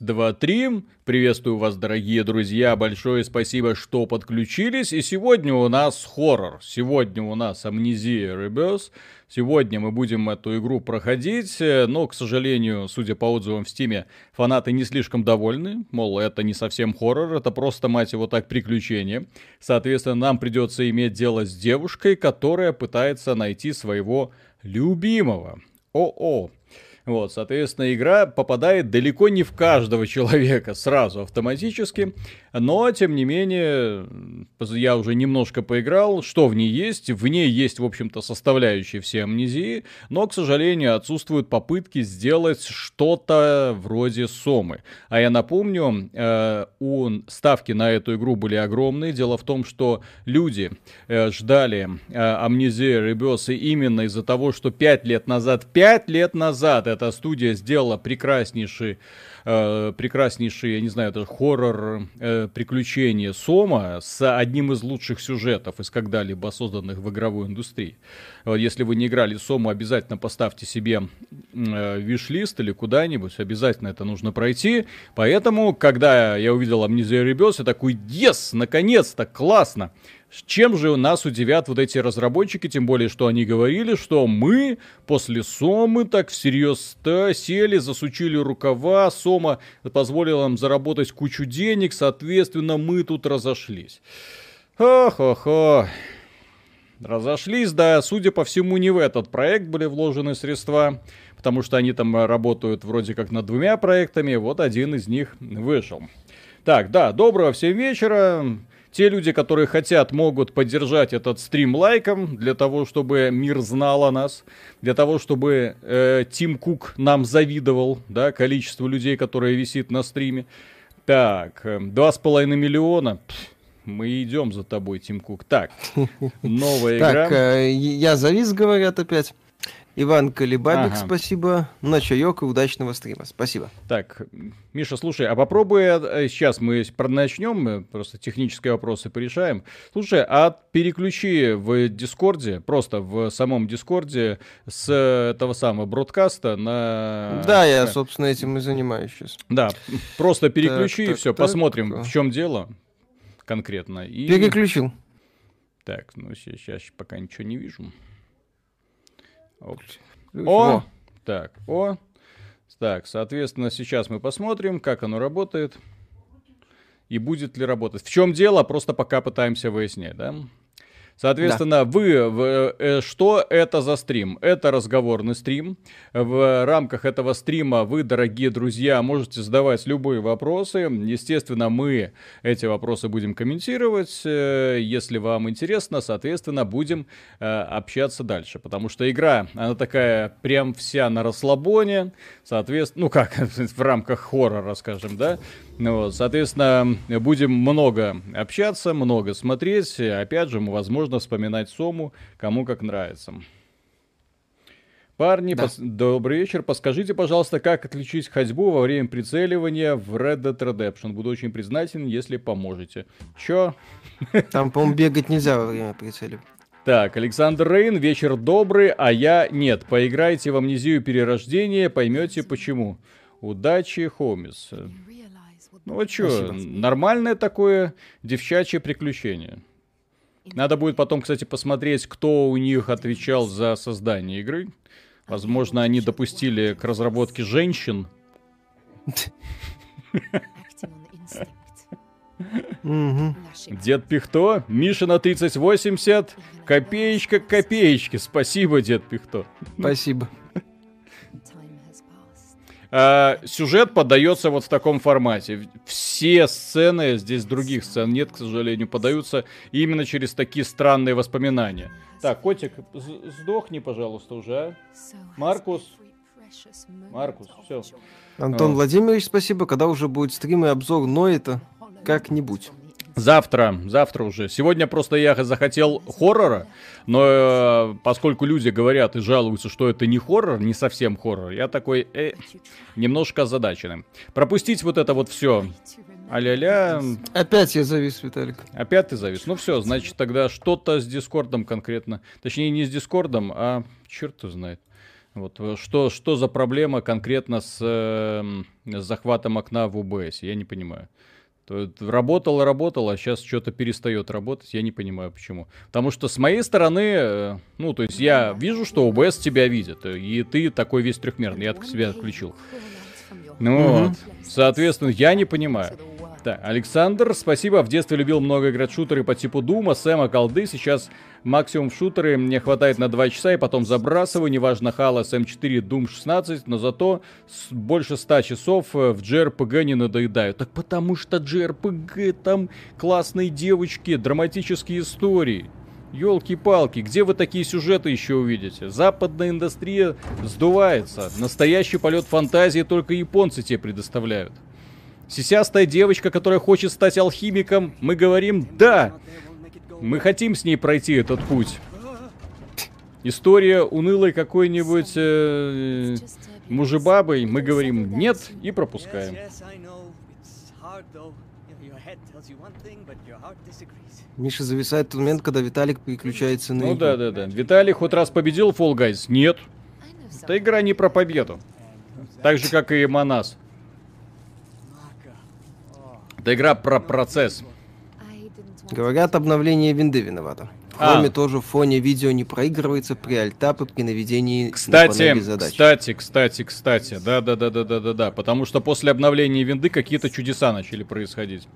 два, три. Приветствую вас, дорогие друзья. Большое спасибо, что подключились. И сегодня у нас хоррор. Сегодня у нас Амнезия Rebirth. Сегодня мы будем эту игру проходить, но, к сожалению, судя по отзывам в Стиме, фанаты не слишком довольны. Мол, это не совсем хоррор, это просто, мать его так, приключение. Соответственно, нам придется иметь дело с девушкой, которая пытается найти своего любимого. О-о, вот, соответственно, игра попадает далеко не в каждого человека сразу автоматически. Но, тем не менее, я уже немножко поиграл, что в ней есть. В ней есть, в общем-то, составляющие все амнезии, но, к сожалению, отсутствуют попытки сделать что-то вроде Сомы. А я напомню, э, у ставки на эту игру были огромные. Дело в том, что люди э, ждали э, амнезии Ребесы именно из-за того, что 5 лет назад, 5 лет назад эта студия сделала прекраснейший э, прекраснейший, я не знаю, это хоррор э, приключения Сома с одним из лучших сюжетов из когда-либо созданных в игровой индустрии. Вот, если вы не играли Сому, обязательно поставьте себе э, виш-лист или куда-нибудь, обязательно это нужно пройти. Поэтому, когда я увидел Amnesia Rebirth, я такой, yes, наконец-то, классно. Чем же нас удивят вот эти разработчики, тем более, что они говорили, что мы после Сомы так всерьез сели, засучили рукава, Сома позволила нам заработать кучу денег, соответственно, мы тут разошлись. Хо-хо-хо. Разошлись, да, судя по всему, не в этот проект были вложены средства, потому что они там работают вроде как над двумя проектами, вот один из них вышел. Так, да, доброго всем вечера. Те люди, которые хотят, могут поддержать этот стрим лайком, для того, чтобы мир знал о нас, для того, чтобы э, Тим Кук нам завидовал, да, количество людей, которые висит на стриме. Так, э, два с половиной миллиона. мы идем за тобой, Тим Кук. Так, новая игра. Так, э, я завис, говорят опять. Иван Колебабик, ага. спасибо. На чаек и удачного стрима. Спасибо. Так, Миша, слушай, а попробуй, э, сейчас мы начнем, мы просто технические вопросы порешаем. Слушай, а переключи в Discord е, просто в самом Discord е с этого самого broadcast а на... Да, я, собственно, этим и занимаюсь сейчас. Да, просто переключи так, и все, так, посмотрим, так. в чем дело конкретно. И... Переключил. Так, ну сейчас пока ничего не вижу. О! Так, о. Так, соответственно, сейчас мы посмотрим, как оно работает. И будет ли работать. В чем дело, просто пока пытаемся выяснять, да? Соответственно, да. вы, э, что это за стрим? Это разговорный стрим. В рамках этого стрима вы, дорогие друзья, можете задавать любые вопросы. Естественно, мы эти вопросы будем комментировать. Э, если вам интересно, соответственно, будем э, общаться дальше. Потому что игра, она такая прям вся на расслабоне. Соответственно, ну как, в рамках хоррора, скажем, да? Ну, вот, соответственно, будем много общаться, много смотреть. Опять же, возможно, вспоминать Сому, кому как нравится. Парни, да. пос... добрый вечер. Подскажите, пожалуйста, как отличить ходьбу во время прицеливания в Red Dead Redemption? Буду очень признателен, если поможете. Чё? Там, по-моему, бегать нельзя во время прицеливания. Так, Александр Рейн, вечер добрый, а я нет. Поиграйте в амнезию перерождения, поймете почему. Удачи, Хомис. Ну вот что, нормальное такое девчачье приключение. Надо будет потом, кстати, посмотреть, кто у них отвечал за создание игры. Возможно, они допустили к разработке женщин. Дед Пихто, Миша на 3080, копеечка к копеечке. Спасибо, Дед Пихто. Спасибо. А, сюжет подается вот в таком формате. Все сцены, здесь других сцен нет, к сожалению, подаются именно через такие странные воспоминания. Так, котик, сдохни, пожалуйста, уже, а? Маркус. Маркус, все. Антон а. Владимирович, спасибо. Когда уже будет стрим и обзор Ноита? Как-нибудь. Завтра, завтра уже. Сегодня просто я захотел хоррора, но э, поскольку люди говорят и жалуются, что это не хоррор, не совсем хоррор, я такой э, немножко озадаченным. Пропустить вот это вот все. А-ля-ля. Опять я завис, Виталик. Опять ты завис. Ну все, значит тогда что-то с Дискордом конкретно. Точнее, не с Дискордом, а черт знает. Вот э, что, что за проблема конкретно с, э, с захватом окна в УБС? Я не понимаю. Работало, работало, а сейчас что-то перестает работать. Я не понимаю, почему. Потому что с моей стороны, э, ну, то есть я вижу, что ОБС тебя видит, и ты такой весь трехмерный. Я себя отключил. Ну вот. Соответственно, я не понимаю. Да, Александр, спасибо. В детстве любил много играть в шутеры по типу Дума, Сэма, Колды. Сейчас максимум в шутеры мне хватает на 2 часа и потом забрасываю. Неважно, Halo, SM4, Doom 16, но зато больше 100 часов э, в JRPG не надоедаю. Так потому что JRPG там классные девочки, драматические истории. Ёлки-палки, где вы такие сюжеты еще увидите? Западная индустрия сдувается. Настоящий полет фантазии только японцы тебе предоставляют. Сисястая девочка, которая хочет стать алхимиком, мы говорим «да». Мы хотим с ней пройти этот путь. История унылой какой-нибудь э, мужебабой, мы говорим «нет» и пропускаем. Миша зависает тот момент, когда Виталик переключается на Ну игру. да, да, да. Виталик хоть раз победил Fall Guys? Нет. Эта игра не про победу. Так же, как и Манас. Это игра про процесс. Говорят, обновление винды виновато. Кроме а. тоже в фоне видео не проигрывается при альтапе при наведении кстати, на задач. Кстати, кстати, кстати, да, да, да, да, да, да, да, потому что после обновления винды какие-то чудеса начали происходить.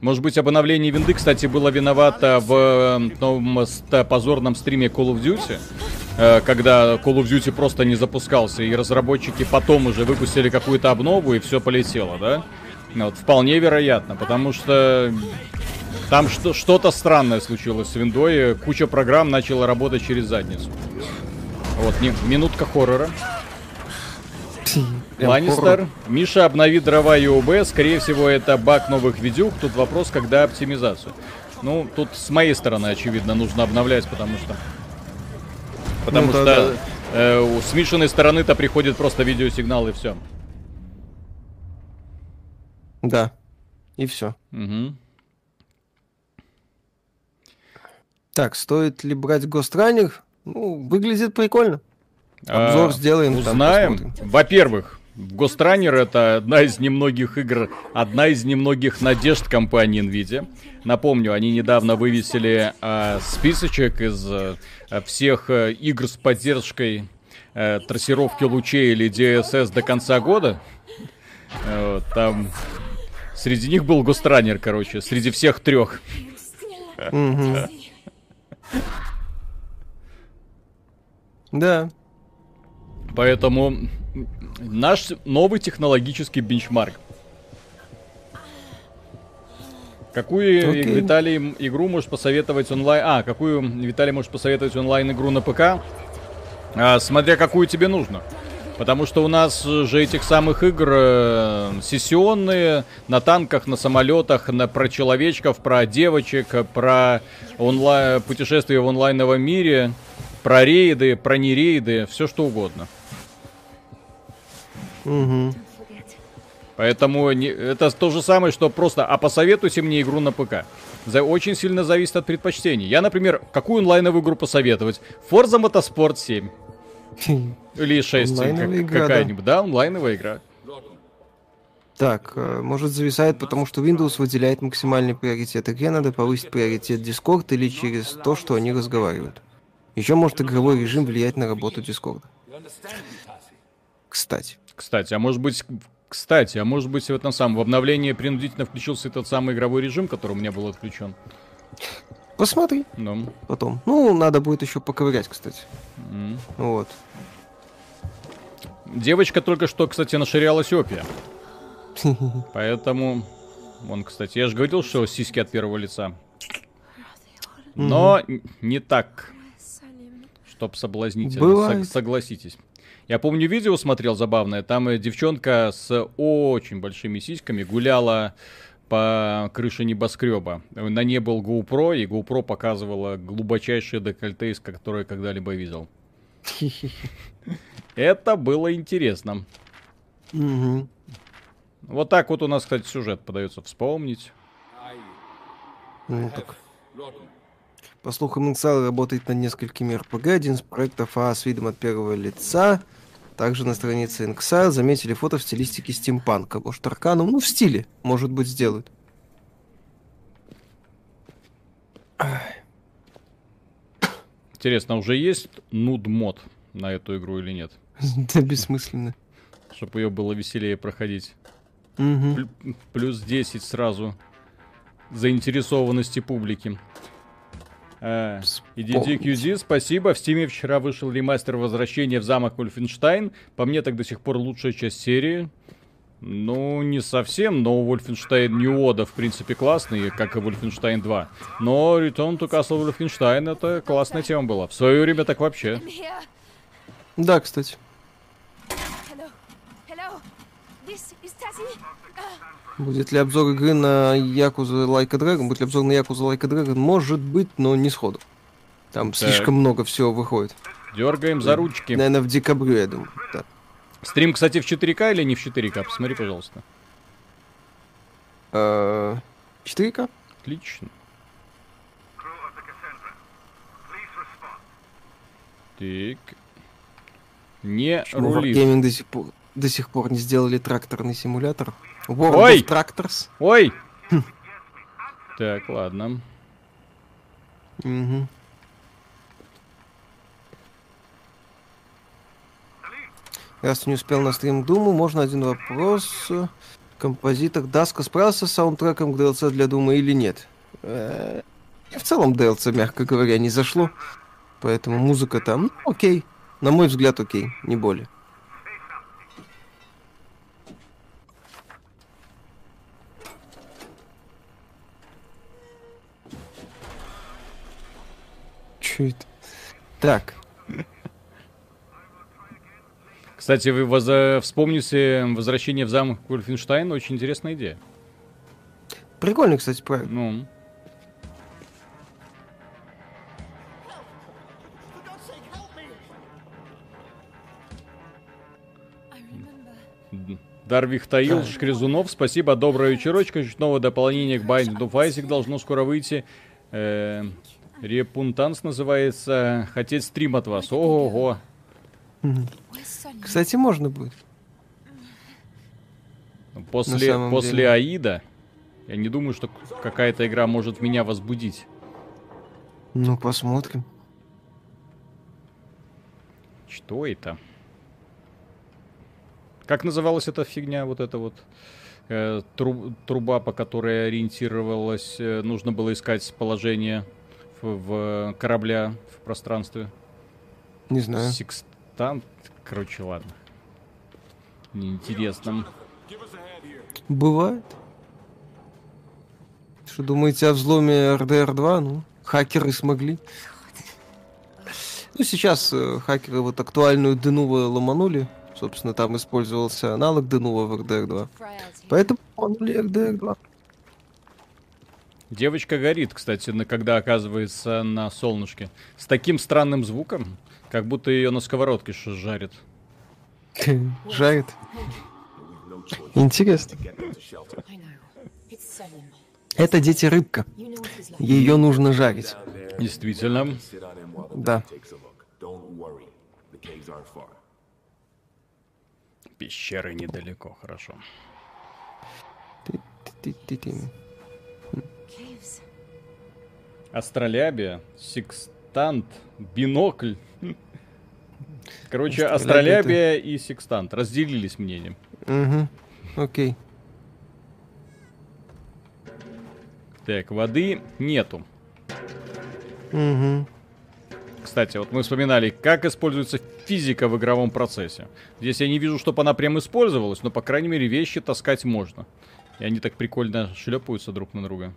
Может быть, обновление винды, кстати, было виновато в э, новом позорном стриме Call of Duty, э, когда Call of Duty просто не запускался, и разработчики потом уже выпустили какую-то обнову, и все полетело, да? Вот, вполне вероятно, потому что там что- что-то странное случилось с виндой, куча программ начала работать через задницу. Вот, не, минутка хоррора. Ланнистер. Миша, обнови дрова и ОБ. Скорее всего, это баг новых видюх. Тут вопрос, когда оптимизацию. Ну, тут с моей стороны, очевидно, нужно обновлять, потому что... Потому ну, что да, да. Э, с Мишиной стороны-то приходит просто видеосигнал и все. Да. И все. Угу. Так, стоит ли брать Ghost Ну, выглядит прикольно. Обзор а, сделаем. Узнаем. Во-первых, Ghost это одна из немногих игр, одна из немногих надежд компании Nvidia. Напомню, они недавно вывесили э, списочек из э, всех э, игр с поддержкой э, трассировки лучей или DSS до конца года. Э, там Среди них был Гостранер, короче, среди всех трех. Да. Поэтому наш новый технологический бенчмарк. Какую, okay. Виталий, игру можешь посоветовать онлайн? А, какую, Виталий, можешь посоветовать онлайн-игру на ПК? А, смотря какую тебе нужно. Потому что у нас же этих самых игр э, сессионные, на танках, на самолетах, на, про человечков, про девочек, про онлайн, путешествия в онлайновом мире, про рейды, про нерейды, все что угодно. Угу. Поэтому не, это то же самое, что просто, а посоветуйте мне игру на ПК. За, очень сильно зависит от предпочтений. Я, например, какую онлайновую игру посоветовать? Forza Motorsport 7. Или 6 как, какая-нибудь, да? да, онлайновая игра. Так, э, может зависает, потому что Windows выделяет максимальный приоритет игре, надо повысить приоритет Discord или через то, что они разговаривают. Еще может игровой режим влиять на работу Discord. Кстати. Кстати, а может быть, кстати, а может быть в этом самом в обновлении принудительно включился этот самый игровой режим, который у меня был отключен? Посмотри. Ну. Потом. Ну, надо будет еще поковырять, кстати. Mm. Вот. Девочка только что, кстати, наширялась опия. Поэтому... Вон, кстати, я же говорил, что сиськи от первого лица. Но не так. Чтоб соблазнительно. согласитесь. Я помню, видео смотрел забавное. Там э, девчонка с очень большими сиськами гуляла по крыше небоскреба. На ней был GoPro, и GoPro показывала глубочайшее декольте, из которое я когда-либо видел. Это было интересно. Вот так вот у нас, кстати, сюжет подается вспомнить. Ну, так. По слухам, Inxal работает над несколькими RPG, один из проектов А с видом от первого лица. Также на странице Inxile заметили фото в стилистике стимпанка. Может, Арканум, ну, в стиле, может быть, сделают. Интересно, уже есть нуд-мод на эту игру или нет? Да, бессмысленно. Чтобы ее было веселее проходить. Плюс 10 сразу заинтересованности публики. А, и DDQD, спасибо. В Стиме вчера вышел ремастер возвращения в замок Вольфенштайн. По мне, так до сих пор лучшая часть серии. Ну, не совсем, но Wolfenstein New Order, в принципе, классный, как и Wolfenstein 2. Но Return to Castle Wolfenstein это классная тема была. В свое время так вообще. Да, кстати. Uh, Будет ли обзор игры на Якуза Like a Dragon? Будет ли обзор на Якуза Like a Dragon? Может быть, но не сходу. Там слишком много всего выходит. Дергаем за ручки. Наверное, в декабре, я думаю. Да. Стрим, кстати, в 4К или не в 4К? Посмотри, пожалуйста. Э, 4К? Отлично. Так. Не Почему рулит. Wargaming до сих пор до сих пор не сделали тракторный симулятор? World Ой! of Tractors? Ой! Так, ладно. Мгм. Раз не успел на стрим Думу, можно один вопрос. Композитор Даска справился с саундтреком к DLC для Дума или нет? Э, В целом DLC, мягко говоря, не зашло. Поэтому музыка там, ну, окей. На мой взгляд, окей, не более. Это? Так, Кстати, вы воз- вспомните возвращение в замок Вольфенштайн. Очень интересная идея. прикольный, кстати, проект. Ну, Дарвих Таил, Шкрезунов, спасибо, доброе вечерочка. Чуть Новое дополнение к Binding of Isaac должно скоро выйти. Э, Репунтанс называется. Хотеть стрим от вас. Ого-го. Кстати, можно будет. После, после деле. Аида я не думаю, что какая-то игра может меня возбудить. Ну, посмотрим. Что это? Как называлась эта фигня, вот эта вот э, тру- труба, по которой ориентировалась, э, нужно было искать положение в, в корабля в пространстве. Не знаю. Секстант, короче, ладно. Неинтересно. Бывает. Что думаете о взломе RDR2? Ну, хакеры смогли. Ну, сейчас э, хакеры вот актуальную Денува ломанули. Собственно, там использовался аналог Денува в RDR2. Frailty. Поэтому ломанули RDR2. Девочка горит, кстати, на, когда оказывается на солнышке. С таким странным звуком, как будто ее на сковородке что жарит. Жарит. Интересно. Это дети рыбка. Ее нужно жарить. Действительно. Да. Пещеры недалеко, хорошо. Астролябия, секстант, бинокль. Короче, астролябия и секстант разделились мнением. Угу. Окей. Так, воды нету. Угу. Кстати, вот мы вспоминали, как используется физика в игровом процессе. Здесь я не вижу, чтобы она прям использовалась, но, по крайней мере, вещи таскать можно. И они так прикольно шлепаются друг на друга.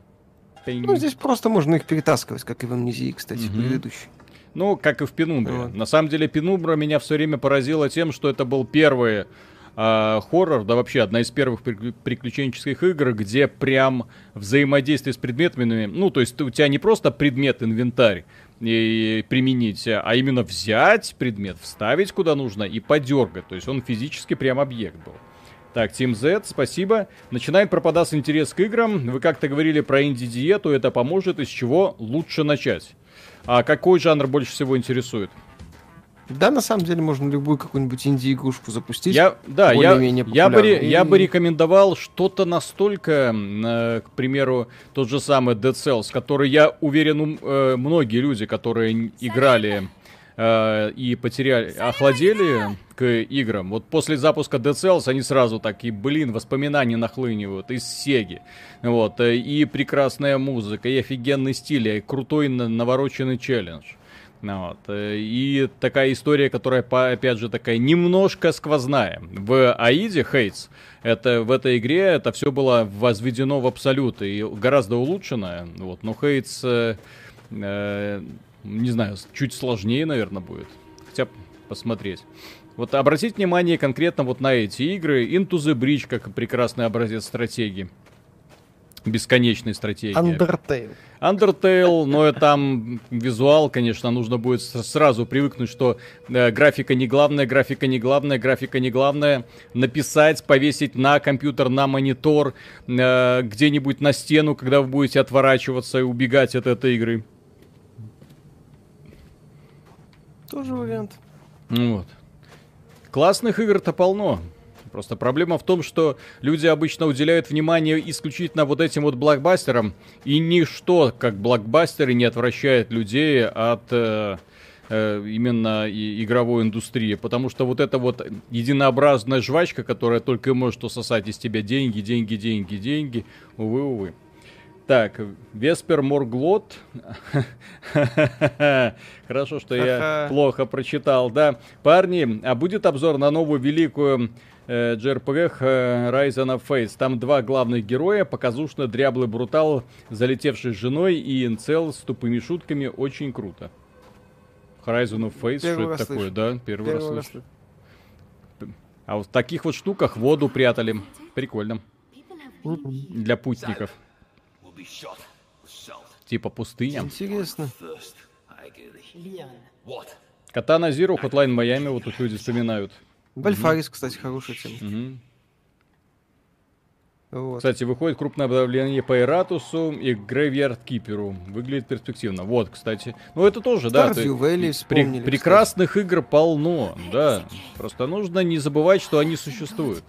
Пинг. Ну, здесь просто можно их перетаскивать, как и в амнезии, кстати, Мгм. предыдущий. Ну, как и в Пенумбре. Вот. На самом деле, Пенумбра меня все время поразила тем, что это был первый а, хоррор, да вообще одна из первых приклю- приключенческих игр, где прям взаимодействие с предметами, ну, то есть у тебя не просто предмет, инвентарь и применить, а именно взять предмет, вставить куда нужно и подергать. То есть он физически прям объект был. Так, Team Z, спасибо. Начинает пропадаться интерес к играм. Вы как-то говорили про инди-диету, это поможет, из чего лучше начать. А какой жанр больше всего интересует? Да, на самом деле можно любую какую-нибудь инди-игрушку запустить. Я, да, я, я, бы, популярную. я бы И- рекомендовал что-то настолько, э, к примеру, тот же самый Dead Cells, который, я уверен, э, многие люди, которые играли э, и потеряли, охладели к играм, вот после запуска Dead Cells они сразу такие, блин, воспоминания нахлынивают из Сеги. Вот, э, и прекрасная музыка, и офигенный стиль, и крутой на- навороченный челлендж. Ну Вот. И такая история, которая, опять же, такая немножко сквозная. В Аиде Хейтс, это, в этой игре это все было возведено в абсолют и гораздо улучшено. Вот. Но Хейтс, э, э, не знаю, чуть сложнее, наверное, будет. Хотя посмотреть. Вот обратить внимание конкретно вот на эти игры. Into the Bridge, как прекрасный образец стратегии. Бесконечной стратегии. Undertale. Undertale, но там визуал, конечно, нужно будет сразу привыкнуть, что э, графика не главная, графика не главная, графика не главная. Написать, повесить на компьютер, на монитор, э, где-нибудь на стену, когда вы будете отворачиваться и убегать от этой игры. Тоже вариант. Вот. Классных игр-то полно. Просто проблема в том, что люди обычно уделяют внимание исключительно вот этим вот блокбастерам, и ничто, как блокбастеры, не отвращает людей от э, э, именно и- игровой индустрии. Потому что вот эта вот единообразная жвачка, которая только и может усосать из тебя деньги, деньги, деньги, деньги, увы, увы. Так, Веспер Морглот. Хорошо, что я плохо прочитал, да. Парни, а будет обзор на новую великую э, JRPG э, Rise of Fates. Там два главных героя, показушно дряблый брутал, залетевший с женой и инцел с тупыми шутками. Очень круто. Horizon of Первый что раз это такое, слышу. да? Первый, раз Первый раз слышу. А вот в таких вот штуках воду прятали. Прикольно. Для путников. Типа пустыня. Интересно. Катана Зиру, Hotline Майами, вот тут люди вспоминают. Бальфарис, кстати, хорошая тема. Вот. Кстати, выходит крупное обновление по Iratus у и Graveyard Keeper у. Выглядит перспективно. Вот, кстати. Ну, это тоже, да. Stardew ты- Valley вспомнили, прекрасных игр полно, да. Просто нужно не забывать, что они существуют.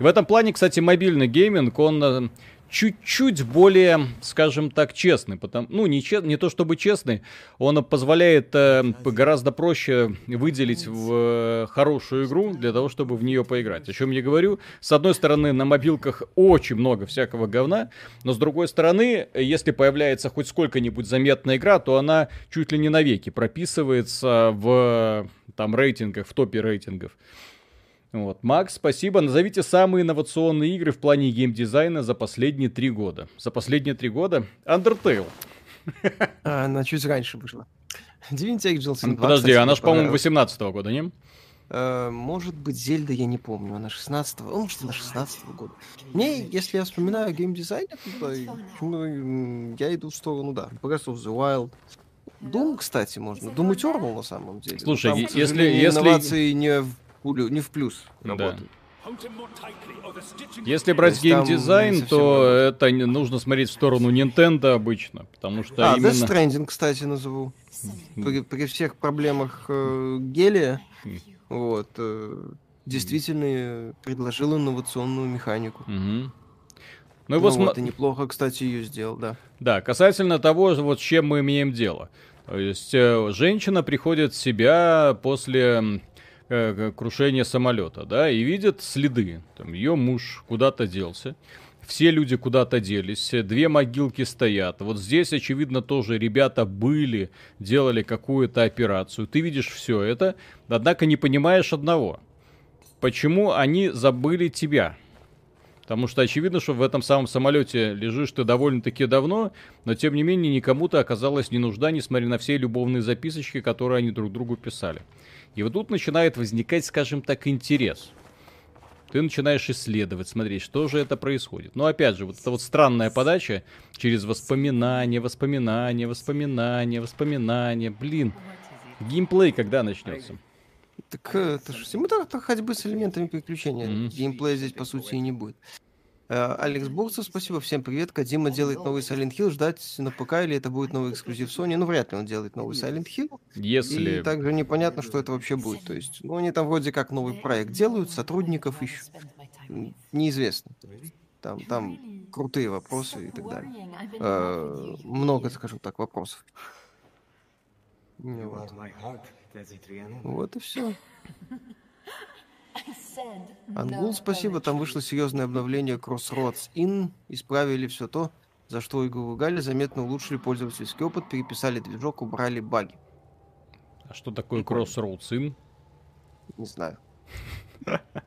В этом плане, кстати, мобильный гейминг, он э, чуть-чуть более, скажем так, честный. Потому, ну, не, че- не то чтобы честный, он позволяет э, гораздо проще выделить в э, хорошую игру для того, чтобы в нее поиграть. О чем я говорю? С одной стороны, на мобилках очень много всякого говна, но с другой стороны, если появляется хоть сколько-нибудь заметная игра, то она чуть ли не навеки прописывается в там рейтингах, в топе рейтингов. Вот. Макс, спасибо. Назовите самые инновационные игры в плане геймдизайна за последние три года. За последние три года Undertale. А, она чуть раньше вышла. Divinity Original Sin 2, Подожди, она же, по-моему, понравилась. 18 года, не? Э, Может быть, Зельда, я не помню, она 16 ну, может, она 16 года. Мне, если я вспоминаю геймдизайн, то ну, я иду в сторону, да, Breath of the Wild. Doom, кстати, можно. Doom Eternal, на самом деле. Но Слушай, там, если- если- инновации не в, плю- не в плюс Да. работают. Если брать есть там геймдизайн, то это нужно смотреть в сторону Nintendo обычно. Потому что А, именно... Death Stranding, кстати, назову. При, при всех проблемах э, гелия, вот, э, действительно э, предложил инновационную механику. Мгм. Ну, Ну, и вот, и неплохо, кстати, ее сделал, да. Да, касательно того, вот с чем мы имеем дело. То есть э, женщина приходит в себя после крушения самолета, да, и видит следы. Там ее муж куда-то делся. Все люди куда-то делись, э, две могилки стоят. Вот здесь, очевидно, тоже ребята были, делали какую-то операцию. Ты видишь все это, однако не понимаешь одного. Почему они забыли тебя? Потому что очевидно, что в этом самом самолете лежишь ты довольно-таки давно, но тем не менее никому-то оказалась не нужда, несмотря на все любовные записочки, которые они друг другу писали. И вот тут начинает возникать, скажем так, интерес. Ты начинаешь исследовать, смотреть, что же это происходит. Но опять же, вот эта вот странная подача через воспоминания, воспоминания, воспоминания, воспоминания. Блин, геймплей когда начнется? Так э, это же симулятор ходьбы с элементами приключения. Мгм. Геймплея здесь, по сути, и не будет. Э, Алекс Бурцев, спасибо, всем привет. Кадима делает новый Silent Hill. Ждать на ПК или это будет новый эксклюзив Sony? Ну, вряд ли он делает новый Silent Hill. Если... И также непонятно, что это вообще будет. То есть, ну, они там вроде как новый проект делают, сотрудников ищут. Неизвестно. Там, там крутые вопросы и так далее. Э, много, скажем так, вопросов. Ну, Вот. Вот и все. Ангул, спасибо, там вышло серьезное обновление Crossroads In, исправили все то, за что игру ругали, заметно улучшили пользовательский опыт, переписали движок, убрали баги. А что такое Crossroads In? Не знаю.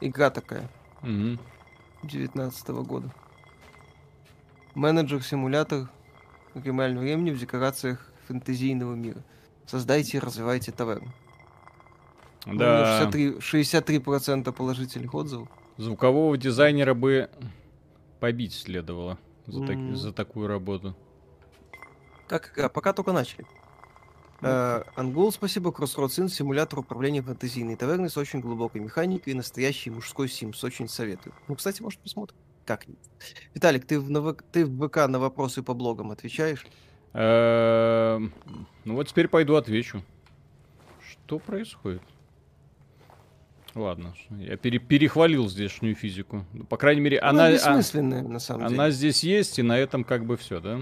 Игра такая, Мгм. 19 года. Менеджер-симулятор реального времени в декорациях фэнтезийного мира. Создайте и развивайте таверну. Ну, Да, 63, 63% положительных отзывов. звукового дизайнера бы побить следовало за, так- М. за такую работу. Как игра? Пока только начали. Э, Ангул, спасибо. Crossroads Inn, симулятор управления фэнтезийной таверной с очень глубокой механикой и настоящий мужской симс. Очень советую. Ну, кстати, может, посмотрим. Как Виталик, ты в, НВ ты в ВК на вопросы по блогам отвечаешь? Эм, Ну вот теперь пойду отвечу. Что происходит? Ладно, я пере- перехвалил здешнюю физику. Ну, По крайней мере, Она, она, а- на самом она деле. здесь есть, и на этом как бы все, да?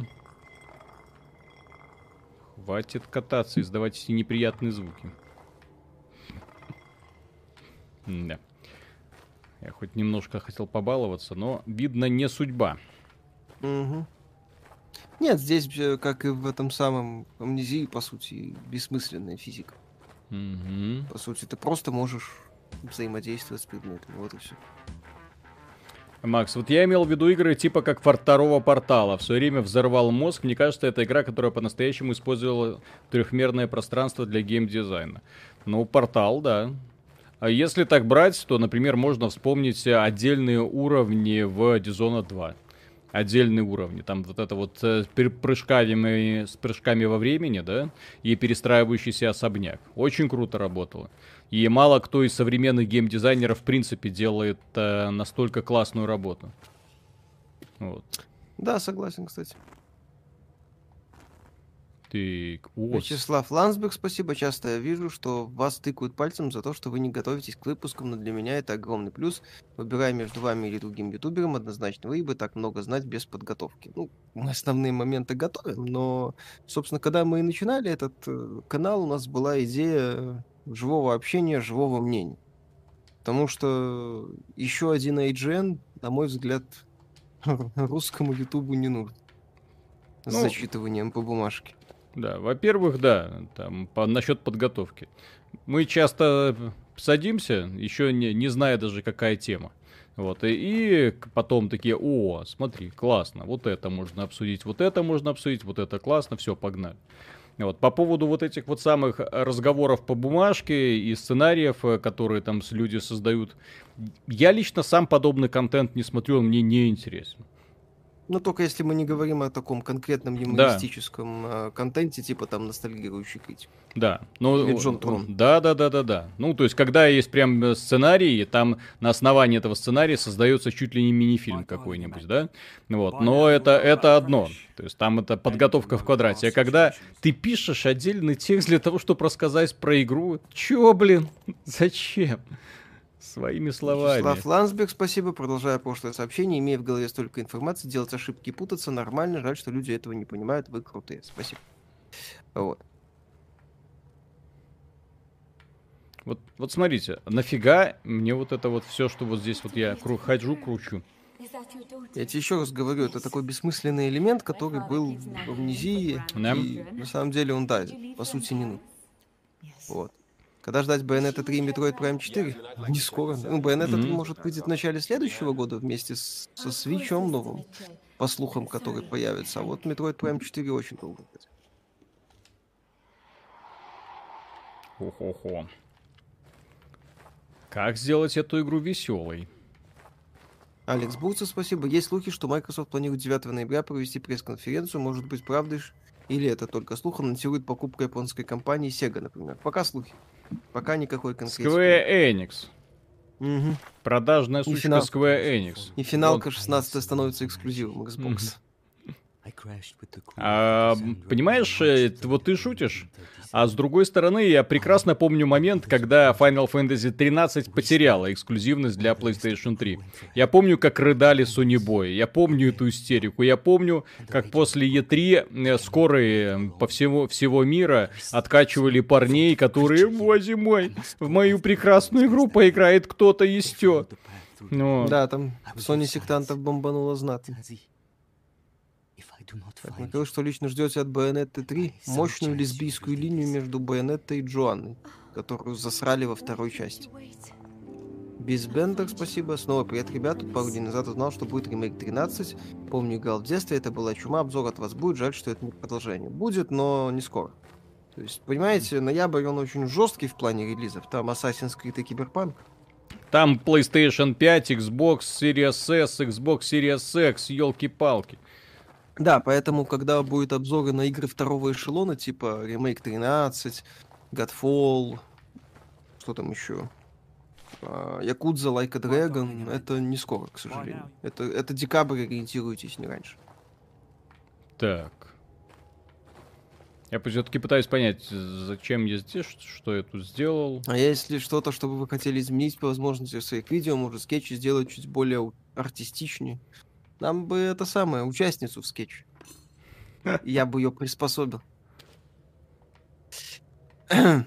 Хватит кататься, издавать эти неприятные звуки. Да. Я хоть немножко хотел побаловаться, но, видно, не судьба. Мгм. Нет, здесь, э, как и в этом самом амнезии, по сути, бессмысленная физика. Мгм. По сути, ты просто можешь взаимодействовать с предметами. Вот и все. Макс, вот я имел в виду игры типа как второго портала. В свое время взорвал мозг. Мне кажется, это игра, которая по-настоящему использовала трехмерное пространство для геймдизайна. Ну, портал, да. А если так брать, то, например, можно вспомнить э, отдельные уровни в Dishonored 2. Отдельные уровни. Там вот это вот э, с пер- прыжками, с прыжками во времени, да, и перестраивающийся особняк. Очень круто работало. И мало кто из современных геймдизайнеров в принципе делает э, настолько классную работу. Вот. Да, согласен, кстати. Так, о, Вячеслав Лансберг, спасибо. Часто я вижу, что вас тыкают пальцем за то, что вы не готовитесь к выпускам, но для меня это огромный плюс. Выбирая между вами или другим ютубером, однозначно вы бы так много знать без подготовки. Ну, мы основные моменты готовим, но, собственно, когда мы начинали этот э, канал, у нас была идея живого общения, живого мнения. Потому что еще один IGN, на мой взгляд, русскому ютубу не нужен. С Ну, зачитыванием по бумажке. Да, во-первых, да, там по, насчет подготовки. Мы часто садимся, еще не, не зная даже какая тема. Вот, и, и потом такие, о, смотри, классно, вот это можно обсудить, вот это можно обсудить, вот это классно, все, погнали. Вот, по поводу вот этих вот самых разговоров по бумажке и сценариев, э, которые там люди создают, я лично сам подобный контент не смотрю, он мне не интересен. Ну, только если мы не говорим о таком конкретном юмористическом э, контенте, типа там ностальгирующий критик. Да, ну, Или Джон Трон. Да, да, да, да, да. Ну, то есть, когда есть прям э, сценарий, там на основании этого сценария создается чуть ли не мини-фильм какой-нибудь, да? Вот, но это, это одно. То есть, там это подготовка в квадрате. А когда ты пишешь отдельный текст для того, чтобы рассказать про игру, чё, блин, зачем? Своими словами. Вячеслав Лансберг, спасибо. Продолжая прошлое сообщение, имея в голове столько информации, делать ошибки и путаться нормально. Жаль, что люди этого не понимают. Вы крутые. Спасибо. Вот. Вот, вот смотрите, нафига мне вот это вот все, что вот здесь вот я кру- хожу, кручу. Я тебе еще раз говорю, это такой бессмысленный элемент, который был в амнезии. Да. И на самом деле он, да, по сути, не нужен. Вот. Когда ждать Bayonetta 3 и Metroid Prime 4? Не скоро. Ну, Bayonetta 3 Мгм. может выйдет в начале следующего года вместе с, со свечом новым, по слухам, который появится. А вот Metroid Prime 4 очень долго. ждать. Хо-хо-хо. Как сделать эту игру веселой? Алекс Бурцев, спасибо. Есть слухи, что Microsoft планирует 9 ноября провести пресс-конференцию. Может быть, правда, Или это только слух, анонсирует покупку японской компании Sega, например. Пока слухи. Пока никакой конкретики. Square Enix. Мгм. Продажная сучка финал. Square Enix. И финалка 16 становится эксклюзивом Xbox. А, понимаешь, э, вот ты шутишь, а с другой стороны, я прекрасно помню момент, когда Final Fantasy 13 потеряла эксклюзивность для PlayStation 3. Я помню, как рыдали Sony Boy, я помню эту истерику, я помню, как после E3 э, скорые по всему, всего мира откачивали парней, которые, боже мой, в мою прекрасную игру поиграет кто-то еще. Ну, Да, там в Sony сектантов бомбануло знатно. Так, Михаил, что лично ждете от Bayonetta 3? Мощную лесбийскую линию между Байонеттой и Джоанной, которую засрали во второй части. Без Бендер, спасибо. Снова привет, ребят. Тут пару дней назад узнал, что будет ремейк 13. Помню, играл в детстве, это была чума. Обзор от вас будет. Жаль, что это не продолжение. Будет, но не скоро. То есть, понимаете, ноябрь, он очень жесткий в плане релизов. Там Assassin's Creed и Киберпанк. Там PlayStation 5, Xbox Series S, Xbox Series X, елки-палки. Да, поэтому, когда будет обзоры на игры второго эшелона, типа ремейк 13, Godfall, что там еще? А, Якудза Like a Dragon, это не скоро, к сожалению. Это, это декабрь, ориентируйтесь, не раньше. Так. Я все-таки пытаюсь понять, зачем я здесь, что я тут сделал. А если что-то, чтобы вы хотели изменить по возможности в своих видео, может скетчи сделать чуть более артистичнее. Нам бы это самое, участницу в скетче. Я бы ее приспособил. В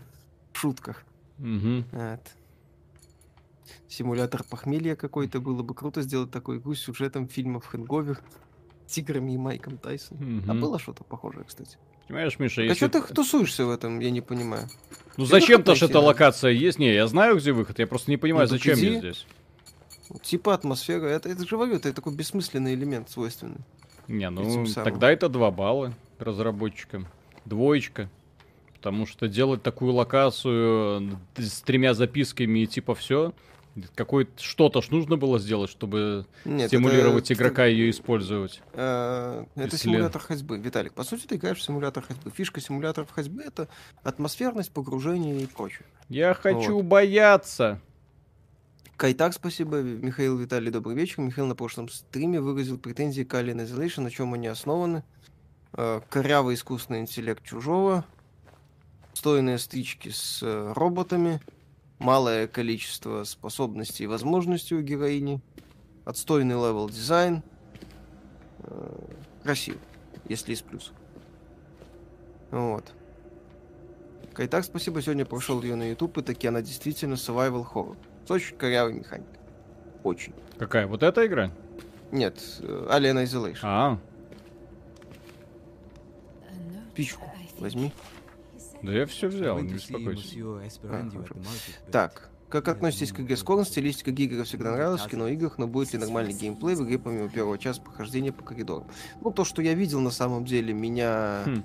шутках. Вот. Симулятор похмелья какой-то было бы круто сделать такой игру с сюжетом фильмов Хэнговер, тиграми и Майком Тайсоном. А было что-то похожее, кстати. Понимаешь, Миша, А если... что ты тусуешься в этом, я не понимаю. Ну зачем-то выход ж найти эта локация есть. Не, я знаю, где выход. Я просто не понимаю, Ну, зачем я здесь. Типа атмосфера, это, это же говорю, это такой бессмысленный элемент свойственный. Не, ну тогда это два балла разработчикам. Двоечка. Потому что делать такую локацию э, с тремя записками и типа все. Какое что-то ж нужно было сделать, чтобы Нет, стимулировать это- игрока ее использовать. Э, Это Если- симулятор ходьбы. Виталик, по сути, ты играешь в симулятор ходьбы. Фишка симуляторов ходьбы это атмосферность, погружение и прочее. Я хочу бояться. Кайтак, спасибо. Михаил Виталий, добрый вечер. Михаил на прошлом стриме выразил претензии к Alien Isolation, на чем они основаны. Э, Корявый искусственный интеллект чужого, отстойные стычки с э, роботами, малое количество способностей и возможностей у героини, отстойный level design, э, красиво, если из плюсов. Вот. Кайтак, спасибо. Сегодня прошел ее на YouTube, и таки она действительно survival horror. Очень корявой механикой. Очень. Какая? Вот эта игра? Нет, э, Alien Isolation. А, Пичку возьми. да я все взял, не беспокойся. А. Так, как относитесь к игре Скорн? Стилистика Гигера всегда нравилась в киноиграх, но будет ли нормальный геймплей в игре помимо первого часа прохождения по коридорам? Ну, то, что я видел на самом деле, меня... Хм.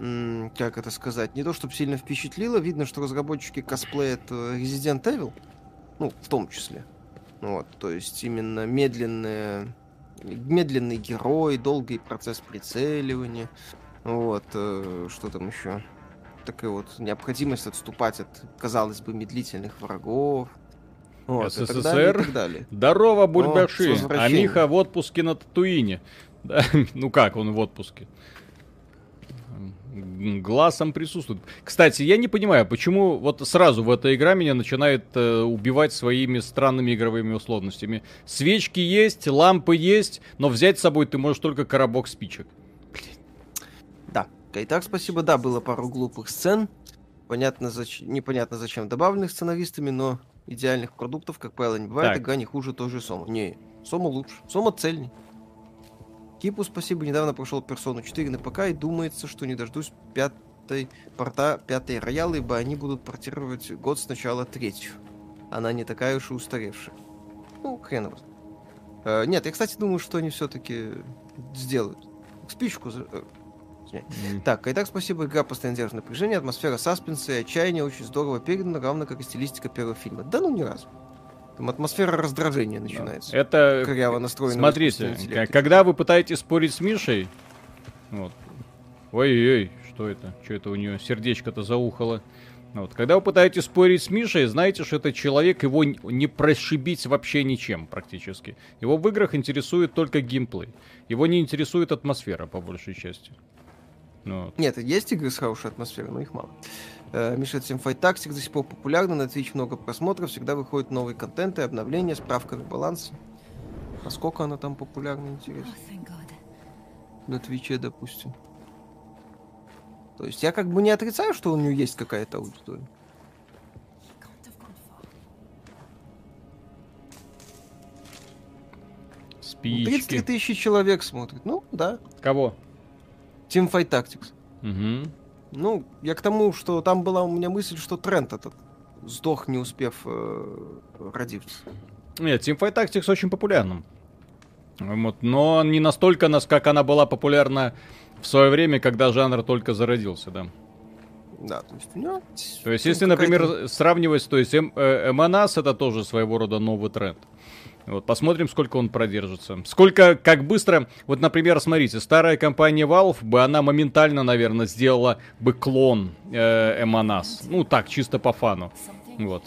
м, как это сказать? Не то, чтобы сильно впечатлило. Видно, что разработчики косплеят Resident Evil. Ну, в том числе. Вот, то есть именно медленная... Медленный герой, долгий процесс прицеливания. Вот, э, что там еще? Такая вот необходимость отступать от, казалось бы, медлительных врагов. Вот, и так далее, и СССР. так далее. Здорово, бульбаши. А. Миха в отпуске на Татуине. Да, ну как он в отпуске? Глазом присутствует. Кстати, я не понимаю, почему вот сразу в эта игра меня начинает э, убивать своими странными игровыми условностями. Свечки есть, лампы есть, но взять с собой ты можешь только коробок спичек. Да. Итак, спасибо. Да, было пару глупых сцен. Понятно, зач... непонятно зачем добавленных сценаристами, но идеальных продуктов, как правило, не бывает. Так. Игра не хуже той же Сома. Не, Сома лучше. Сома цельней. Кипу спасибо. Недавно прошел Персону 4 на ПК и думается, что не дождусь пятой порта, пятой рояла, ибо они будут портировать год сначала третью. Она не такая уж и устаревшая. Ну, хрен его. Э, нет, я, кстати, думаю, что они все-таки сделают. Спичку за- э, М. так, итак, спасибо. Игра постоянно держит напряжение, атмосфера саспенса и отчаяния очень здорово передана, равно как и стилистика первого фильма. Да ну ни разу. Там атмосфера раздражения начинается. Это Коряво настроенного Смотрите, когда вы пытаетесь спорить с Мишей, вот, Ой-ой, что это? Что это у нее сердечко-то заухало? Вот. Когда вы пытаетесь спорить с Мишей, знаете, что этот человек, его не прошибить вообще ничем практически. Его в играх интересует только геймплей. Его не интересует атмосфера, по большей части. Ну, вот. Нет, есть игры с хорошей атмосферой, но их мало. Э, Миша, Teamfight Tactics до сих пор популярна, на Twitch много просмотров, всегда выходит новый контент и обновления, справка на баланс. Насколько она там популярна, интересно? На Твиче, допустим. То есть я как бы не отрицаю, что у нее есть какая-то аудитория. Спички. 33 тысячи человек смотрит. Ну, да. Кого? Teamfight Tactics. Угу. Ну, я к тому, что там была у меня мысль, что тренд этот сдох, не успев э, родиться. Нет, Teamfight Tactics очень популярным. Вот, но не настолько, нас- как она была популярна в свое время, когда жанр только зародился, да. Да, то есть у него... То есть, ну, если, например, сравнивать, то есть М- э, это тоже своего рода новый тренд. Вот, посмотрим, сколько он продержится. Сколько, как быстро... Вот, например, смотрите, старая компания Valve бы, она моментально, наверное, сделала бы клон э. Ну, так, чисто по фану. Вот.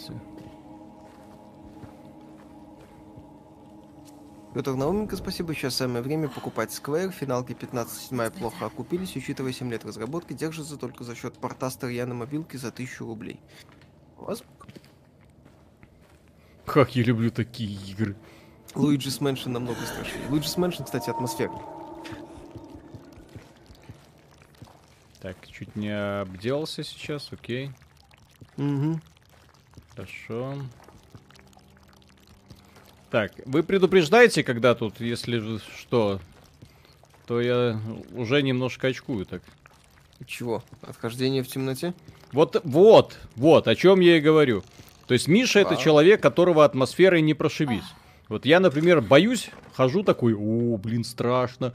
Петр Науменко, спасибо. Сейчас самое время покупать Square. Финалки 15-7 плохо окупились, учитывая 7 лет разработки, держится только за счет порта Старья на мобилке за 1000 рублей. У Как я люблю такие игры. Luigi's Mansion намного страшнее. Luigi's Mansion, кстати, атмосферный. Так, чуть не обделался сейчас, окей. Угу. Хорошо. Так, вы предупреждаете, когда тут, если же что, то я уже немножко очкую так. Чего? Отхождение в темноте? Вот, вот, вот, о чем я и говорю. То есть Миша это Вау. человек, которого атмосферой не прошибись. Вот я, например, боюсь, хожу такой, о, блин, страшно.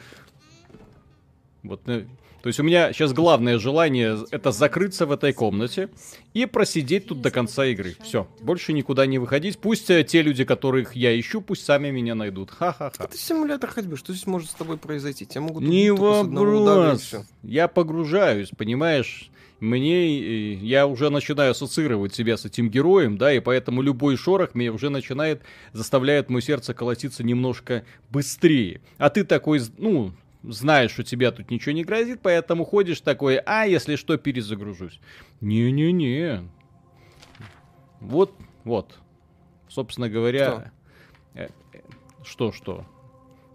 Вот, э, то есть у меня сейчас главное желание это закрыться в этой комнате и просидеть тут до конца игры. Все, больше никуда не выходить. Пусть э, те люди, которых я ищу, пусть сами меня найдут. Ха-ха-ха. Это симулятор ходьбы. Что здесь может с тобой произойти? Тебя могут Не удара, вопрос. всё. Я погружаюсь, понимаешь? Мне, я уже начинаю ассоциировать себя с этим героем, да, и поэтому любой шорох меня уже начинает, заставляет мое сердце колотиться немножко быстрее. А ты такой, ну, знаешь, что тебя тут ничего не грозит, поэтому ходишь такой, а если что, перезагружусь. Не-не-не. Вот, вот. Собственно говоря, э, э, что-что.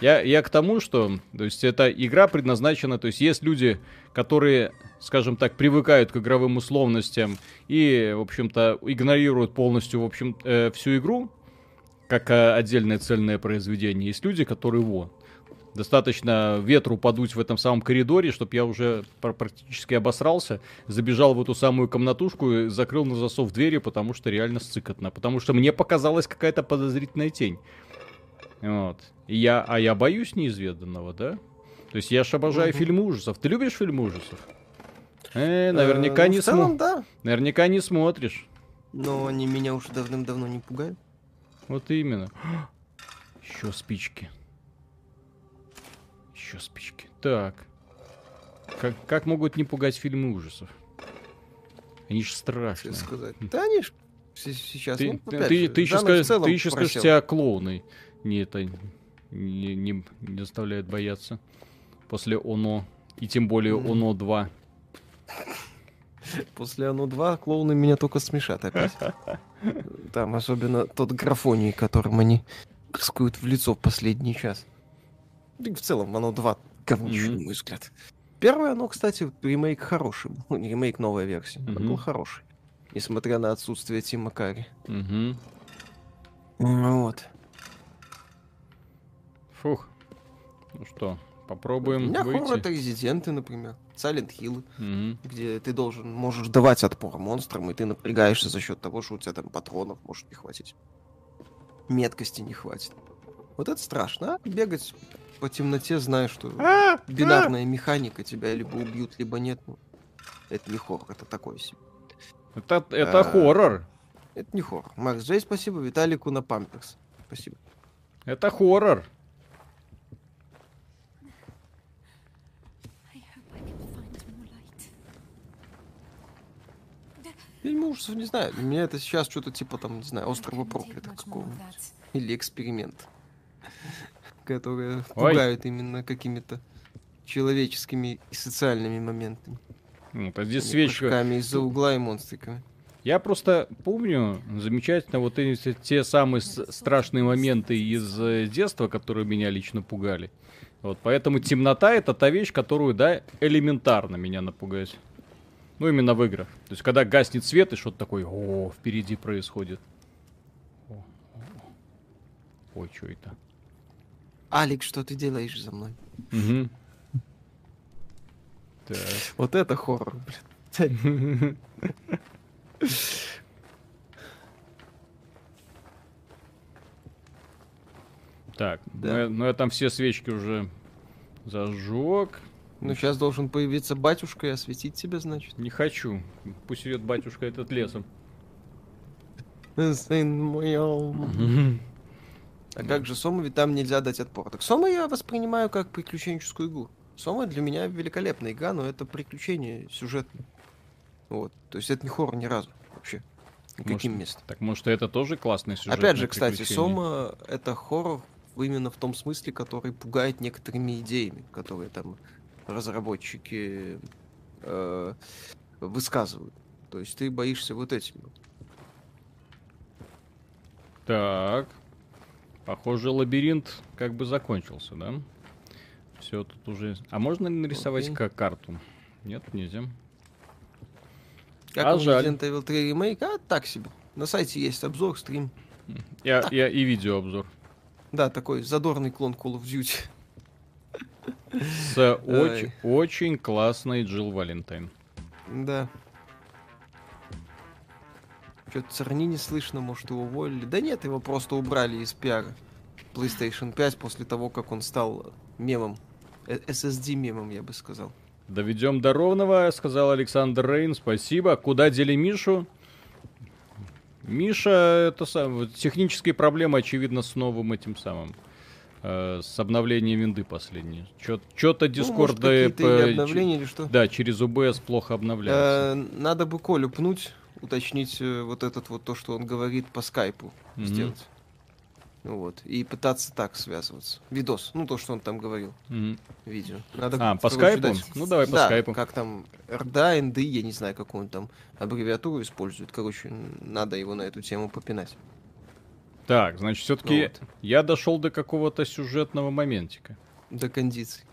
Я, я к тому, что, то есть, эта игра предназначена, то есть, есть люди, которые, скажем так, привыкают к игровым условностям и, в общем-то, игнорируют полностью, в общем, э, всю игру, как э, отдельное цельное произведение. Есть люди, которые, во, достаточно ветру подуть в этом самом коридоре, чтобы я уже пр- практически обосрался, забежал в эту самую комнатушку и закрыл на засов двери, потому что реально сцикотно. Потому что мне показалась какая-то подозрительная тень. Вот. И я, а я боюсь неизведанного, да? То есть я ж обожаю Мгм. фильмы ужасов. Ты любишь фильмы ужасов? Э, наверняка Э, не в целом, смо- да. Наверняка не смотришь. Но они меня уже давным-давно не пугают. Вот именно. Еще спички. Еще спички. Так. Как, как могут не пугать фильмы ужасов? Они же Что страшные. сказать. Да они ж сейчас, Ты, ну, ты, же, ты еще, скажешь, ты еще скажешь, тебя клоуны не это не, не, не заставляют бояться после ОНО. И тем более Мгм. ОНО 2. После оно 2 клоуны меня только смешат опять. Там особенно тот графоний, которым они рискуют в лицо в последний час. И в целом оно 2 говнище, на мой взгляд. Первое оно, кстати, ремейк хороший. был. Ну, не ремейк, новая версия. Он был хороший. Несмотря на отсутствие Тима Карри. Вот. Фух. Ну что, У попробуем меня хоррор выйти. это резиденты, например. Silent Hill, Мгм. где ты должен, можешь давать отпор монстрам, и ты напрягаешься за счет того, что у тебя там патронов может не хватить. Меткости не хватит. Вот это страшно, а? Бегать по темноте, зная, что А! бинарная механика тебя либо убьют, либо нет. Ну, это не хоррор, это такой себе. Это, это А. хоррор. Это не хоррор. Макс Джей, спасибо. Виталику на памперс. Спасибо. Это хоррор. I hope I can find Фильм ужасов, не знаю. Для меня это сейчас что-то типа там, не знаю, острова проклятых that. Или эксперимент. Которые пугают именно какими-то человеческими и социальными моментами. А здесь а не свечка. из-за угла и монстриками. Я просто помню замечательно вот эти те самые страшные моменты из э, детства, которые меня лично пугали. Вот, поэтому темнота это та вещь, которую, да, элементарно меня напугать. Ну, именно в играх. То есть, когда гаснет свет и что-то такое, о, впереди происходит. О, о, о. Ой, что это? Алекс, что ты делаешь за мной? Мгм. Так. Вот это хоррор, блин. Так, Да. ну, я, ну я там все свечки уже зажег. Ну, сейчас должен появиться батюшка и осветить тебя, значит. Не хочу. Пусть идет батюшка этот лесом. Сын мой. А как же Сома, ведь там нельзя дать отпор. Так Сома я воспринимаю как приключенческую игру. Сома для меня великолепная игра, но это приключение сюжетное. Вот. То есть это не хоррор ни разу вообще. Никаким Может, местом. Так может это тоже классный сюжет? Опять же, кстати, Сома это хоррор именно в том смысле, который пугает некоторыми идеями, которые там разработчики э, высказывают. То есть ты боишься вот этим. Так. Похоже, лабиринт как бы закончился, да? Все тут уже. А можно ли нарисовать как карту? Нет, нельзя. Как А жаль. Resident Evil 3 ремейк? А, так себе. На сайте есть обзор, стрим. Я, я и видеообзор. Да, такой задорный клон Call of Duty. С очень, очень классной Джилл Валентайн. Да. Что-то Царни не слышно, может, его уволили. Да нет, его просто убрали из пиара PlayStation 5 после того, как он стал мемом. Э, SSD-мемом, я бы сказал. Доведем до ровного, сказал Александр Рейн. Спасибо. Куда дели Мишу? Миша, это сам, технические проблемы, очевидно, с новым этим самым. Э, с обновлением винды последние. Что-то Ну, Discord может, да, обновления, или что? Да, через OBS плохо обновляется. Э, Надо бы Колю пнуть, уточнить э, вот этот вот то, что он говорит по скайпу Мгм. сделать. Ну Вот. И пытаться так связываться. Видос. Ну, то, что он там говорил. Мгм. Видео. Надо, А, по скайпу? дать- Ну давай по да, скайпу. как там РДА, НДИ, я не знаю, какую он там аббревиатуру использует. Короче, надо его на эту тему попинать. Так, значит, все-таки Вот. я дошел до какого-то сюжетного моментика. До кондиций.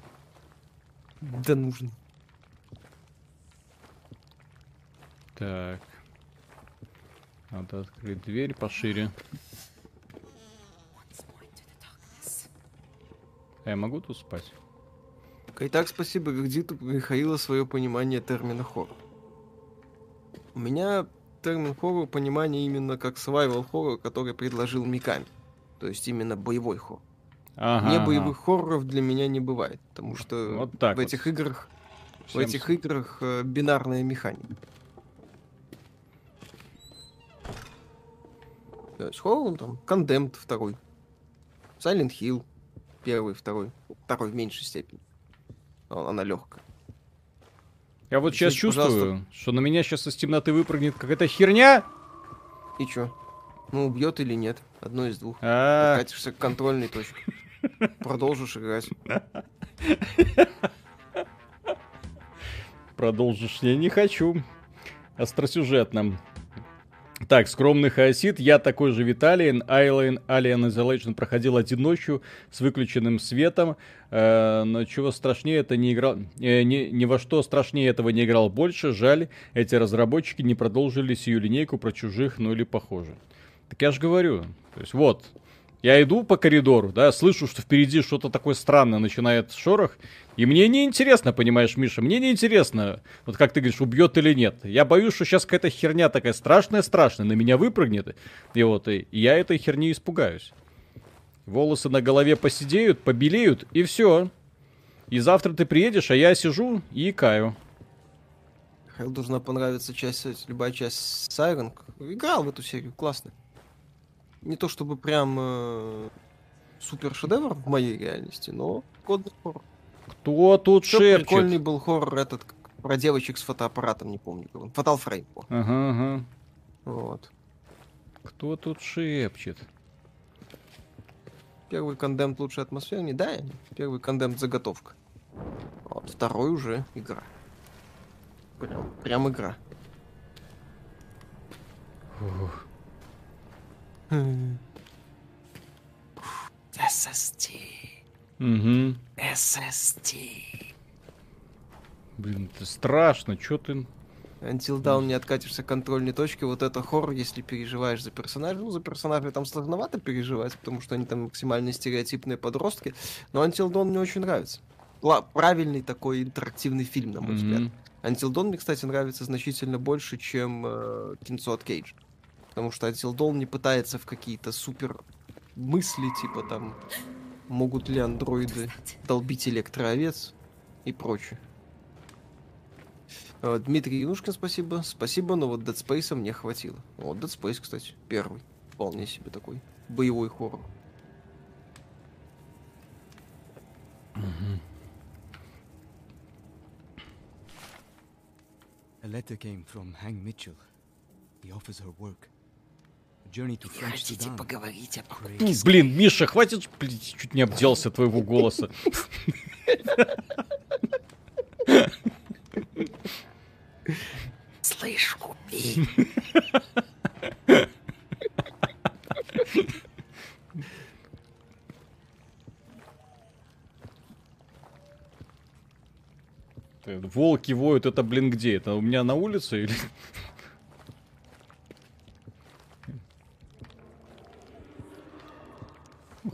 Да нужно. Так. Надо открыть дверь пошире. А я могу тут спать? Итак, спасибо Гагдиту Михаила свое понимание термина хоррор. У меня термин хоррор понимание именно как survival хоррор, который предложил Миками. То есть именно боевой хоррор. Ага. не ага. боевых хорроров для меня не бывает, потому что Вот так в вот. этих играх в Всем этих играх э, бинарная механика. То есть хоррор, там, Condemned второй, Silent Hill первый, второй, второй в меньшей степени. Она легкая. Я вот сейчас Извините, пожалуйста. чувствую, что на меня сейчас из темноты выпрыгнет какая-то херня. И чё? Ну, убьет или нет? Одно из двух. А, Катишься к контрольной точке. Продолжишь играть. Продолжишь? Я не хочу. Остросюжетно. Так, скромный хаосит, я такой же Виталий, Alien, Alien Isolation проходил один ночью с выключенным светом, э, но чего страшнее это не играл, э, ни, ни во что страшнее этого не играл больше, жаль, эти разработчики не продолжили сию линейку про чужих, ну или похоже. Так я же говорю, то есть вот, я иду по коридору, да, слышу, что впереди что-то такое странное начинает шорох, и мне не интересно, понимаешь, Миша, мне не интересно, вот как ты говоришь, убьет или нет. Я боюсь, что сейчас какая-то херня такая страшная-страшная на меня выпрыгнет, и вот, и я этой херни испугаюсь. Волосы на голове посидеют, побелеют, и все. И завтра ты приедешь, а я сижу и икаю. Михаил должна понравиться часть, любая часть Сайрен. Играл в эту серию, классно. Не то чтобы прям э, супер шедевр в моей реальности, но годный хоррор. Кто тут Еще шепчет? прикольный был хоррор этот, Про девочек с фотоаппаратом, не помню. Frame. о, Ага, ага. Вот. Кто тут шепчет? Первый кондемт лучше атмосфернее, да, первый кондемт заготовка. Вот, второй уже игра. Прям, прям игра. Хм. SSD. Угу. SSD. Блин, это страшно. Чё ты... Until Dawn не откатишься к контрольной точке. Вот это хоррор, если переживаешь за персонажа. Ну, за персонажей там сложновато переживать, потому что они там максимально стереотипные подростки. Но Until Dawn мне очень нравится. Ла- правильный такой интерактивный фильм, на мой взгляд. Мгм. Until Dawn мне, кстати, нравится значительно больше, чем э, кинцо от Кейдж. Потому что Dawn не пытается в какие-то супер мысли, типа там, могут ли андроиды долбить электроовец и прочее. Дмитрий Янушкин, спасибо. Спасибо, но вот Dead Space мне хватило. Вот Dead Space, кстати, первый. Вполне себе такой боевой хоррор. A letter came from Hang Mitchell. He offers her work. Sudan. поговорить о Ну, блин, Миша, хватит, блин, чуть не обделся твоего голоса. Слышь, купи. Волки воют, это, блин, где? Это у меня на улице или...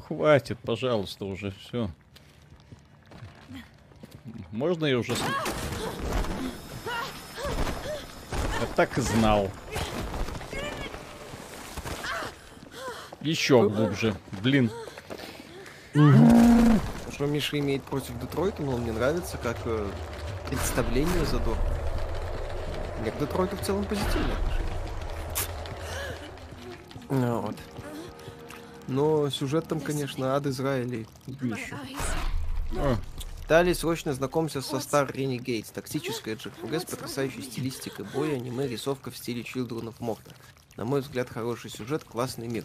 Хватит, пожалуйста, уже все. Можно я уже... с- Я так и знал. Еще глубже. Блин. Что Миша имеет против Детройта, но мне нравится как э, представление задор. Мне к Детройту в целом позитивно. Ну вот. Но сюжет там, конечно, ад Израиля и днище. О, Далее срочно знакомься со Star Renegades. Тактическая JRPG с потрясающей стилистикой боя, аниме, рисовка в стиле Children of Morta. На мой взгляд, хороший сюжет, классный мир.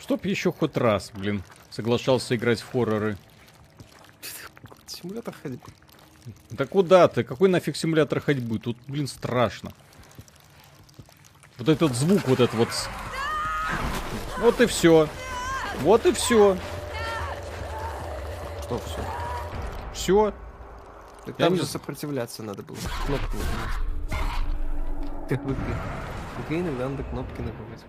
Чтоб еще хоть раз, блин, соглашался играть в хорроры. Симулятор ходьбы. Да куда ты? Какой нафиг симулятор ходьбы? Тут, блин, страшно. Вот этот звук, вот этот вот. Вот и все. Вот и все. Что все? Все. Так Я там не же сопротивляться надо было. Кнопки нажимать. Как в игре. В игре иногда надо кнопки нажимать.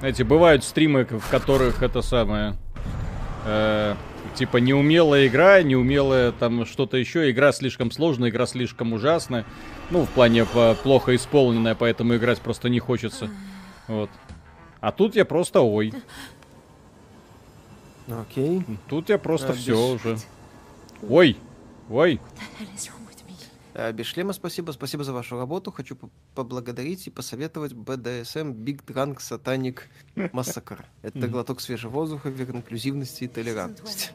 Знаете, бывают стримы, в которых это самое... э, типа неумелая игра, неумелая там что-то еще. Игра слишком сложная, игра слишком ужасная. Ну, в плане плохо исполненная, поэтому играть просто не хочется. Вот. А тут я просто ой. Окей. Тут я просто А, все без- уже. Ой, ой. А, Без шлема спасибо. Спасибо за вашу работу. Хочу по- поблагодарить и посоветовать BDSM Big Drunk Satanic Massacre. Это глоток свежего воздуха, инклюзивности и толерантности.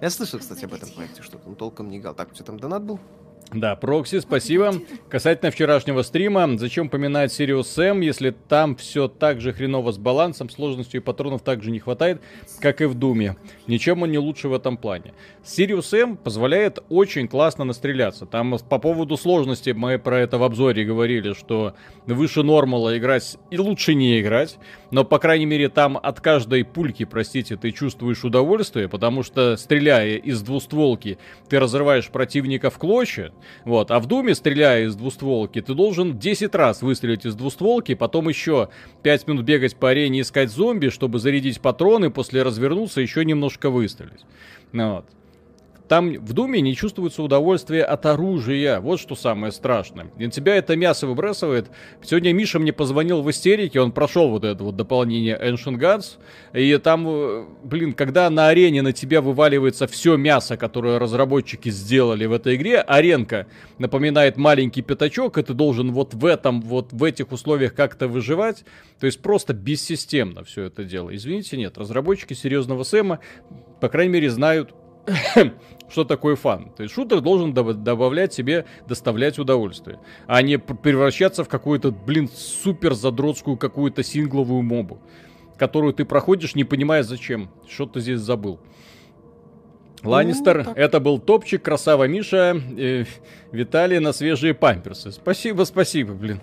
Я слышал, кстати, об этом проекте что-то, но толком не играл. Так, у тебя там донат был? Да, Прокси, спасибо. Касательно вчерашнего стрима, зачем поминать Serious Sam, если там все так же хреново с балансом, сложностью и патронов также не хватает, как и в Doom е. Ничем он не лучше в этом плане. Serious Sam позволяет очень классно настреляться. Там по поводу сложности мы про это в обзоре говорили, что выше нормала играть и лучше не играть. Но, по крайней мере, там от каждой пульки, простите, ты чувствуешь удовольствие, потому что, стреляя из двустволки, ты разрываешь противника в клочья. Вот. А в Думе, стреляя из двустволки, ты должен 10 раз выстрелить из двустволки, потом еще 5 минут бегать по арене искать зомби, чтобы зарядить патроны, после развернуться еще немножко выстрелить. Ну Вот. Там в Думе не чувствуется удовольствие от оружия. Вот что самое страшное. И на тебя это мясо выбрасывает. Сегодня Миша мне позвонил в истерике, он прошел вот это вот дополнение Ancient Gods. И там, э, блин, когда на арене на тебя вываливается все мясо, которое разработчики сделали в этой игре, аренка напоминает маленький пятачок, и ты должен вот в этом, вот в этих условиях как-то выживать. То есть просто бессистемно все это дело. Извините, нет, разработчики серьезного Сэма, по крайней мере, знают, что такое фан. То есть шутер должен доб- добавлять себе, доставлять удовольствие, а не превращаться в какую-то, блин, супер задротскую какую-то сингловую мобу, которую ты проходишь, не понимая зачем. Что ты здесь забыл. Ланнистер, так. это был топчик, красава Миша, э, Виталий на свежие памперсы. Спасибо, спасибо, блин.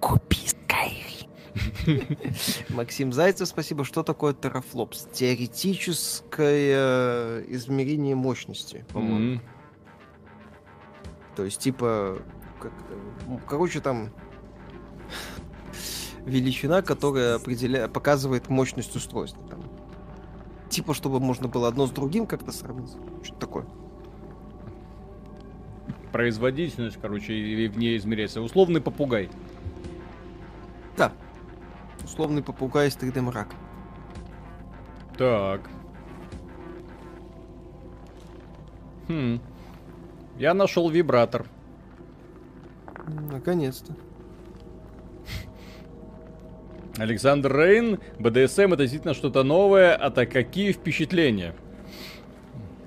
Купи Skyrim. Максим Зайцев, спасибо. Что такое терафлопс? Теоретическое измерение мощности, по-моему. М. То есть, типа, как короче, там величина, которая определя... показывает мощность устройства. Там. Типа, чтобы можно было одно с другим как-то сравнить. Что-то такое. Производительность, короче, и в ней измеряется. Условный попугай. Да. Условный попугай из 3D мрак. Так. Хм. Я нашел вибратор. Наконец-то. Александр Рейн, БДСМ это действительно что-то новое, а так какие впечатления?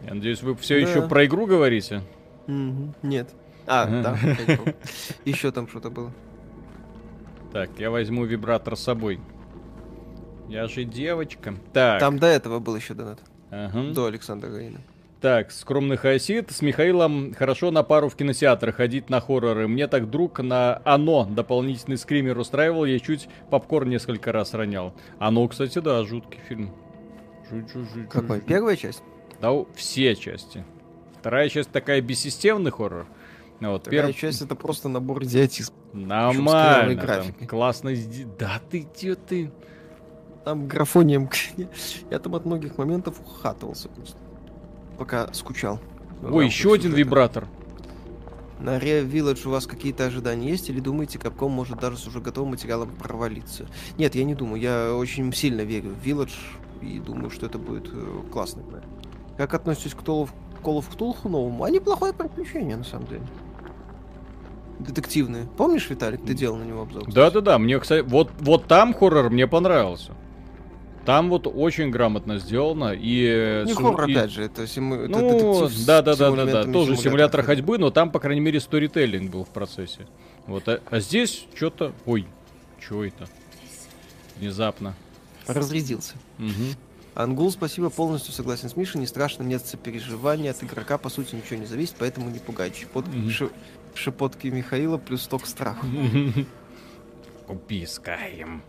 Я надеюсь, вы все Да. еще про игру говорите? Мгм. Нет. А, Ага. да. Еще там что-то было. Так, я возьму вибратор с собой. Я же девочка. Так, Там до этого был еще донат. ага. До Александра Рейна. так, скромный хаосит. С Михаилом хорошо на пару в кинотеатр ходить на хорроры. Мне так друг на Оно дополнительный скример устраивал. Я чуть попкорн несколько раз ронял. Оно, кстати, да, жуткий фильм. Жуть, жуть, жуть, Какой? жуть. Первая часть? Да, все части. Вторая часть такая бессистемный хоррор. Ну Вот, Вторая первая часть это просто набор идиотизма. Нормально. там, классно Да ты где ты? Там графонием... Я там от многих моментов ухатывался просто. Пока скучал. Ой, рамках еще один сюжета. вибратор. На Real Village у вас какие-то ожидания есть или думаете, Capcom может даже с уже готовым материалом провалиться? Нет, я не думаю. Я очень сильно верю в Village и думаю, что это будет э, классный проект. Как относитесь к Call of Cthulhu новому? А неплохое приключение, на самом деле. Детективные. Помнишь, Виталик, ты делал на него обзор? Да-да-да, мне, кстати, вот, вот там хоррор мне понравился. Там вот очень грамотно сделано и... Не су- хоррор, и- опять же, это, симу... это Ну, детектив с- да, да, да, да, да. Тоже симулятор ходьбы. но там, по крайней мере, сторителлинг был в процессе. Вот, а, а здесь что-то. Ой, что это? Внезапно. Разрядился. Мгм. Ангул, спасибо, полностью согласен с Мишей. Не страшно, нет сопереживания. От игрока, по сути, ничего не зависит, поэтому не пугай. Шепот- Мгм. Ше- Шепотки Михаила плюс сток страха. Купи Skyrim.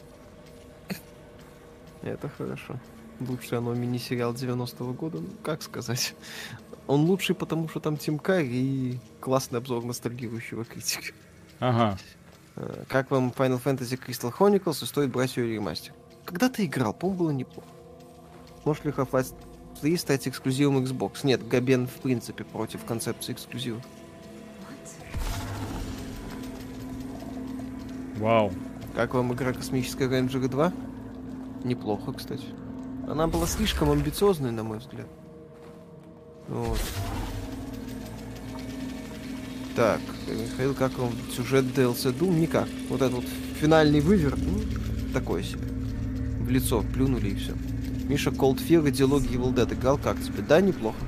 Это хорошо. Лучший оно мини-сериал 90-го года, ну, как сказать. Он лучший, потому что там Тим Карри и классный обзор ностальгирующего критика. Ага. Э, Как вам Final Fantasy Crystal Chronicles и стоит брать ее ремастер? Когда ты играл, по-моему, было неплохо. Может ли Half-Life 3 стать эксклюзивом Xbox? Нет, Габен в принципе против концепции эксклюзива. Вау. Как вам игра Космическая Рейнджеры 2? Неплохо, кстати. Она была слишком амбициозной, на мой взгляд. Вот. Так, э, Михаил, как вам сюжет DLC Doom? Никак. Вот этот вот финальный выверт, ну, такое себе. В лицо плюнули и все. Миша, Cold Fear и диалоги Evil Dead играл как тебе? Да, неплохо.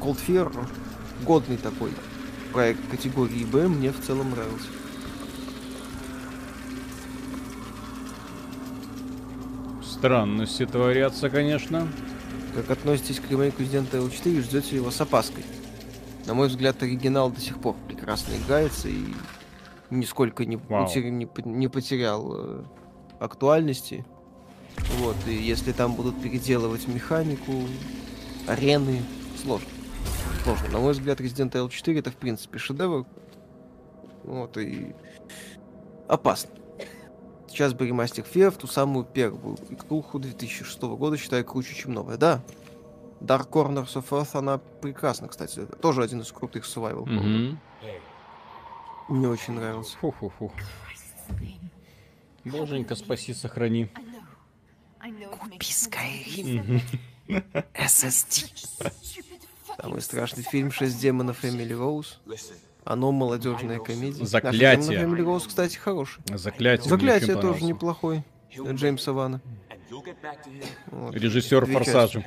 Cold Fear годный такой проект категории B, мне в целом нравился. Странности творятся, конечно. Как относитесь к ремейку Resident Evil 4 и ждете его с опаской? На мой взгляд, оригинал до сих пор прекрасно играется и нисколько не, утер- не не потерял э, актуальности. Вот, и если там будут переделывать механику, арены, сложно. Сложно. На мой взгляд, Resident Evil 4 это в принципе шедевр. Вот, и опасно. Сейчас бы ремастер Fear в ту самую первую игруху 2006 года считаю круче, чем новая. Да, Dark Corners of Earth, она прекрасна, кстати. Тоже один из крутых survival. Мгм. Мне очень нравился. Фу-фу-фу. Боженька, спаси, сохрани. Купи Skyrim. SSD. Самый страшный фильм «Шесть демонов Эмили Роуз». Оно молодежная комедия. Заклятие. А «Шесть демонов Эмили Роуз», кстати, хороший. Заклятие. Заклятие тоже неплохой. Джеймса Вана. Вот. Режиссер Две Форсажа.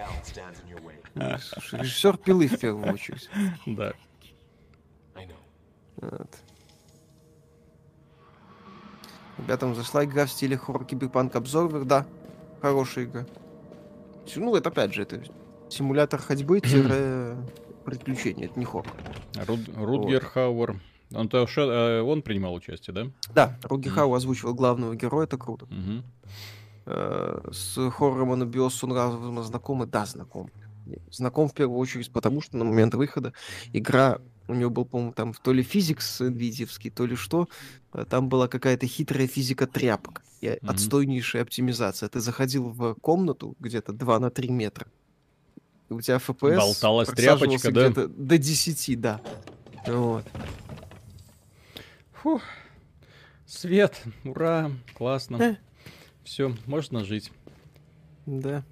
Слушай, Режиссер пилы в первую очередь. Да. Вот. Ребятам зашла игра в стиле хоррор Киберпанк Обзорвер, да. Хорошая игра. Ну, это опять же, это симулятор ходьбы тире приключения, это не хоррор. Руд- Рутгер Хауэр. Он, то ше- э, он принимал участие, да? Да, Руги Хау озвучивал главного героя, это круто. Э, С хоррором Анубиос он разум знакомы? Да, знаком. Знаком в первую очередь, потому что на момент выхода игра, у него был, по-моему, там то ли физикс NVIDIA, то ли что, э, там была какая-то хитрая физика тряпок и Мгм. отстойнейшая оптимизация. Ты заходил в комнату где-то 2 на 3 метра, у тебя FPS Болталась тряпочка, да? до 10, да. Вот. Фух. Свет, ура, классно. Э. Все, можно жить. Да.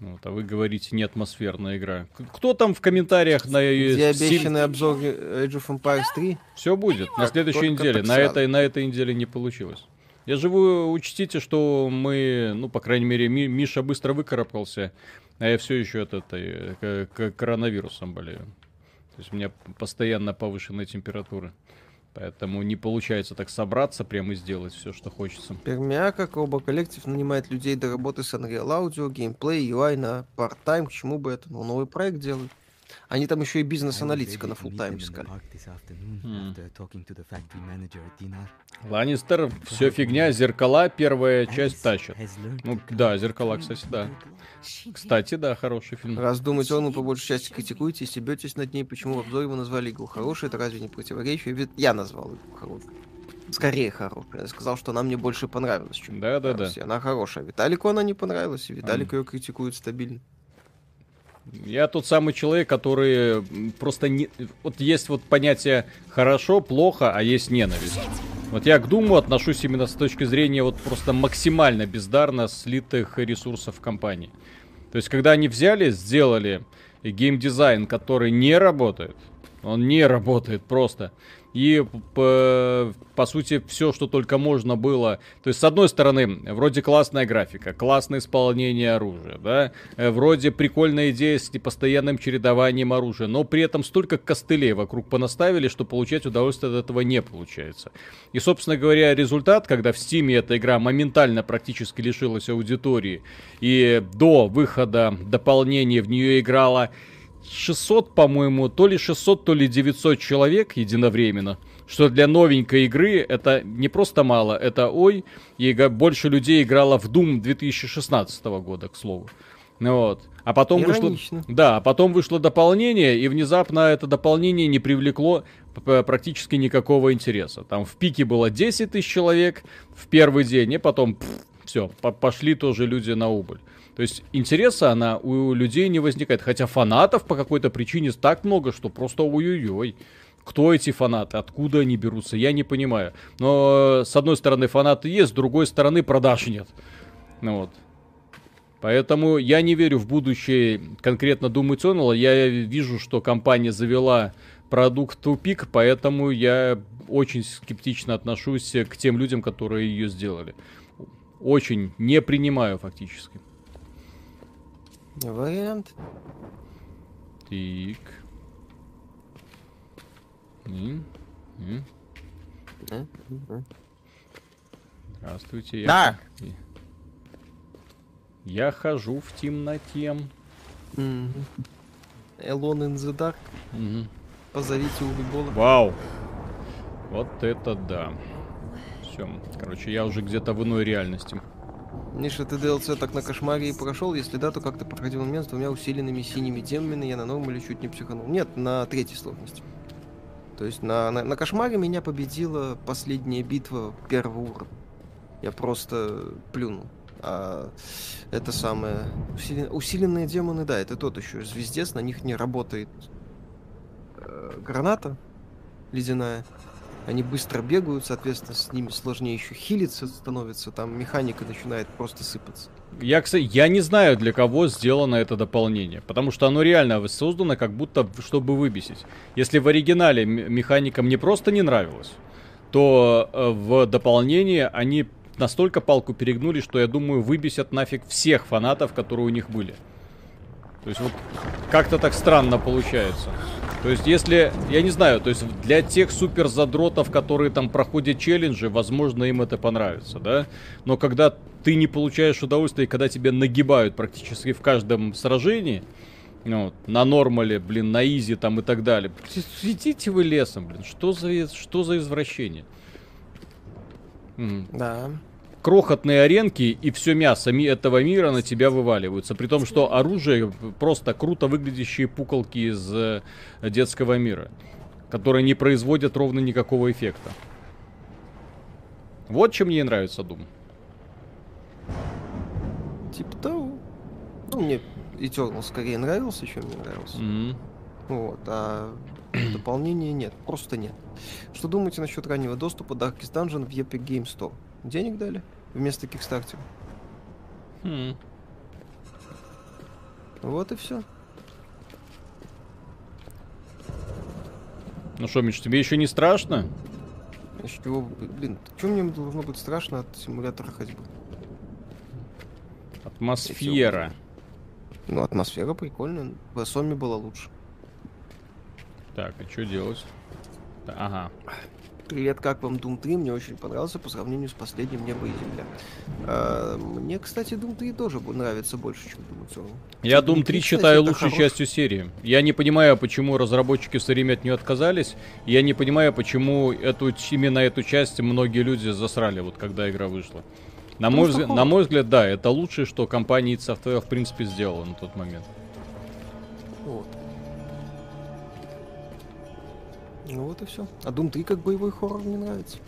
Вот, а вы говорите, не атмосферная игра. Кто там в комментариях на Где обещанный обзор Age of Empires 3? Все будет на следующей неделе. На этой, на этой неделе не получилось. Я же вы учтите, что мы, ну, по крайней мере, Ми- Миша быстро выкарабкался, а я все еще от этой коронавирусом болею. То есть у меня постоянно повышенная температура. Поэтому не получается так собраться прямо и сделать все, что хочется. Пермяка, Коба Коллектив нанимает людей до работы с Unreal Audio, геймплей, UI на part-time. К чему бы это? Ну, новый проект делают. Они там еще и бизнес-аналитика на full-time искали. Hmm. Хм. Ланнистер, все фигня, зеркала, первая часть тащит. Ну, да, зеркала, кстати, да. Кстати, да, хороший фильм. Раз думаете, он, вы по большей части критикуете и стебетесь над ней, почему в обзоре вы назвали игру хорошей, это разве не противоречие? Ведь я назвал игру хорошей. Скорее хорошей. Я сказал, что она мне больше понравилась, чем Да, да, да. Она хорошая. Виталику она не понравилась, и Виталик ее критикует стабильно. Я тот самый человек, который просто не... Вот есть вот понятие хорошо, плохо, а есть ненависть. Вот я к Думу отношусь именно с точки зрения вот просто максимально бездарно слитых ресурсов компании. То есть, когда они взяли, сделали геймдизайн, который не работает, он не работает просто. И по, по сути все, что только можно было. То есть, с одной стороны, вроде классная графика, классное исполнение оружия, да, э, вроде прикольная идея с постоянным чередованием оружия, но при этом столько костылей вокруг понаставили, что получать удовольствие от этого не получается. И, собственно говоря, результат, когда в Стиме эта игра моментально практически лишилась аудитории, и до выхода дополнения в нее играла 600, по-моему, то ли 600, то ли 900 человек единовременно. Что для новенькой игры это не просто мало, это ой, и больше людей играло в Doom 2016 года, к слову. Вот. А потом вышло... Иронично. Да, а потом вышло дополнение, и внезапно это дополнение не привлекло практически никакого интереса. Там в пике было 10 тысяч человек в первый день, и потом все, пошли тоже люди на убыль. То есть интереса она у людей не возникает. Хотя фанатов по какой-то причине так много, что просто ой-ой-ой. Кто эти фанаты? Откуда они берутся? Я не понимаю. Но э, с одной стороны фанаты есть, с другой стороны продаж нет. Ну вот. Поэтому я не верю в будущее конкретно Doom Eternal. Я вижу, что компания завела продукт тупик, поэтому я очень скептично отношусь к тем людям, которые ее сделали. Очень не принимаю фактически. Вариант. Так. А? М. Здравствуйте. Я, Да. я хожу в темноте. Элон in the Dark. Мгм. Позовите Увибола. Вау. Вот это да. Все. Короче, я уже где-то в иной реальности. Миша, ты DLC так на кошмаре и прошел? Если да, то как ты проходил момент с двумя усиленными синими демонами, я на нормале чуть не психанул. Нет, на третьей сложности. То есть на, на, на кошмаре меня победила последняя битва первого уровня. Я просто плюнул. А это самое... усилен- Усиленные демоны, да, это тот еще звездец, на них не работает э, граната ледяная. Они быстро бегают, соответственно, с ними сложнее еще хилиться становится, там механика начинает просто сыпаться. Я, кстати, я не знаю, для кого сделано это дополнение, потому что оно реально создано как будто, чтобы выбесить. Если в оригинале механика мне просто не нравилась, то э, в дополнении они настолько палку перегнули, что я думаю, выбесят нафиг всех фанатов, которые у них были. То есть вот как-то так странно получается. То есть если, я не знаю, то есть для тех супер задротов, которые там проходят челленджи, возможно им это понравится, да? Но когда ты не получаешь удовольствия, когда тебя нагибают практически в каждом сражении, ну, на нормале, блин, на изи там и так далее. Идите вы лесом, блин, что за, что за извращение? Да. Крохотные аренки и все мясо этого мира на тебя вываливаются. При том, что оружие просто круто выглядящие пуколки из э, детского мира, которые не производят ровно никакого эффекта. Вот чем мне нравится Doom. Типа того. Ну, мне Eternal скорее нравился, чем не нравился. Мгм. Вот, а дополнения нет, просто нет. Что думаете насчет раннего доступа Darkest Dungeon в Epic Game Store? Денег дали вместо Kickstarter? Хм. Вот и все. Ну что, Миш, тебе еще не страшно? Бы- блин, что мне должно быть страшно от симулятора ходьбы? Атмосфера. Ну, атмосфера прикольная. В Асоме было лучше. Так, и что делать? Ага. Привет, как вам Doom 3? Мне очень понравился по сравнению с последним Небо и Земля. А, мне, кстати, Doom 3 тоже нравится больше, чем Doom Eternal. Я Doom Doom 3 3, кстати, считаю лучшей хорош- частью серии. Я не понимаю, почему разработчики все время от нее отказались. Я не понимаю, почему эту, именно эту часть многие люди засрали, вот когда игра вышла. На мой, взгляд, на мой взгляд, да, это лучшее, что компания id Software в принципе сделала на тот момент. Вот. Ну вот и все. А Doom 3 как боевой хоррор мне нравится.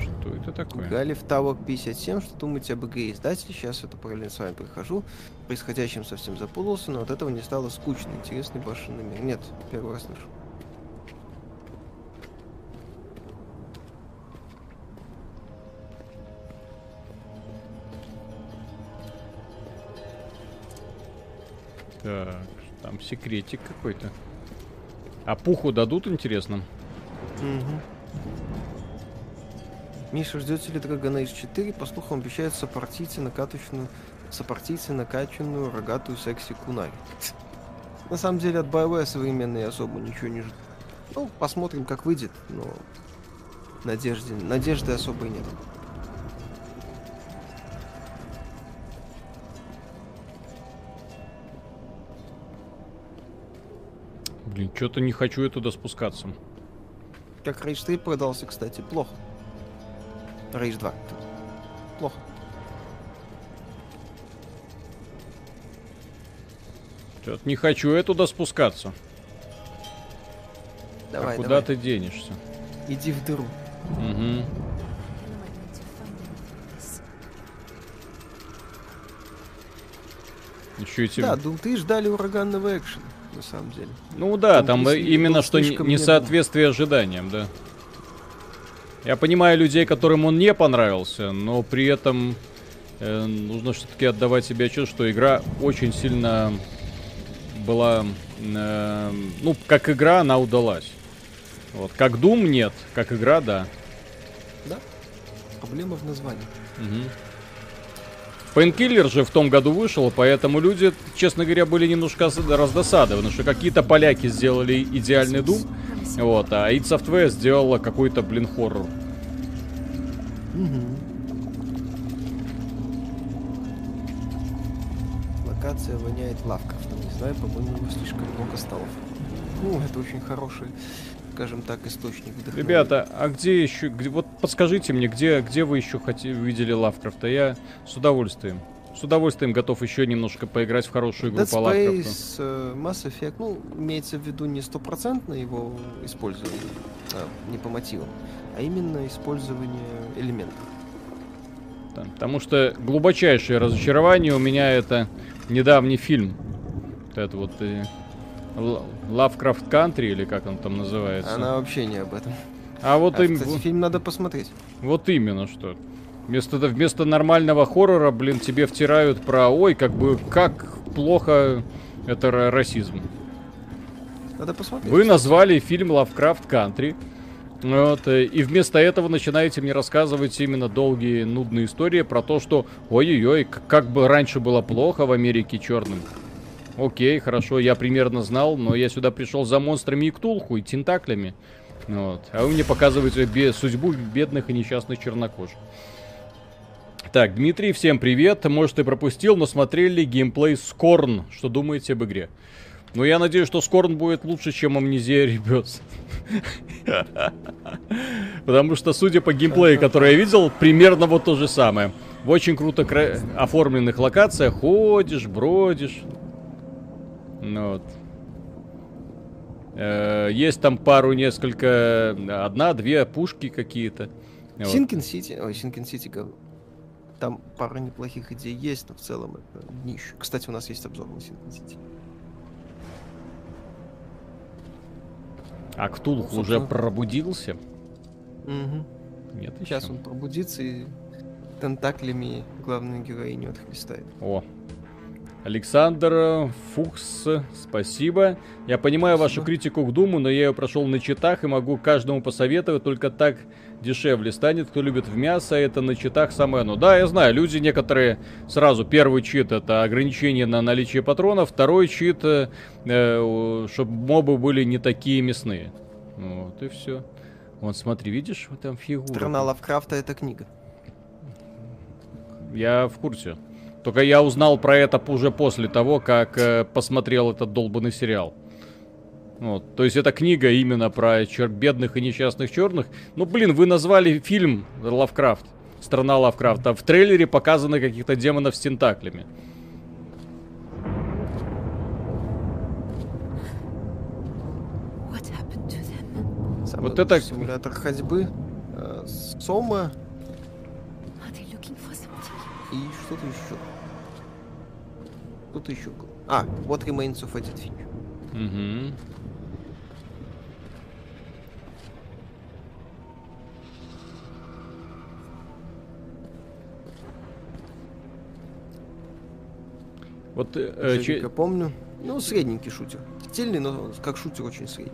Что это такое? В Tower 57. Что думаете об игре издателя? Сейчас это параллельно с вами прохожу. Происходящим совсем запутался, но от этого не стало скучно. Интересный башенный мир. Нет, первый раз слышу. Так, там секретик какой-то. А пуху дадут, интересно? Мгм. Миша, ли Dragon Age 4? По слухам, обещают сопартийцы накаточную, сопартийцы накачанную рогатую секси кунай. На самом деле от BioWare современные особо ничего не ждут. Ну, посмотрим, как выйдет, но надежды, надежды особой нет. Блин, что-то не хочу я туда спускаться. Как Rage 3 продался, кстати, плохо. Rage 2. Плохо. Что-то не хочу я туда спускаться. Давай, а куда давай. ты денешься? Иди в дыру. Угу. Еще эти... Да, Doom 3 ждали ураганного экшена, на самом деле. Ну да, там 3 э, именно что не- несоответствие ожиданиям, да. Я понимаю людей, которым он не понравился, но при этом э, нужно все-таки отдавать себе отчет, что игра очень сильно была, э, ну, как игра она удалась. Вот, как Doom нет, как игра, да. Проблема в названии. Мгм. Painkiller же в том году вышел, поэтому люди, честно говоря, были немножко раздосадованы, что какие-то поляки сделали идеальный Doom, вот, а id Software сделала какой-то, блин, хоррор. Локация воняет Лавкрафтом. Не знаю, по-моему, слишком много столов. Ну, это очень хороший, скажем так, источник вдохновения. Ребята, а где еще, где, вот подскажите мне, где, где вы еще хоте, видели Лавкрафта? Я с удовольствием, с удовольствием готов еще немножко поиграть в хорошую игру Dead по Лавкрафту. Space, э, Mass Effect, ну, имеется в виду не стопроцентно его использование, а, не по мотивам, а именно использование элементов. Да, Потому что глубочайшее разочарование у меня это недавний фильм. Вот это вот Л- Lovecraft Country, или как он там называется. Она вообще не об этом. А вот, А, им, кстати, фильм надо посмотреть. вот именно что. Вместо, вместо нормального хоррора, блин, тебе втирают про, ой, как бы, как плохо это ра- расизм. Надо посмотреть. Вы назвали фильм Lovecraft Country Вот, э, и вместо этого начинаете мне рассказывать именно долгие, нудные истории про то, что ой-ой-ой, как бы раньше было плохо в Америке черным. Окей, хорошо, я примерно знал, но я сюда пришел за монстрами и ктулху, и тентаклями. Вот. А вы мне показываете бе- судьбу бедных и несчастных чернокожих. Так, Дмитрий, всем привет. Может, ты пропустил, но смотрели геймплей Скорн. Что думаете об игре? Ну, я надеюсь, что Скорн будет лучше, чем Амнезия Ребес. Потому что, судя по геймплею, который я видел, примерно вот то же самое. В очень круто оформленных локациях ходишь, бродишь. Ну вот. Э, Есть там пару, несколько, одна-две пушки какие-то. Sinking City, ой, Sinking City. Там пара неплохих идей есть, но в целом это ниша. Кстати, у нас есть обзор на Sinking City. А Ктулху уже Собственно. пробудился? Мгм. Нет, Сейчас еще. он пробудится и тентаклями главную героиню отхлестает. О. Александр э, Фукс, спасибо. Я понимаю вашу Спасибо. критику к Думу, но я ее прошел на читах и могу каждому посоветовать, только так дешевле станет. Кто любит в мясо, это на читах самое оно. Да, я знаю, люди некоторые сразу, первый чит это ограничение на наличие патронов, второй чит, чтобы мобы были не такие мясные. Вот и все. Вот смотри, видишь, вот там фигура. Страна Лавкрафта это книга. Я в курсе. Только я узнал про это уже после того, как э, посмотрел этот долбанный сериал. Вот. То есть это книга именно про чер- бедных и несчастных черных. Ну, блин, вы назвали фильм Лавкрафт. Страна Лавкрафта. В трейлере показаны каких-то демонов с тентаклями. Вот это- симулятор ходьбы. э, Сома и что-то еще. Что-то еще. А, What Remains of Edith Finch. Мгм. Вот э, э, че- Жирика помню. Ну, средненький шутер. Стильный, но как шутер очень средний.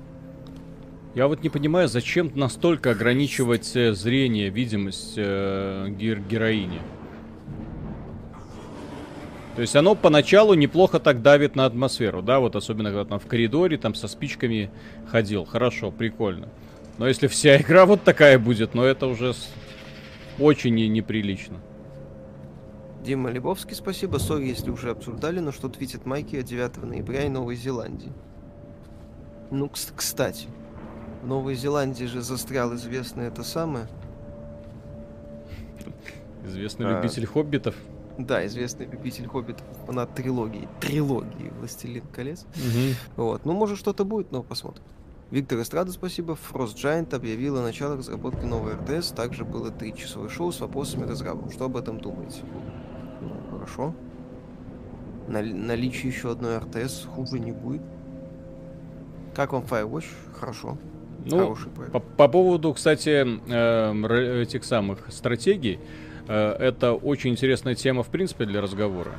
я вот не понимаю, зачем настолько ограничивать э, зрение, видимость э, гер- героини. То есть оно поначалу неплохо так давит на атмосферу, да, вот особенно когда там в коридоре там со спичками ходил, хорошо, прикольно. Но если вся игра вот такая будет, ну это уже очень не- неприлично. Дима Лебовский, спасибо. Sorry, если уже обсуждали, но что твитит Майки о 9 ноября и Новой Зеландии. Ну, кс- кстати, в Новой Зеландии же застрял известный это самое. Известный А. любитель хоббитов. Да, известный любитель хоббитов, фанат трилогии. Трилогии «Властелин колец». Вот, ну, может, что-то будет, но посмотрим. Виктор Эстрада, спасибо. Frost Giant объявила начало разработки новой RTS. Также было трехчасовое шоу с вопросами разработки. Что об этом думаете? Ну, хорошо. Нали- наличие еще одной РТС хуже не будет. Как вам Firewatch? Хорошо. Ну, Хороший проект. По, по поводу, кстати, р- этих самых стратегий, э, это очень интересная тема, в принципе, для разговора.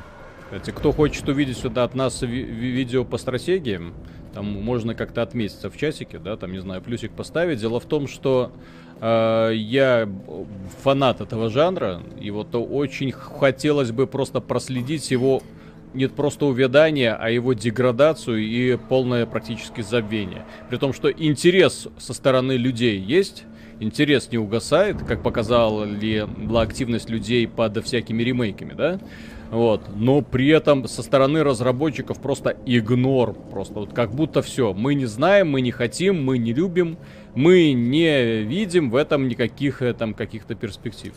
Кстати, кто хочет увидеть сюда от нас ви- ви- видео по стратегиям, там можно как-то отметиться в чатике, да, там, не знаю, плюсик поставить. Дело в том, что э, я фанат этого жанра, и вот очень хотелось бы просто проследить его не просто увядание, а его деградацию и полное практически забвение. При том, что интерес со стороны людей есть, интерес не угасает, как показала ли была активность людей под всякими ремейками, да? Вот. Но при этом со стороны разработчиков просто игнор. Просто вот как будто все. Мы не знаем, мы не хотим, мы не любим, мы не видим в этом никаких э, там каких-то перспектив.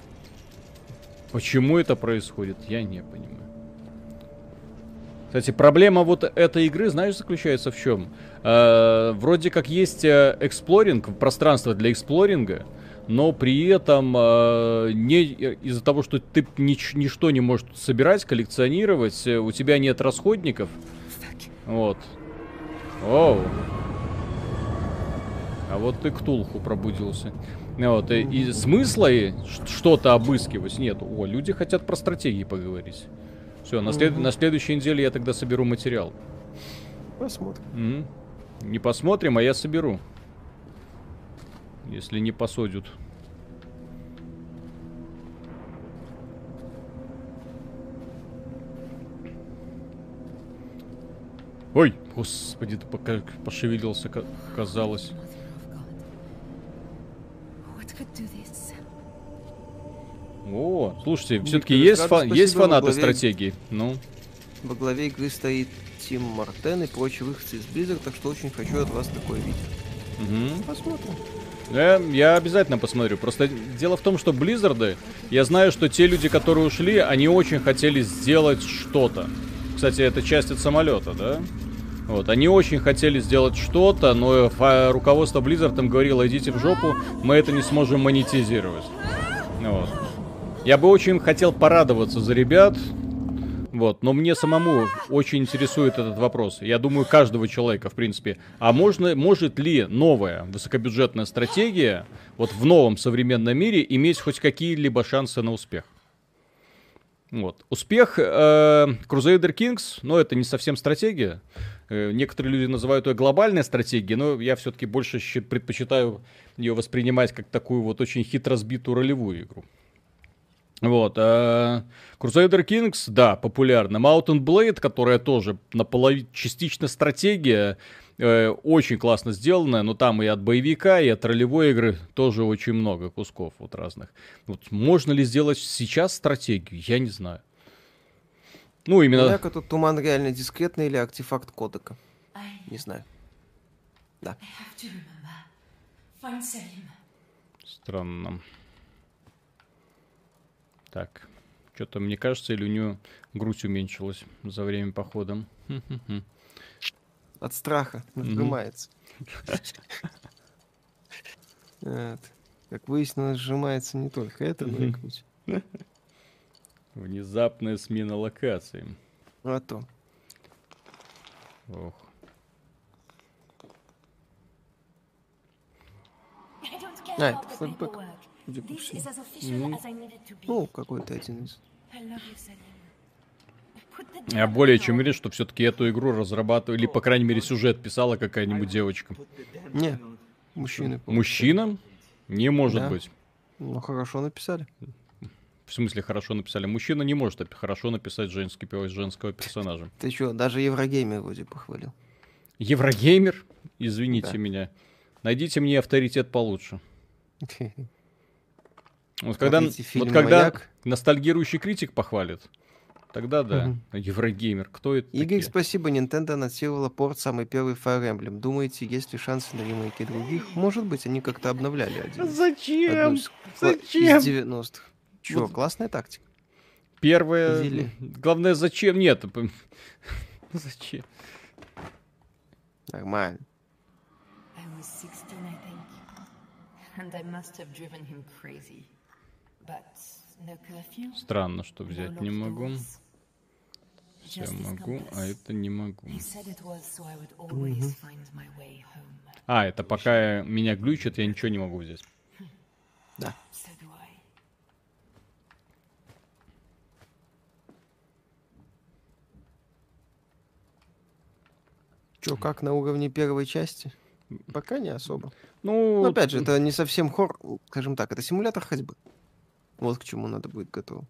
Почему это происходит, я не понимаю. Кстати, проблема вот этой игры, знаешь, заключается в чем? Э, вроде как есть э, эксплоринг, пространство для эксплоринга, но при этом э, не из-за того, что ты нич- ничто не можешь собирать, коллекционировать, э, у тебя нет расходников. Вот. Оу. А вот ты Ктулху пробудился. Вот, и, и смысла что-то обыскивать нету. О, люди хотят про стратегии поговорить. Все, на, след- на следующей неделе я тогда соберу материал. Посмотрим. Мгм. Не посмотрим, а я соберу. Если не посадят. Ой, господи, ты пока пошевелился, ка- казалось. О, слушайте, все-таки есть, скажу фа- спасибо есть фанаты главе- стратегии. Ну, Во главе игры стоит Тим Мартен и прочие выходцы из Blizzard, так что очень хочу от вас такое видеть. мгм. Посмотрим. Я, я обязательно посмотрю. Просто дело в том, что Близзарды, я знаю, что те люди, которые ушли, они очень хотели сделать что-то. Кстати, это часть от самолета, да? Вот, они очень хотели сделать что-то, но руководство Blizzard им говорило, идите в жопу, мы это не сможем монетизировать. Вот. Я бы очень хотел порадоваться за ребят, вот, но мне самому очень интересует этот вопрос. Я думаю, каждого человека, в принципе. А можно, может ли новая высокобюджетная стратегия вот в новом современном мире иметь хоть какие-либо шансы на успех? Вот. Успех э, Crusader Kings, но это не совсем стратегия. Э, некоторые люди называют ее глобальной стратегией, но я все-таки больше предпочитаю ее воспринимать как такую вот очень хитро сбитую ролевую игру. Вот. а Crusader Kings, да, популярна. Mountain Blade, которая тоже наполовину частично стратегия, э, очень классно сделанная, но там и от боевика, и от ролевой игры тоже очень много кусков вот разных. Вот можно ли сделать сейчас стратегию? Я не знаю. Ну, именно... Однако тут туман реально дискретный или артефакт кодека. Не знаю. I have to remember. Find Selim. Странно. Так. Что-то, мне кажется, или у нее грудь уменьшилась за время похода. Хм-хм-хм. От страха сжимается. Как выяснилось, сжимается не только это, но и грудь. Внезапная смена локации. А то. Ох. А, это paperwork. Судя по всему. Ну, какой-то один из. Я более чем уверен, что все-таки эту игру разрабатывали, или, по крайней мере, сюжет писала какая-нибудь девочка. Не, мужчины. по- Мужчина? Не может Да. быть. Ну, хорошо написали. В смысле, хорошо написали. Мужчина не может хорошо написать женский пес женского персонажа. Ты что, даже Еврогеймер вроде похвалил. Еврогеймер? Извините Да. меня. Найдите мне авторитет получше. Вот когда, вот когда «Маяк». ностальгирующий критик похвалит, тогда да. Мгм. Еврогеймер. Кто это Игорь, такие? спасибо, Nintendo анонсировала порт самый первый Fire Emblem. Думаете, есть ли шансы на ремейки других? Может быть, они как-то обновляли один. Зачем? из, Зачем? Из 90-х. Чё, Вот. классная тактика. Первое... Зелье. Главное, зачем? Нет. Зачем? Нормально. I was 16, I think. And I must have driven him crazy. Странно, что взять не могу. Все могу, а это не могу. А, это пока меня глючит, я ничего не могу взять. Да. Чё, как на уровне первой части? Пока не особо. Ну, Но опять же, это не совсем хор, скажем так, это симулятор ходьбы. Вот к чему надо будет готов.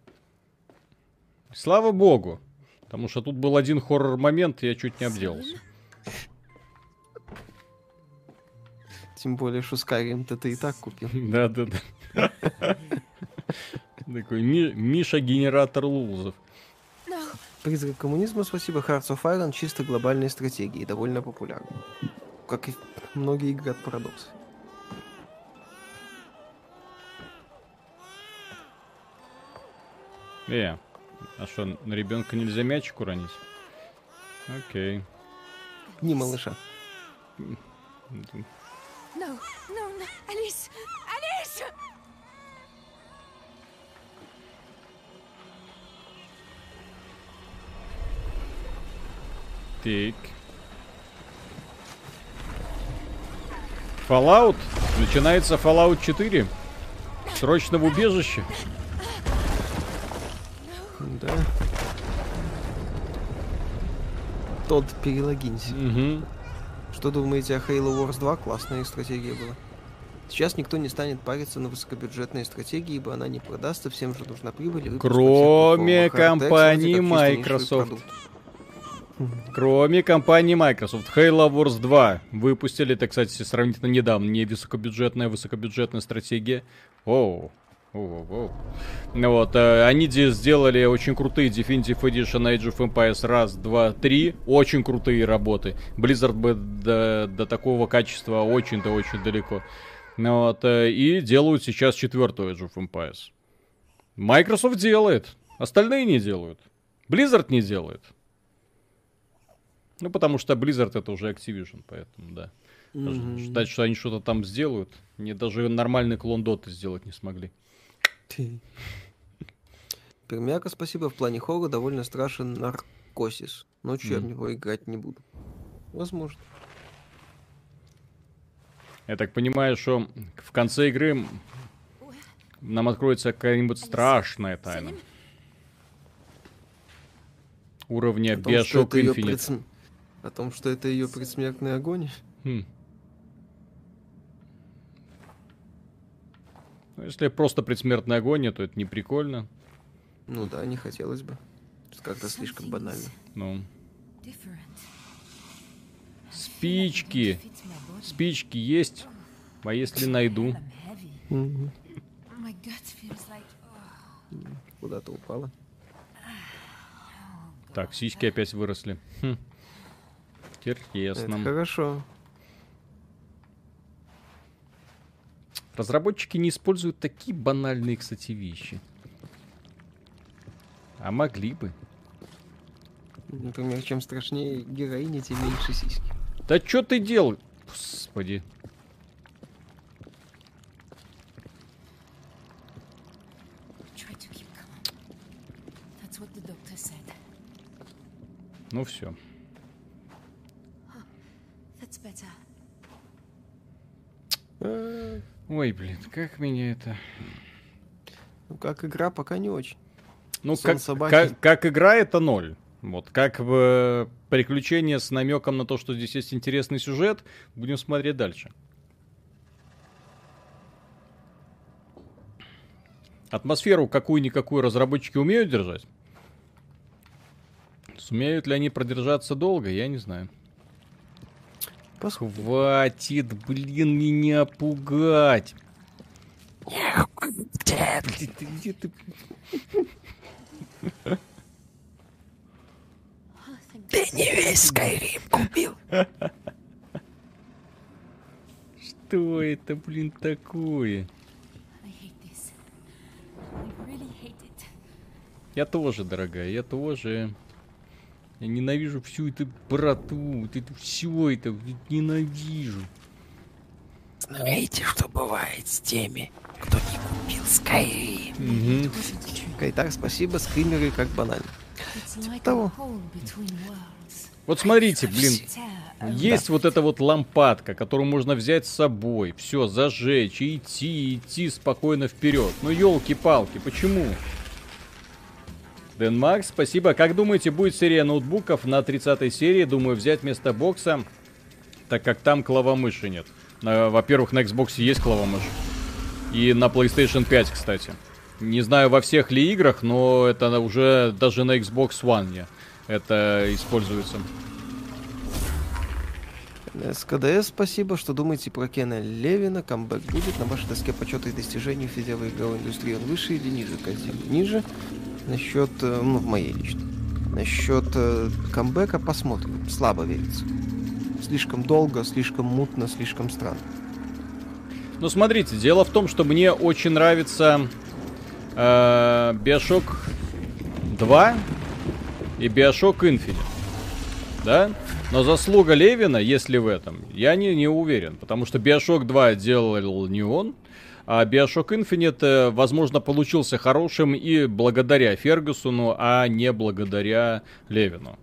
слава богу. Потому что тут был один хоррор-момент, и я чуть не обделался. Тем более, что Skyrim-то ты и так купил. Да-да-да. Такой Ми- Миша-генератор лузов. Призрак коммунизма, спасибо, Hearts of Iron чисто глобальные стратегии, довольно популярны. Как и многие игры от. Э, а что, на ребенка нельзя мячик уронить? Окей. Не малыша. No, no, no. Alice! Alice! Так. Fallout? Начинается Fallout 4. Срочно в убежище. Да. Тот перелогинься. Угу. Что думаете о Halo Wars 2? Классная стратегия была. Сейчас никто не станет париться на высокобюджетные стратегии, ибо она не продастся, всем же нужна прибыль. Кроме компании Microsoft. Кроме компании Microsoft, Halo Wars 2 выпустили, это, кстати, сравнительно недавно, не высокобюджетная, высокобюджетная стратегия. Оу. Ну Вот, э, они де- сделали очень крутые Definitive Edition Age of Empires раз, два, три. Очень крутые работы. Blizzard бы до, до такого качества очень-то очень далеко. Ну Вот, э, и делают сейчас четвертую Age of Empires. Microsoft делает, остальные не делают. Blizzard не делает. Ну, потому что Blizzard это уже Activision, поэтому, да. Даже Ждать, что они что-то там сделают. Мне даже нормальный клон Доты сделать не смогли. Пермяка, спасибо. В плане хоррора довольно страшен наркосис. Ночью я в него играть не буду. Возможно. Я так понимаю, что в конце игры нам откроется какая-нибудь страшная тайна. Уровня Infinite. предсм- О том, что это ее предсмертный огонь. Хм. Ну, если просто предсмертная агония, то это не прикольно. Ну да, не хотелось бы. Как-то слишком банально. Ну, спички. Спички есть. А если найду? Куда-то упала. Так, сиськи опять выросли. Хм. Это Интересно. хорошо. Разработчики не используют такие банальные, кстати, вещи. А могли бы. Например, чем страшнее героиня, тем меньше сиськи. Да что ты делал? Господи. Ну все. Э, Ой, блин, как меня это... Ну, как игра, пока не очень. Ну, Сон как, собаки. как, как игра это ноль. Вот, как бы приключение с намеком на то, что здесь есть интересный сюжет, будем смотреть дальше. Атмосферу какую-никакую разработчики умеют держать? Сумеют ли они продержаться долго, я не знаю. Посмотрим. Хватит, блин, меня пугать. Блин, ты где ты? Ты не весь Skyrim купил. Что это, блин, такое? Я тоже, дорогая, я тоже. Я ненавижу всю эту брату, вот это все это ненавижу. Знаете, что бывает с теми, кто не купил Skyrim? Мгм. Кайтар, спасибо, скримеры как банально. Like того. Вот смотрите, блин, есть вот эта вот лампадка, которую можно взять с собой, все, зажечь и идти, идти спокойно вперед. Ну елки-палки, почему? Дэн Макс, спасибо. Как думаете, будет серия ноутбуков на 30 серии? Думаю, взять вместо бокса, так как там клавомыши нет. На- Во-первых, на Xbox есть клавомышь. И на PlayStation 5, кстати. Не знаю во всех ли играх, но это уже даже на Xbox One не это используется. СКДС, спасибо, что думаете про Кена Левина. Камбэк будет на вашей доске почета и достижений в видеоигровой игровой индустрии. Он выше или ниже Кодзимы? Ниже. Насчет, э, ну, в моей лично. Насчет э, камбэка посмотрим. Слабо верится. Слишком долго, слишком мутно, слишком странно. Ну, смотрите, дело в том, что мне очень нравится э, Bioshock 2 и Bioshock Infinite. Да? Но заслуга Левина, если в этом, я не, не уверен. Потому что Bioshock 2 делал не он, а Bioshock Infinite, э, возможно, получился хорошим и благодаря Фергюсону, а не благодаря Левину.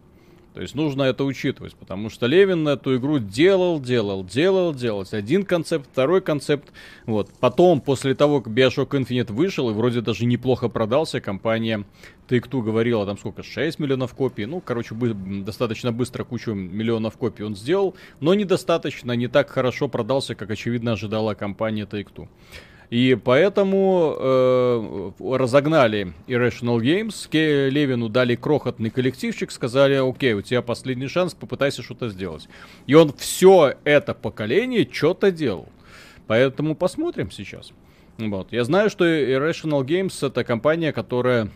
То есть нужно это учитывать, потому что Левин эту игру делал, делал, делал, делал. Один концепт, второй концепт. Вот. Потом, после того, как Bioshock Infinite вышел, и вроде даже неплохо продался, компания Take-Two говорила, там сколько, 6 миллионов копий. Ну, короче, бы, достаточно быстро кучу миллионов копий он сделал, но недостаточно, не так хорошо продался, как, очевидно, ожидала компания Take-Two. И поэтому э, разогнали Irrational Games, Ке Левину дали крохотный коллективчик, сказали, окей, у тебя последний шанс, попытайся что-то сделать. И он все это поколение что-то делал. Поэтому посмотрим сейчас. Вот. Я знаю, что Irrational Games это компания, которая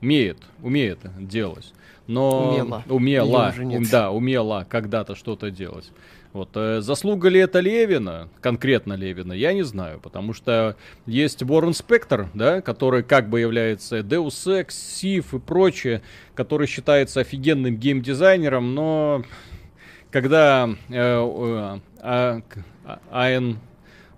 умеет, умеет делать. Но Умела. умела, да, умела когда-то что-то делать. Вот, э, заслуга ли это Левина, конкретно Левина, я не знаю, потому что есть Уоррен Спектр, да, который как бы является Deus Ex, Sif и прочее, который считается офигенным геймдизайнером, но когда э, э, а- к- а- Айн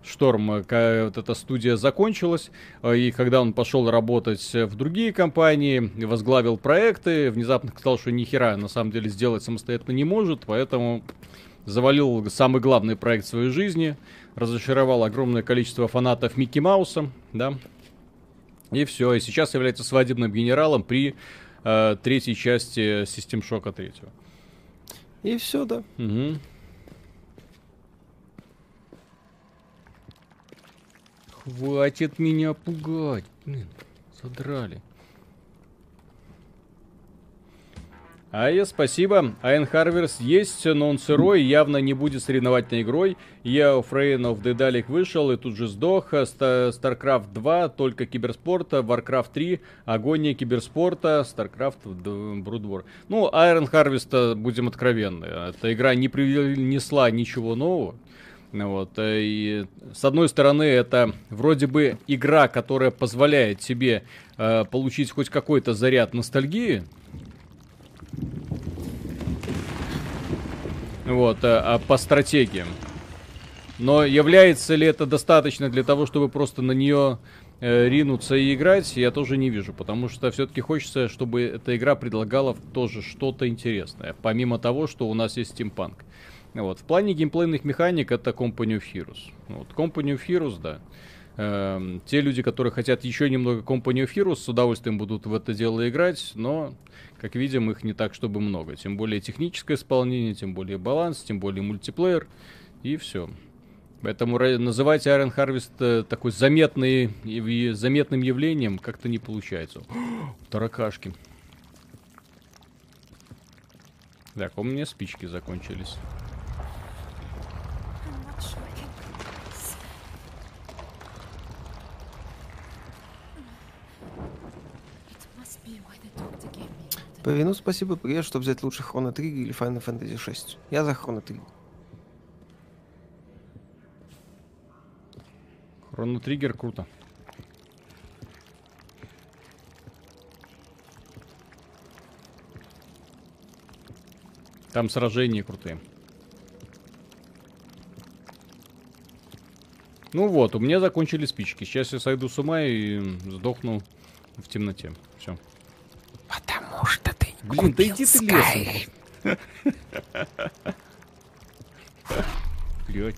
Шторм, э, вот эта студия закончилась, э, и когда он пошел работать э, в другие компании, возглавил проекты, внезапно сказал, что ни хера на самом деле сделать самостоятельно не может, поэтому завалил самый главный проект своей жизни, разочаровал огромное количество фанатов Микки Мауса, да, и все, и сейчас является свадебным генералом при э, третьей части Систем Шока третьего. И все, да. Мгм. Хватит меня пугать. Блин, задрали. Ая, спасибо. Айн Харверс есть, но он сырой, явно не будет соревновательной игрой. Я Фрейн of Дедалик вышел и тут же сдох. Ста- StarCraft 2, только киберспорта. Warcraft 3, агония киберспорта. Д- Brood War. Ну, Iron Harvest, будем откровенны. Эта игра не принесла ничего нового. Ну Вот, э, и с одной стороны, это вроде бы игра, которая позволяет тебе э, получить хоть какой-то заряд ностальгии. Вот, э, а по стратегиям. Но является ли это достаточно для того, чтобы просто на нее э, ринуться и играть, я тоже не вижу. Потому что все-таки хочется, чтобы эта игра предлагала тоже что-то интересное. Помимо того, что у нас есть стимпанк. Вот. В плане геймплейных механик это Company of Heroes. Вот. Company of Heroes, да. Эм, те люди, которые хотят еще немного Company of Heroes, с удовольствием будут в это дело играть, но, как видим, их не так, чтобы много. Тем более техническое исполнение, тем более баланс, тем более мультиплеер, и все. Поэтому называть Iron Harvest э, такой заметный, заметным явлением как-то не получается. Таракашки. Так, у меня спички закончились. По вину спасибо, привет, чтобы взять лучше Хроно Триггер или Final Fantasy 6. Я за Хроно Триггер. Хроно Триггер круто. Там сражения крутые. Ну вот, у меня закончились спички. Сейчас я сойду с ума и сдохну в темноте. Все. Потому что ты не Блин, да иди ты лесом. Блять.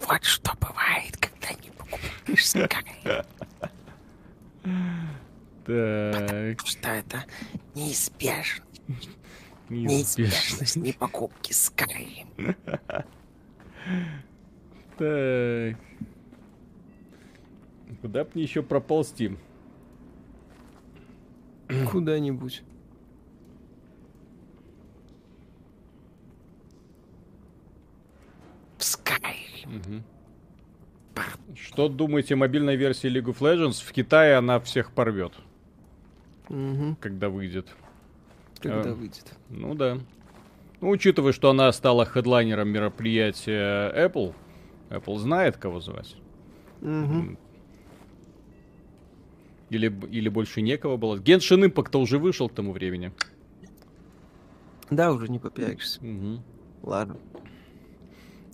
Вот что бывает, когда не покупаешь Skyrim. Так, Что это неизбежно. Неизбежность непокупки Skyrim. Так. Куда б мне еще проползти? Куда-нибудь. В Skyrim. Что думаете о мобильной версии League of Legends? В Китае она всех порвет, Угу. когда выйдет. Когда А. выйдет. Ну да. Ну, учитывая, что она стала хедлайнером мероприятия Apple, Apple знает, кого звать. Угу. Или, или больше некого было. Genshin Impact уже вышел к тому времени. Да, уже не попиаришься. Мгм. Ладно.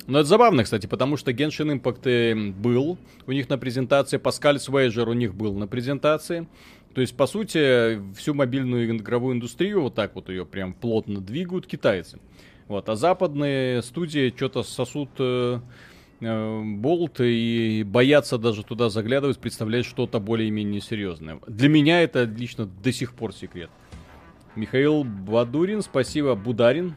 Ну, это забавно, кстати, потому что Genshin Impact э, был у них на презентации, Pascal Swagger у них был на презентации. То есть, по сути, всю мобильную игровую индустрию, вот так вот ее прям плотно двигают китайцы. Вот, а западные студии что-то сосут э, э, болт и боятся даже туда заглядывать, представлять что-то более-менее серьезное. Для меня это лично до сих пор секрет. Михаил Бадурин, спасибо, Бударин.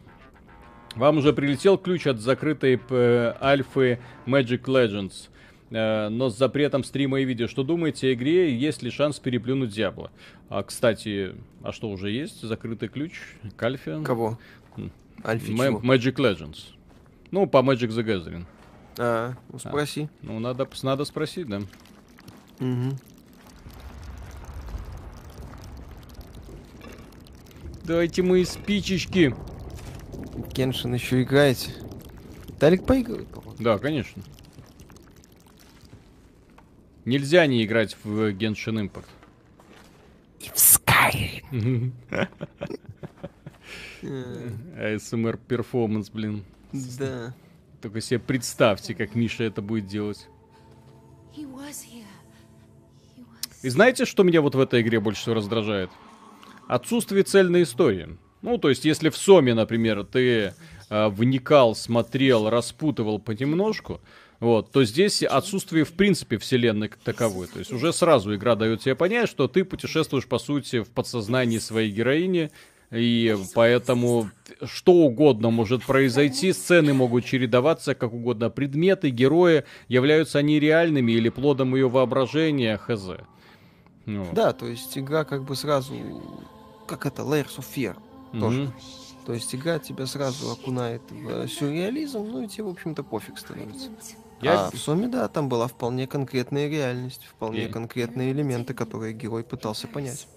Вам уже прилетел ключ от закрытой э, альфы Magic Legends, но с запретом стрима и видео. Что думаете о игре? Есть ли шанс переплюнуть Диабло? А, кстати, а что уже есть? Закрытый ключ к альфе? Кого? Альфи? Magic Legends. Ну, по Magic the Gathering. А, ну спроси. Ну, надо, надо спросить, да. Мгм. Дайте мои спичечки. Кеншин еще играете. Виталик поигрывает, по-моему. Да, конечно. Нельзя не играть в Genshin Impact. И в Skyrim. ASMR перформанс, блин. Да. Только себе представьте, как Миша это будет делать. И знаете, что меня вот в этой игре больше всего раздражает? Отсутствие цельной истории. Ну, то есть, если в Соме, например, ты э, вникал, смотрел, распутывал понемножку, вот, то здесь отсутствие, в принципе, вселенной как таковой. То есть, уже сразу игра дает тебе понять, что ты путешествуешь, по сути, в подсознании своей героини, и поэтому что угодно может произойти, сцены могут чередоваться как угодно. Предметы, герои, являются они реальными или плодом ее воображения, хз. Ну, Да, то есть игра как бы сразу... Как это? Layers of Fear. Тоже. мгм. То есть игра тебя сразу окунает в сюрреализм, ну и тебе, в общем-то, пофиг становится. Я- А в Соме, да, там была вполне конкретная реальность, вполне И- конкретные элементы, которые герой пытался понять.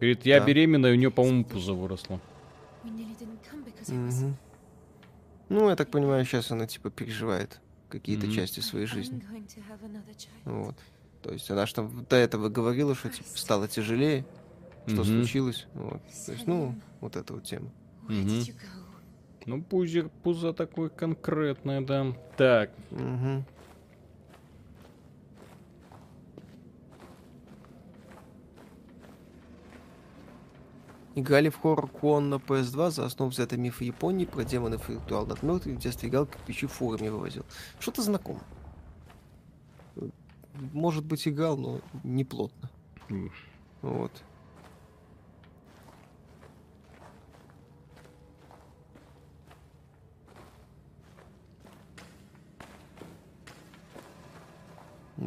Говорит, я Да. беременна, и у нее, по-моему, пузо выросло. Мгм. Ну, я так понимаю, сейчас она типа переживает какие-то Мгм. части своей жизни. Вот. То есть она же там до этого говорила, что типа стало тяжелее, что Мгм. случилось. Вот. То есть, ну, вот эта вот тема. Where Ну, пузо, пузо такое конкретное, да. Так, Мгм. Играли в хоррор Куон на PS2 за основу взятый миф Японии про демонов и ритуалных мертвых, в детстве играл, кирпичи фурами вывозил. Что-то знакомо. Может быть, играл, но не плотно. М. Вот.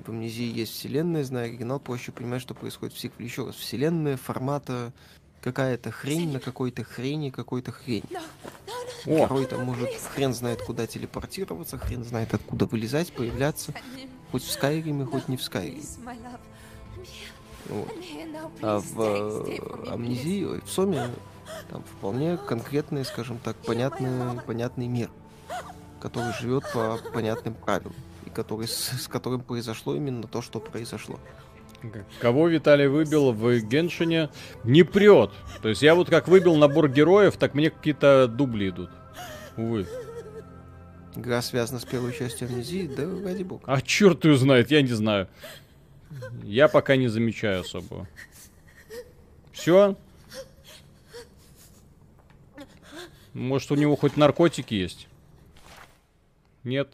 В амнезии есть вселенная, зная оригинал, проще понимать, что происходит в сиквеле. Еще раз, вселенная формата какая-то хрень на какой-то хрени, какой-то хрень. о, Герой там может хрен знает куда телепортироваться, хрен знает откуда вылезать, появляться. Хоть в Скайриме, хоть не в Скайриме. Вот. А в э, амнезии, ой, в Соме, там вполне конкретный, скажем так, понятный, понятный мир, который живет по понятным правилам, который, с, с которым произошло именно то, что произошло. кого Виталий выбил в Геншине, не прет. То есть я вот как выбил набор героев, так мне какие-то дубли идут. Увы. Игра связана с первой частью амнезии, да ради бога. А черт ее знает, я не знаю. Я пока не замечаю особо. Все? Может, у него хоть наркотики есть? Нет.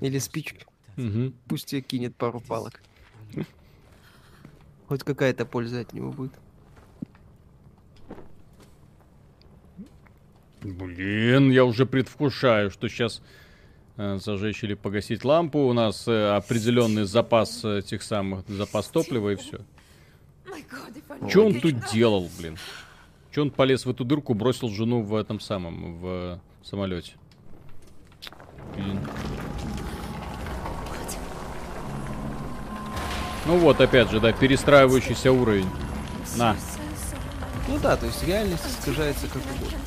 Или you. Мгм. Пусть тебе кинет пару палок. Хоть какая-то польза от него будет. Блин, я уже предвкушаю, что сейчас зажечь или погасить лампу. У нас э, определенный запас э, тех самых, запас топлива и все. Что он тут делал, блин? Че он полез в эту дырку, бросил жену в этом самом, в самолете? Блин. Ну вот, опять же, да, перестраивающийся уровень. На. Ну да, то есть реальность искажается как угодно.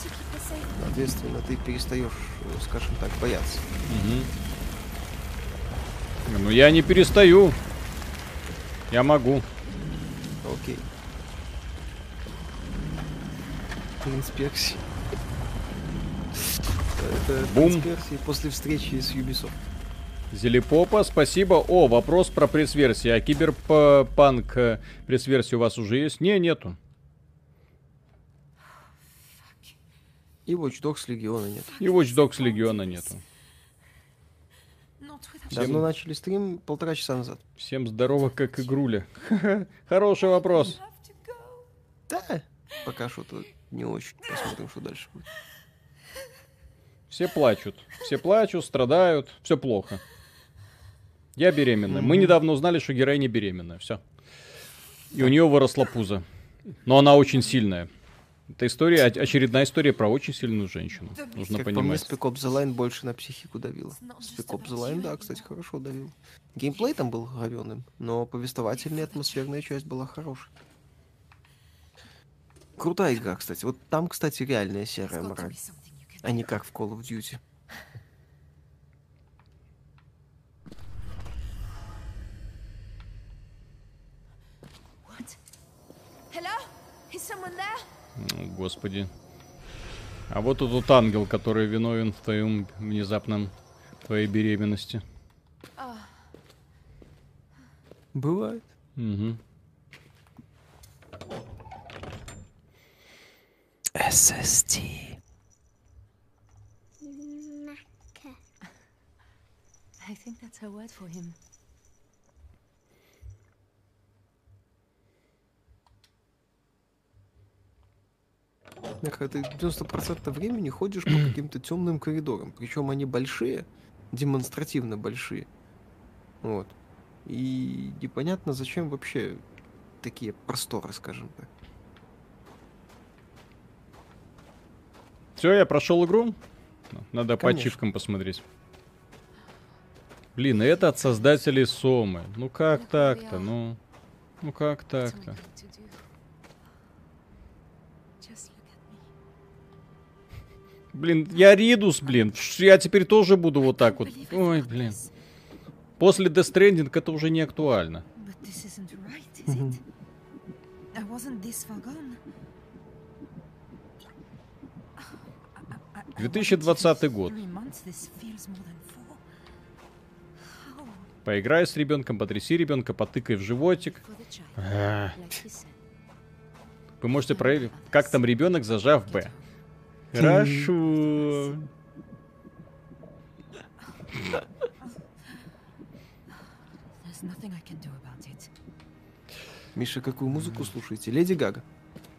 Соответственно, ты перестаешь, э, скажем так, бояться. Ну я не перестаю. Я могу. Принц Персии. Это Бум. Персии после встречи с Ubisoft. Зелепопа, спасибо. О, вопрос про пресс-версии. А киберпанк э, пресс-версии у вас уже есть? Не, нету. И Watch Dogs Легиона нет. И Watch Dogs Легиона нету. Without Давно начали стрим полтора часа назад. Всем здорово, как игруля. Хороший вопрос. Да, пока что-то не очень. Посмотрим, что дальше будет. Все плачут. Все плачут, страдают. Все плохо. Я беременна. Мы недавно узнали, что героиня беременная. Все. И у нее выросла пузо. Но она очень сильная. Это история, оч- очередная история про очень сильную женщину. Нужно как по мне, понимать. Spec Ops The Line больше на психику just Spec Ops The Line, да, кстати, хорошо давил. Геймплей там был говёным, но повествовательная атмосферная часть была хорошей. Крутая игра, кстати. Вот там, кстати, реальная серая мораль, а не как в Call of Duty. Господи. А вот тут тот ангел, который виновен в твоем внезапном твоей беременности. Бывает. Мгм. SSD. I think that's her word for him. Нахуй, ты 90% времени ходишь по каким-то темным коридорам. Причем они большие, демонстративно большие. Вот. И непонятно, зачем вообще такие просторы, скажем так. Все, я прошел игру. Надо по Конечно. ачивкам посмотреть. Блин, это от создателей Сомы. Ну как так-то, ну... Ну как так-то? Блин, я Ридус, блин. Я теперь тоже буду вот так вот. Ой, блин. После Death Stranding это уже не актуально. But this isn't right, Поиграй с ребенком, потряси ребенка, потыкай в животик. Вы можете проверить, как там ребенок, зажав Б. Хорошо. Миша, какую музыку слушаете? Леди Гага.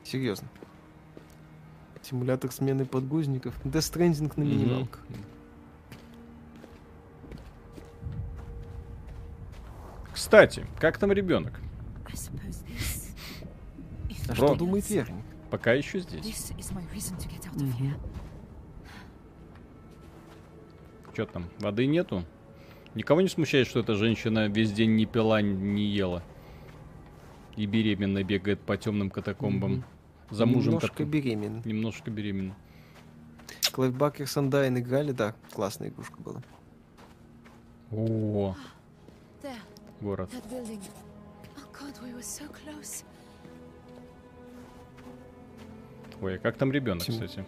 Серьезно. Симулятор смены подгузников. Stranding на минималках. Кстати, как там ребенок? А что думает Верник? Пока еще здесь. Here. Что там, воды нету? Никого не смущает, что эта женщина весь день не пила, не ела. И беременна бегает по темным катакомбам. За мужем Немножко такой- беременен. Немножко беременна. Клайв Бакер с играли, да, классная игрушка была. О, close. Ой, а как там ребенок, Тим- кстати?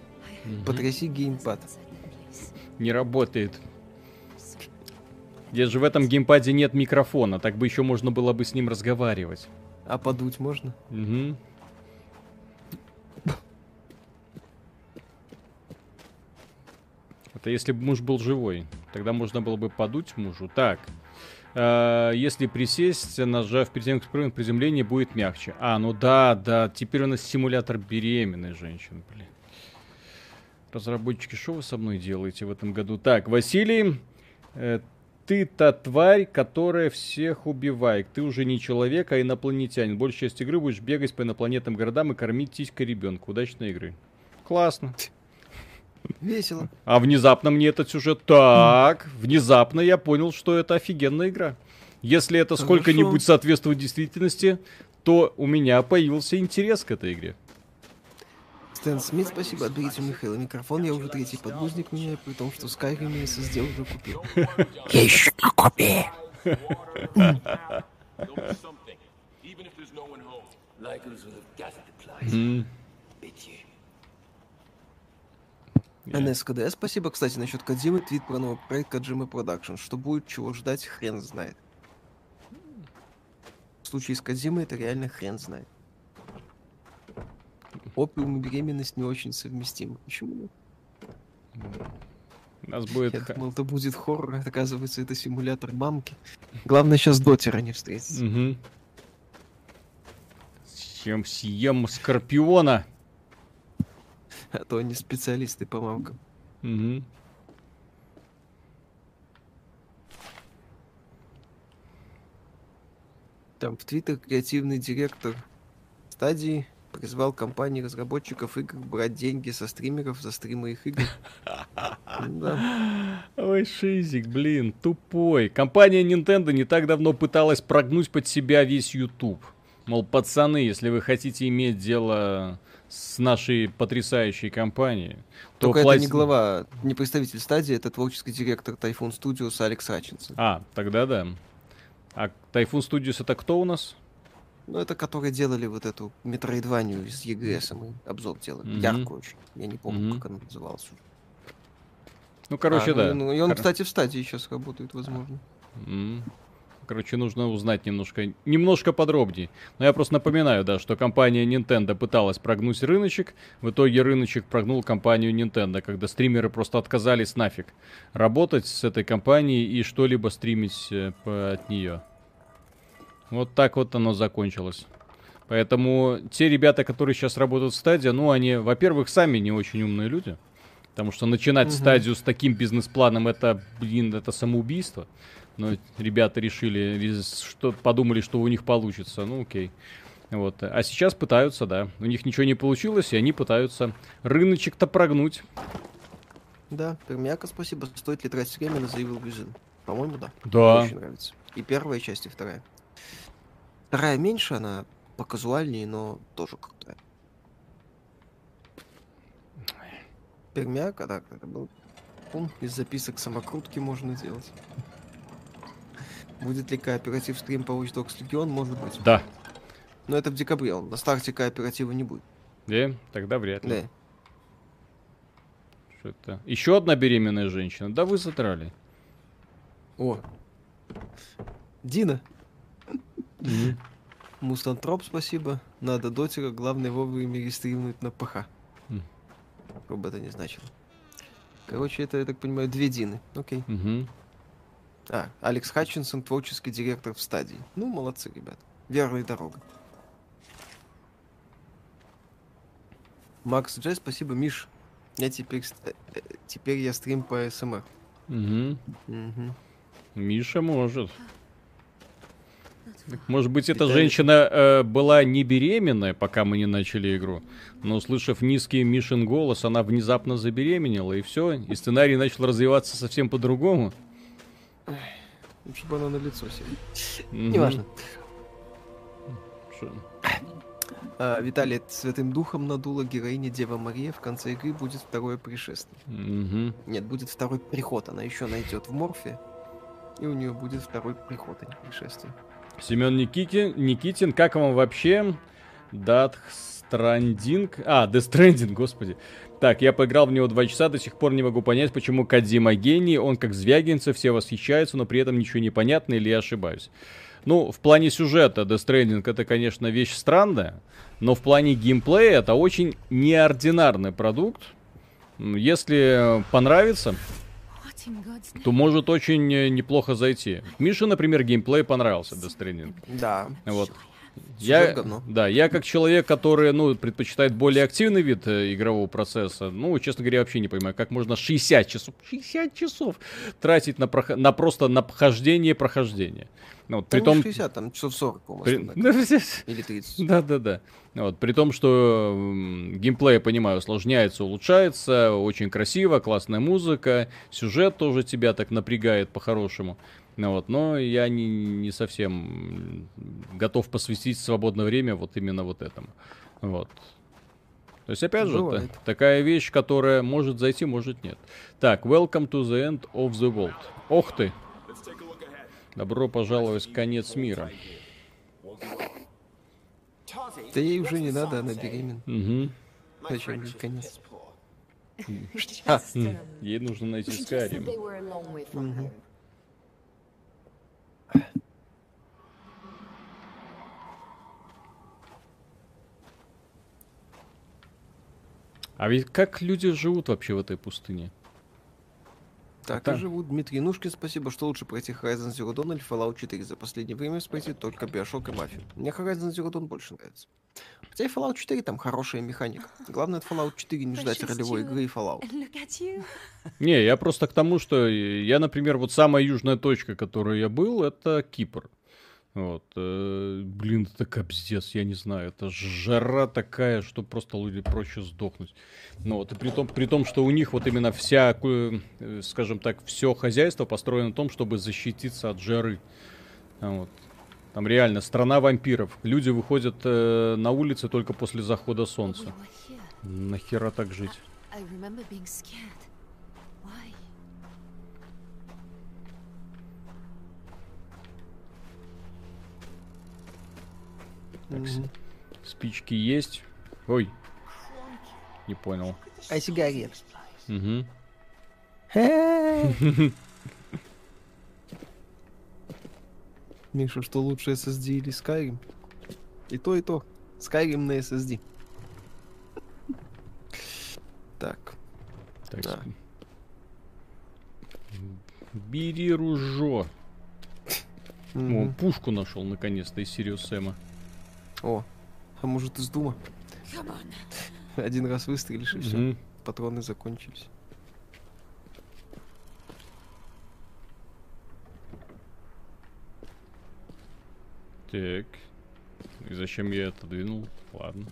Потряси геймпад. Не работает. Где же в этом геймпаде нет микрофона, так бы еще можно было бы с ним разговаривать. А подуть можно? Мгм. Это если бы муж был живой. Тогда можно было бы подуть мужу. Так. Э, если присесть, нажав перед тем, приземление будет мягче. А, ну да, да. Теперь у нас симулятор беременной женщины, блин. Разработчики, что вы со мной делаете в этом году? Так, Василий, э, ты та тварь, которая всех убивает. Ты уже не человек, а инопланетянин. Большая часть игры будешь бегать по инопланетным городам и кормить тиськой ребенка. Удачной игры. Классно. Весело. А внезапно мне этот сюжет... Так, внезапно я понял, что это офигенная игра. Если это Хорошо. сколько-нибудь соответствует действительности, то у меня появился интерес к этой игре. Стэн Смит, спасибо. Отберите у Михаила микрофон. Я уже третий подгузник меняю, при том, что Skyrim и SSD уже купил. Я еще на копии. НСКД, спасибо, кстати, насчет Кодзимы, твит про новый проект Кодзимы Production. Что будет, чего ждать, хрен знает. В случае с Кодзимой это реально хрен знает. Опиум и беременность не очень совместимы. Почему? У нас будет... Я думал, это будет хоррор, оказывается, это симулятор мамки. Главное сейчас дотера не встретить. Угу. Чем съем скорпиона? А то они специалисты по мамкам. Угу. Там в Твиттер креативный директор стадии призвал компании разработчиков игр брать деньги со стримеров за стримы их игр. Да. Ой, Шизик, блин, тупой. Компания Nintendo не так давно пыталась прогнуть под себя весь YouTube. Мол, пацаны, если вы хотите иметь дело с нашей потрясающей компанией, то Только это плати- не глава, не представитель стадии, это творческий директор Typhoon Studios Алекс Хатчинсон. А, тогда да. А Typhoon Studios это кто у нас? Ну, это которые делали вот эту метроидванию из EGS, мы обзор делали. Мгм. Яркую очень. Я не помню, Мгм. как она называлась. уже. Ну, короче, А, да. Ну, и он, кстати, в стадии сейчас работает, возможно. М. Короче, нужно узнать немножко, немножко подробнее. Но я просто напоминаю, да, что компания Nintendo пыталась прогнуть рыночек. В итоге рыночек прогнул компанию Nintendo, когда стримеры просто отказались нафиг работать с этой компанией и что-либо стримить э, от нее. Вот так вот оно закончилось. Поэтому те ребята, которые сейчас работают в стадии, ну, они, во-первых, сами не очень умные люди. Потому что начинать Мгм. стадию с таким бизнес-планом, это, блин, это самоубийство. Но ребята решили, что подумали, что у них получится. Ну, окей. Вот. А сейчас пытаются, да. У них ничего не получилось, и они пытаются рыночек-то прогнуть. Да, Пермяка, спасибо. Стоит ли тратить время на Evil Within? По-моему, да. Да. Мне очень нравится. И первая часть, и вторая. Вторая меньше, она показуальнее, но тоже крутая. Пермяка, да, это был пункт из записок самокрутки можно делать. Будет ли кооператив стрим по Watch Dogs Legion? Может быть. Да. Но это в декабре, он на старте кооператива не будет. Да? Тогда вряд ли. Да. Что это? Еще одна беременная женщина. Да вы задрали. О. Дина. Мустантроп, спасибо. Надо дотера, главное вовремя рестримнуть на ПХ. М. Что бы это ни значило. Короче, это, я так понимаю, две Дины. Окей. Мгм. А, Алекс Хатчинсон, творческий директор в стадии. Ну, молодцы, ребят. Верная дорога. Макс Джей, спасибо, Миш. Я теперь, э, э, теперь я стрим по СМР. Мгм. Мгм. Миша может. Может быть, эта женщина э, была не беременная, пока мы не начали игру, но услышав низкий Мишин голос, она внезапно забеременела, и все, и сценарий начал развиваться совсем по-другому. Лучше бы она на лицо села. Неважно. А, Виталий, Святым Духом надула героиня Дева Мария. В конце игры будет второе пришествие. Мгм. Нет, будет второй приход. Она еще найдет в морфе. И у нее будет второй приход, а не пришествие. Семен Никитин, Никитин, как вам вообще Death Stranding? А, Stranding, господи. Так, я поиграл в него два часа, до сих пор не могу понять, почему Кадзима гений, он как Звягинцев, все восхищаются, но при этом ничего не понятно или я ошибаюсь. Ну, в плане сюжета Death Stranding это, конечно, вещь странная, но в плане геймплея это очень неординарный продукт. Если понравится, то может очень э, неплохо зайти. Мише, например, геймплей понравился Death Stranding. Да. Вот. Я, да, я как человек, который, ну, предпочитает более активный вид э, игрового процесса, ну, честно говоря, вообще не понимаю, как можно 60 часов, 60 часов тратить на, прохо- на просто на прохождение прохождения. Ну, вот, при том... 60, там часов 40, по-моему, при- основная. Или 30. Да, да, да. Вот, при том, что м, геймплей, я понимаю, усложняется, улучшается, очень красиво, классная музыка, сюжет тоже тебя так напрягает по-хорошему. Ну вот, но я не, не совсем готов посвятить свободное время вот именно вот этому. Вот. То есть, опять же, та- Бывает. такая вещь, которая может зайти, может нет. Так, welcome to the end of the world. Ох ты! Добро пожаловать в конец мира. Да ей уже не надо, она беременна. Угу. Зачем ей конец? Ей нужно найти Скайрим. they А ведь как люди живут вообще в этой пустыне? Так Так. и живут. Дмитрий Нушкин, спасибо, что лучше пройти Horizon Zero Dawn или Fallout 4. За последнее время пройти только Bioshock и Мафию. Мне Horizon Zero Dawn больше нравится. Хотя и Fallout 4 там хорошая механика. Главное от Fallout 4 не ждать ролевой игры и Fallout. Не, я просто к тому, что я, например, вот самая южная точка, которой я был, это Кипр. Вот, э, блин, это капздец, я не знаю, это жара такая, что просто люди проще сдохнуть. Ну вот, и при том, при том, что у них вот именно вся, э, скажем так, все хозяйство построено на том, чтобы защититься от жары. Вот. Там реально страна вампиров. Люди выходят э, на улицы только после захода солнца. Нахера так жить? I remember being scared. Так, с- спички есть. Ой. Не понял. А сигарет? Угу. Миша, что лучше SSD или Skyrim? И то, и то. Skyrim на SSD. Так. Так. Да. Бери ружо. О, Мгм. пушку нашел наконец-то из Сириус Сэма. О, а может из Дума? Один раз выстрелишь и все. Мгм. Патроны закончились. Так. И зачем я это двинул? Ладно.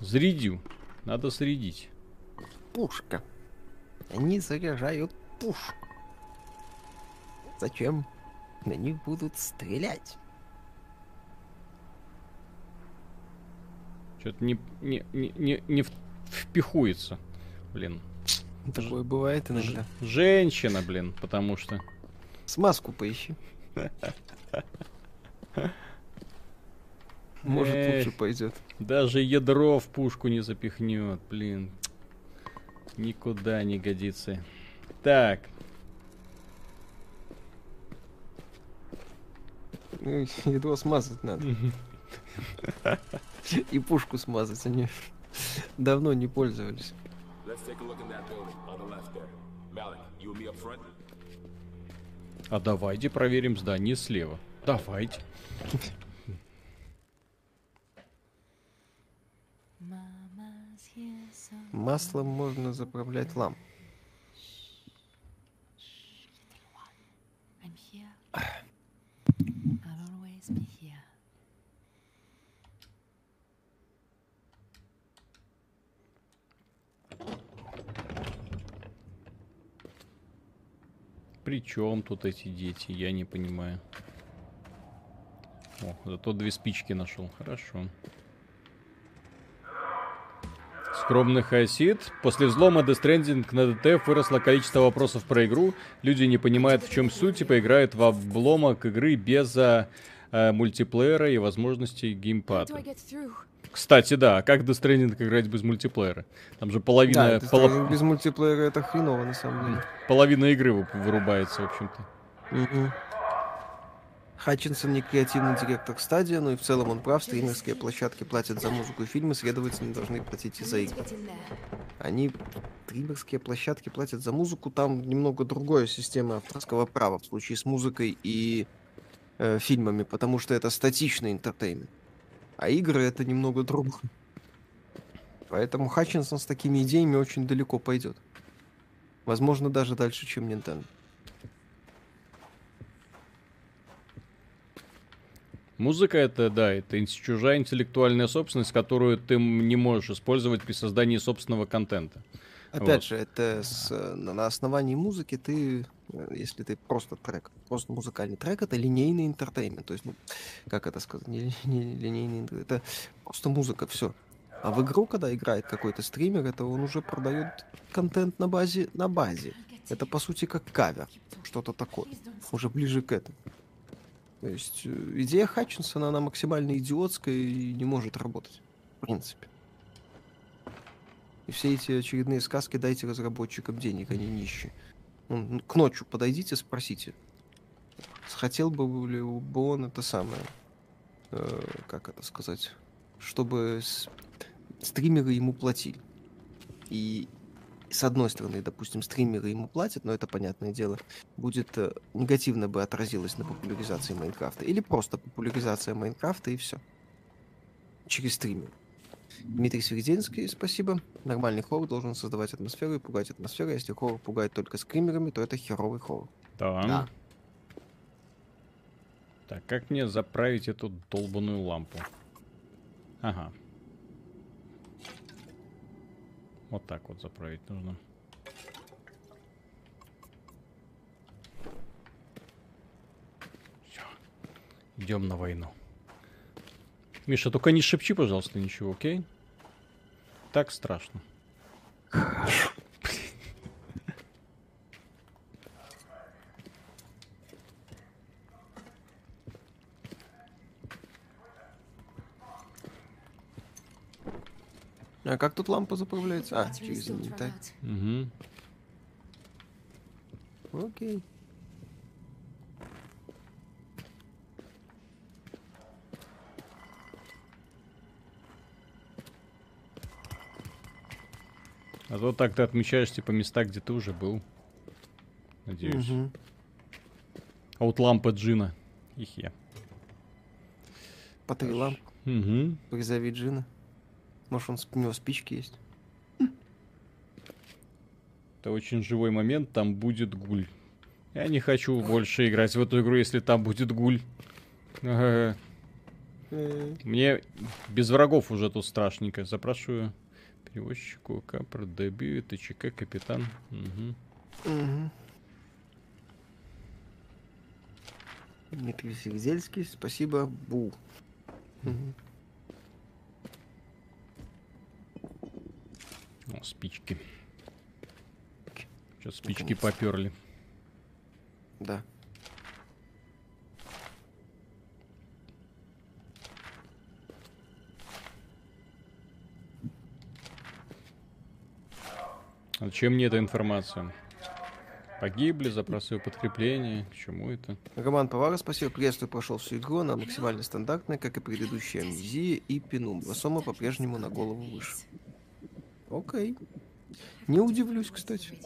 Зарядил. Надо зарядить. Пушка. Они заряжают пушку. Зачем? На них будут стрелять. Что-то не, не, не, не, не впихуется. Блин. Такое бывает иногда. Женщина, блин, потому что... Смазку поищи. Может, Эх. лучше пойдет. Даже ядро в пушку не запихнет, блин. Никуда не годится. Так, Ну, ядро смазать надо. И пушку смазать. Они давно не пользовались. А давайте проверим здание слева. Давайте. Маслом можно заправлять ламп. I'm here. I'll always be here. При чем тут эти дети? Я не понимаю. О, зато две спички нашел. Хорошо. Скромный хасид. После взлома Death Stranding на ДТФ выросло количество вопросов про игру. Люди не понимают, в чем суть, и поиграют в обломок игры без а, мультиплеера и возможностей геймпада. Кстати, да, а как Death Stranding играть без мультиплеера? Там же половина, Да, строго без мультиплеера это хреново на самом деле. половина игры вы- вырубается, в общем-то. Мгм. Хатчинсон не креативный директор стадия, но и в целом он прав. Стримерские площадки платят за музыку и фильмы, следовательно, должны платить и за игры. Они, стримерские площадки, платят за музыку. Там немного другая система авторского права в случае с музыкой и э, фильмами, потому что это статичный интертеймент. А игры это немного другое. Поэтому Хатчинсон с такими идеями очень далеко пойдет. Возможно, даже дальше, чем Nintendo. Музыка это, да, это чужая интеллектуальная собственность, которую ты не можешь использовать при создании собственного контента. Опять Вот. же, это с, э, на, основании музыки ты, э, если ты просто трек, просто музыкальный трек, это линейный интертеймент. То есть, ну, как это сказать, не, не линейный, это просто музыка, все. А в игру, когда играет какой-то стример, это он уже продает контент на базе, на базе. Это по сути как кавер, что-то такое, уже ближе к этому. То есть э, идея Хатчинсона, она максимально идиотская и не может работать. В принципе. И все эти очередные сказки дайте разработчикам денег, они нищие. Ну, к ночью подойдите, спросите. Хотел бы ли он это самое, э, как это сказать, чтобы с- стримеры ему платили. И с одной стороны, допустим, стримеры ему платят, но это понятное дело, будет э, негативно бы отразилось на популяризации Майнкрафта. Или просто популяризация Майнкрафта и все. Через стример. Дмитрий Свериденский, спасибо. Нормальный хоррор должен создавать атмосферу и пугать атмосферу. Если хоррор пугает только скримерами, то это херовый хоррор. Да. Да. Так, как мне заправить эту долбаную лампу? Ага. Вот так вот заправить нужно. Идем на войну. Миша, только не шепчи, пожалуйста, ничего, окей? Так страшно. А как тут лампа заправляется? А, через инвентарь. Угу. Окей. А то так ты отмечаешь, типа, места, где ты уже был. Надеюсь. Мгм. А вот лампа Джина. Их я. По три ламп, Угу. призови Джина. Может, он, у него спички есть? Это очень живой момент, там будет гуль. Я не хочу больше играть в эту игру, если там будет гуль. Э, Мне без врагов уже тут страшненько. Запрашиваю перевозчику, капр, дебют, ТЧК, капитан. Мгм. мгм. Дмитрий Севзельский, спасибо, Бу. Мгм. О, спички. Сейчас спички поперли. Да. Зачем мне эта информация? Погибли, запросил подкрепление. К чему это? Роман Повара, спасибо. Приветствую, прошел всю игру. Она максимально стандартная, как и предыдущая Амнезия и Пенумбра. Сома по-прежнему на голову выше. Окей. Не удивлюсь, кстати.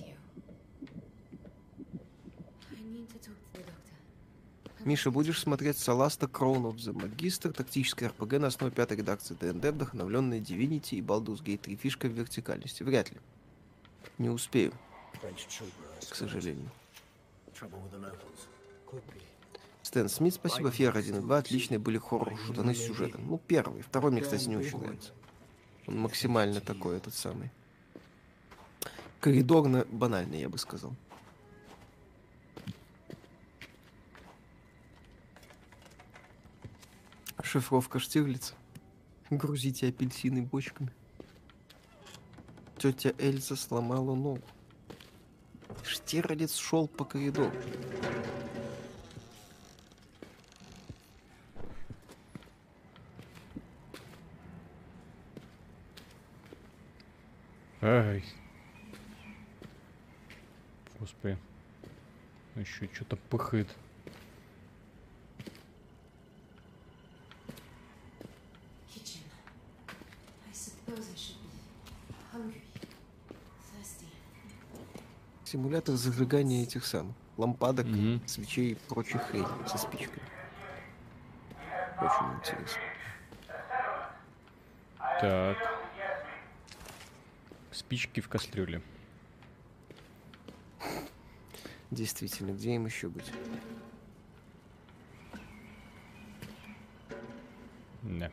Миша, будешь смотреть Саласта Crown of the Magister, тактическое РПГ на основе пятой редакции ДНД, вдохновленной Divinity и Baldur's Gate 3 фишка в вертикальности? Вряд ли. Не успею, к сожалению. Стэн Смит, спасибо. Фер 1 и 2 отличные были хоррор-шутаны с сюжетом. Ну, первый. Второй мне, кстати, не очень нравится. Он максимально такой, этот самый. Коридорно банальный, я бы сказал. Шифровка Штирлица. Грузите апельсины бочками. Тетя Эльза сломала ногу. Штирлиц шел по коридору. Ай. Господи. Еще что-то пыхает. Симулятор зажигания этих самых лампадок, Мгм. свечей и прочих хрень со спичками. Очень интересно. Так. Спички в кастрюле. Действительно, где им еще быть? Да.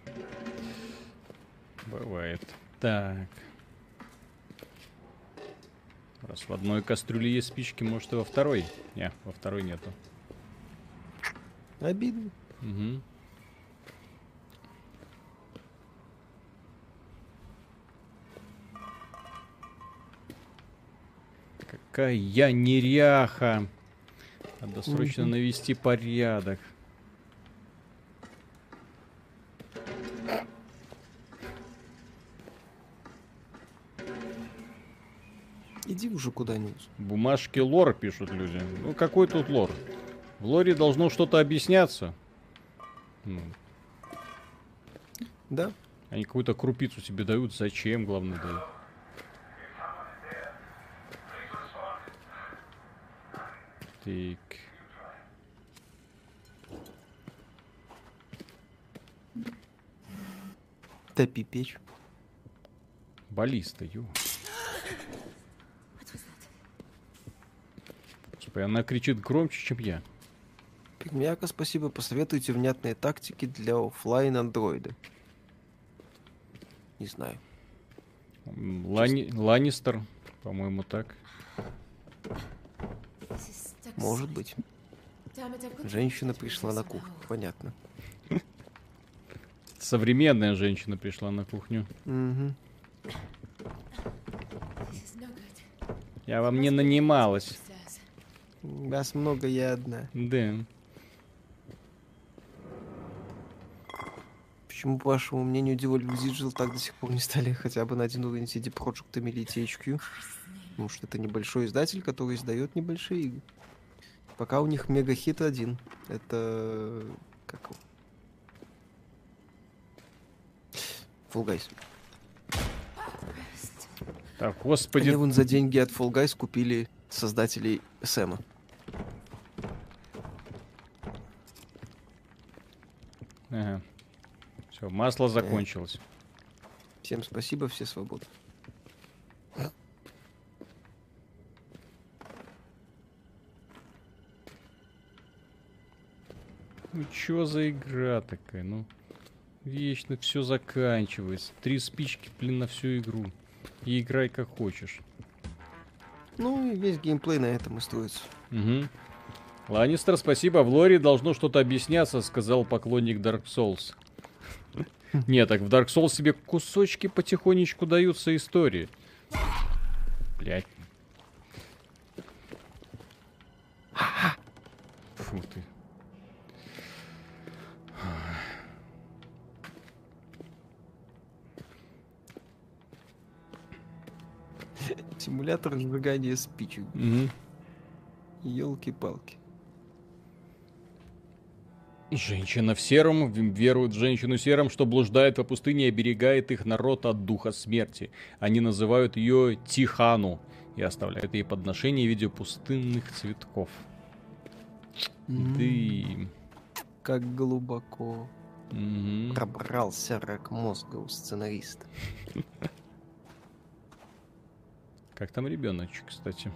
Бывает. Так. Раз в одной кастрюле есть спички, может и во второй? Не, во второй нету. Обидно. Мгм. Какая я неряха. Надо срочно навести порядок. Уже куда-нибудь. Бумажки лор пишут люди. Ну какой тут лор? В лоре должно что-то объясняться. Ну, Да? Они какую-то крупицу себе дают. Зачем, главное, дают? Так. Топи печь. Баллиста, ё. Типа она кричит громче, чем я. Пермяка, спасибо. Посоветуйте внятные тактики для оффлайн андроида. Не знаю. Лани... Ланнистер, по-моему, так. Может быть. Женщина пришла на кухню. Понятно. Современная женщина пришла на кухню. Мгм. Я вам не нанималась. Вас много, я одна. Да. Почему, по вашему мнению, Devolver Digital так до сих пор не стали хотя бы на один уровень CD Projekt или THQ? Потому что это небольшой издатель, который издает небольшие игры. Пока у них мега-хит один. Это... Как его? Fall Guys. Так, Они господи. вон за деньги от Fall Guys купили создателей Сэма. Ага. Все, масло закончилось. Всем спасибо, все свободны. Ну чё за игра такая, ну? Вечно все заканчивается. Три спички, блин, на всю игру. И играй как хочешь. Ну и весь геймплей на этом и строится. Угу. Ланнистер, спасибо. В лоре должно что-то объясняться, сказал поклонник Dark Souls. Нет, так в Dark Souls себе кусочки потихонечку даются истории. Блять. Фу ты. Симулятор сжигания спичек. Елки-палки. Женщина в сером верует в женщину сером, что блуждает по пустыне и оберегает их народ от духа смерти. Они называют ее Тихану и оставляют ей подношение в виде пустынных цветков. Ты. Как глубоко Мгм. пробрался рак мозга у сценариста. Как там ребеночек, кстати?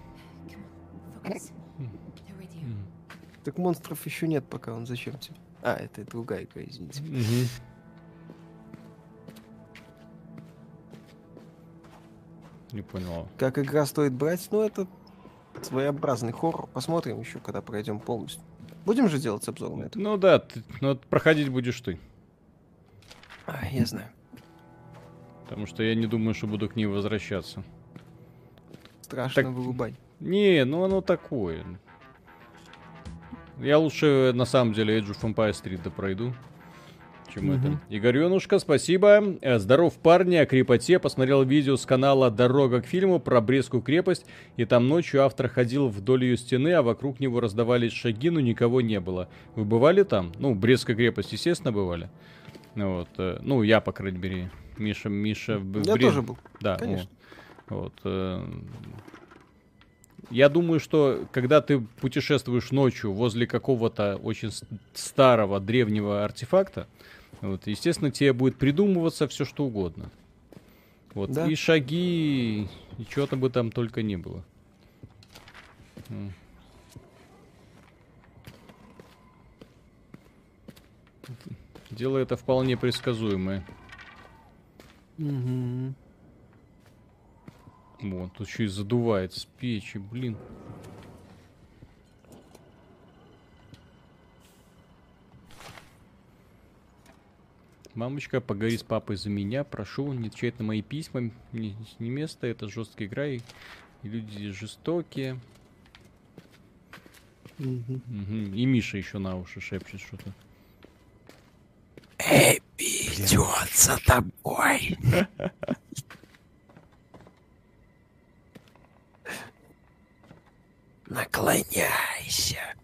Так монстров еще нет пока, он зачем тебе? А, это другая игра, извините. Не понял. Как игра стоит брать? Ну, это своеобразный хоррор. Посмотрим еще, когда пройдем полностью. Будем же делать обзор на это? Ну да, ты- но вот проходить будешь ты. А, я знаю. Потому что я не думаю, что буду к ней возвращаться. Страшно Так- вырубать. Не, ну оно такое. Я лучше, на самом деле, Age of Empires 3 допройду, чем это. Игорёнушка, спасибо. Э, Здоров, парни, о крепоте. Посмотрел видео с канала «Дорога к фильму» про Брестскую крепость, и там ночью автор ходил вдоль ее стены, а вокруг него раздавались шаги, но никого не было. Вы бывали там? Ну, Брестская крепость, естественно, бывали. Ну, Вот, э, ну, я, по крайней мере. Миша, Миша... Я Бре- тоже был. Да, Конечно. вот. Вот, э, Я думаю, что когда ты путешествуешь ночью возле какого-то очень старого древнего артефакта, вот, естественно, тебе будет придумываться все что угодно. Вот, Да. и шаги, и чего-то бы там только не было. Дело это вполне предсказуемое. Мгм. Вот, тут еще и задувает с печи, блин. Мамочка, поговори с папой за меня, прошу, не отвечать на мои письма, не, не место, это жесткая игра, и, и люди жестокие. Мгм. Мгм, И Миша еще на уши шепчет что-то. Эбби идет за тобой. Наклоняйся.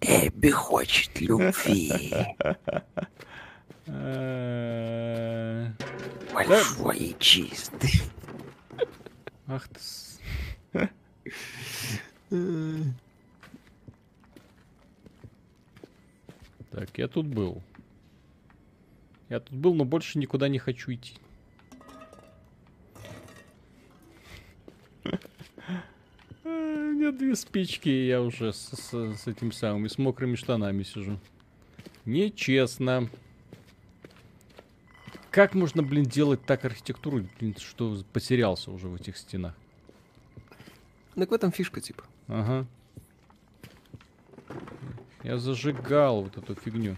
Эбби хочет любви. Большой и чистый. Ах ты... Так, я тут был. Я тут был, но больше никуда не хочу идти. У меня две спички, и я уже с, с- с этим самым, с мокрыми штанами сижу. Нечестно. Как можно, блин, делать так архитектуру, блин, что потерялся уже в этих стенах? Так в этом фишка, типа. Ага. Я зажигал вот эту фигню.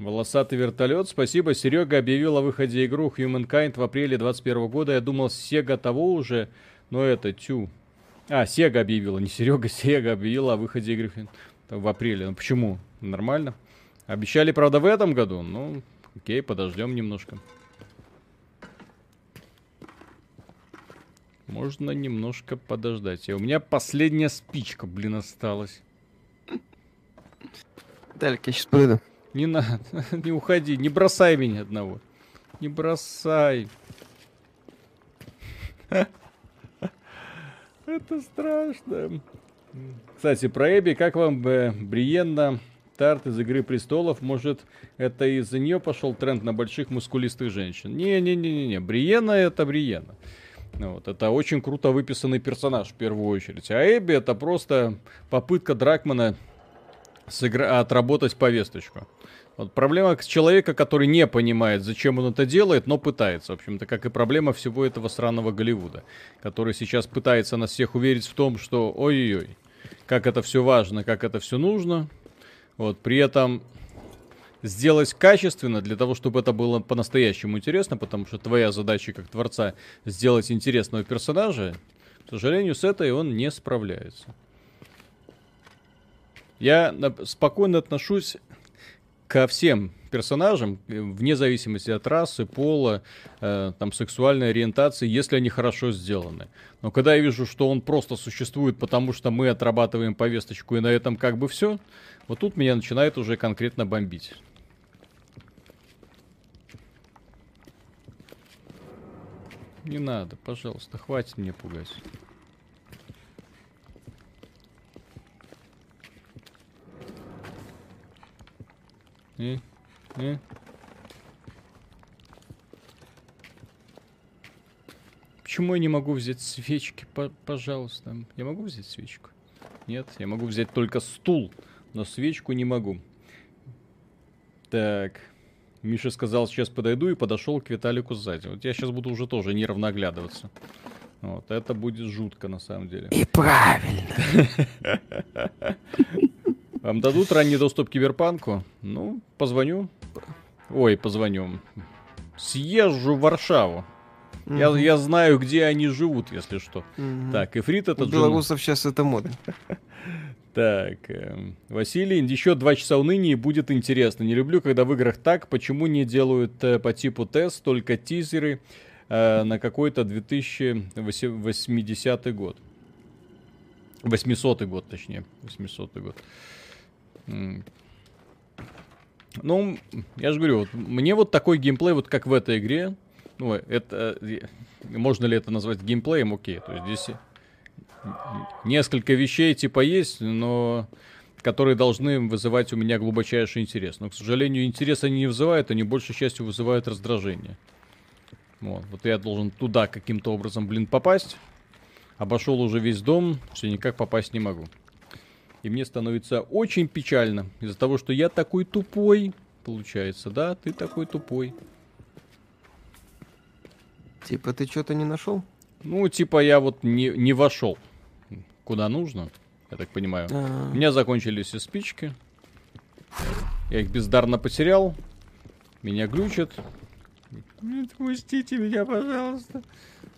Волосатый вертолет. Спасибо. Серега объявил о выходе игру Humankind в апреле 21 года. Я думал, Сега того уже, но это тю. А, Сега объявила, не Серега, Сега объявила о выходе игры в апреле. Ну почему? Нормально. Обещали, правда, в этом году. Ну, окей, подождем немножко. Можно немножко подождать. И у меня последняя спичка, блин, осталась. Далек, я сейчас подойду. Не надо, не уходи, не бросай меня одного. Не бросай. Это страшно. Кстати, про Эбби, как вам бы Бриенна Тарт из Игры Престолов? Может, это из-за нее пошел тренд на больших мускулистых женщин? Не-не-не-не, Бриенна это Бриенна. Вот, это очень круто выписанный персонаж в первую очередь. А Эбби это просто попытка Дракмана сыгра- отработать повесточку. Вот проблема человека, который не понимает, зачем он это делает, но пытается. В общем-то, как и проблема всего этого сраного Голливуда, который сейчас пытается нас всех уверить в том, что ой-ой-ой, как это все важно, как это все нужно. Вот, при этом сделать качественно для того, чтобы это было по-настоящему интересно, потому что твоя задача как творца сделать интересного персонажа, к сожалению, с этой он не справляется. Я спокойно отношусь ко всем персонажам, э, вне зависимости от расы, пола, э, там, сексуальной ориентации, если они хорошо сделаны. Но когда я вижу, что он просто существует, потому что мы отрабатываем повесточку, и на этом как бы все, вот тут меня начинает уже конкретно бомбить. Не надо, пожалуйста, хватит мне пугать. И, и. Почему я не могу взять свечки, По- пожалуйста? Я могу взять свечку? Нет, я могу взять только стул, но свечку не могу. Так. Миша сказал, сейчас подойду и подошел к Виталику сзади. Вот я сейчас буду уже тоже нервно оглядываться. Вот, это будет жутко на самом деле. И правильно. Вам дадут ранний доступ к киберпанку? Ну, позвоню. Ой, позвоню. Съезжу в Варшаву. Я, я знаю, где они живут, если что. Мгм. Так, Эфрит У это Джон- белорусов сейчас это мода. Так, эм, Василий, еще два часа уныния будет интересно. Не люблю, когда в играх так. Почему не делают э, по типу тест, только тизеры э, на какой-то 2080 год? 800 год, точнее. 800 год. Ну, я же говорю, вот, мне вот такой геймплей, вот как в этой игре, ну, это, э, можно ли это назвать геймплеем, окей, то есть здесь несколько вещей типа есть, но которые должны вызывать у меня глубочайший интерес. Но, к сожалению, интерес они не вызывают, они большей частью вызывают раздражение. Вот, вот я должен туда каким-то образом, блин, попасть. Обошел уже весь дом, все никак попасть не могу. И мне становится очень печально из-за того, что я такой тупой, получается, да, ты такой тупой. Типа, ты что-то не нашел? Ну, типа я вот не, не вошел куда нужно, я так понимаю. А, У меня закончились все спички. Я их бездарно потерял. Меня глючат. Отпустите меня, пожалуйста.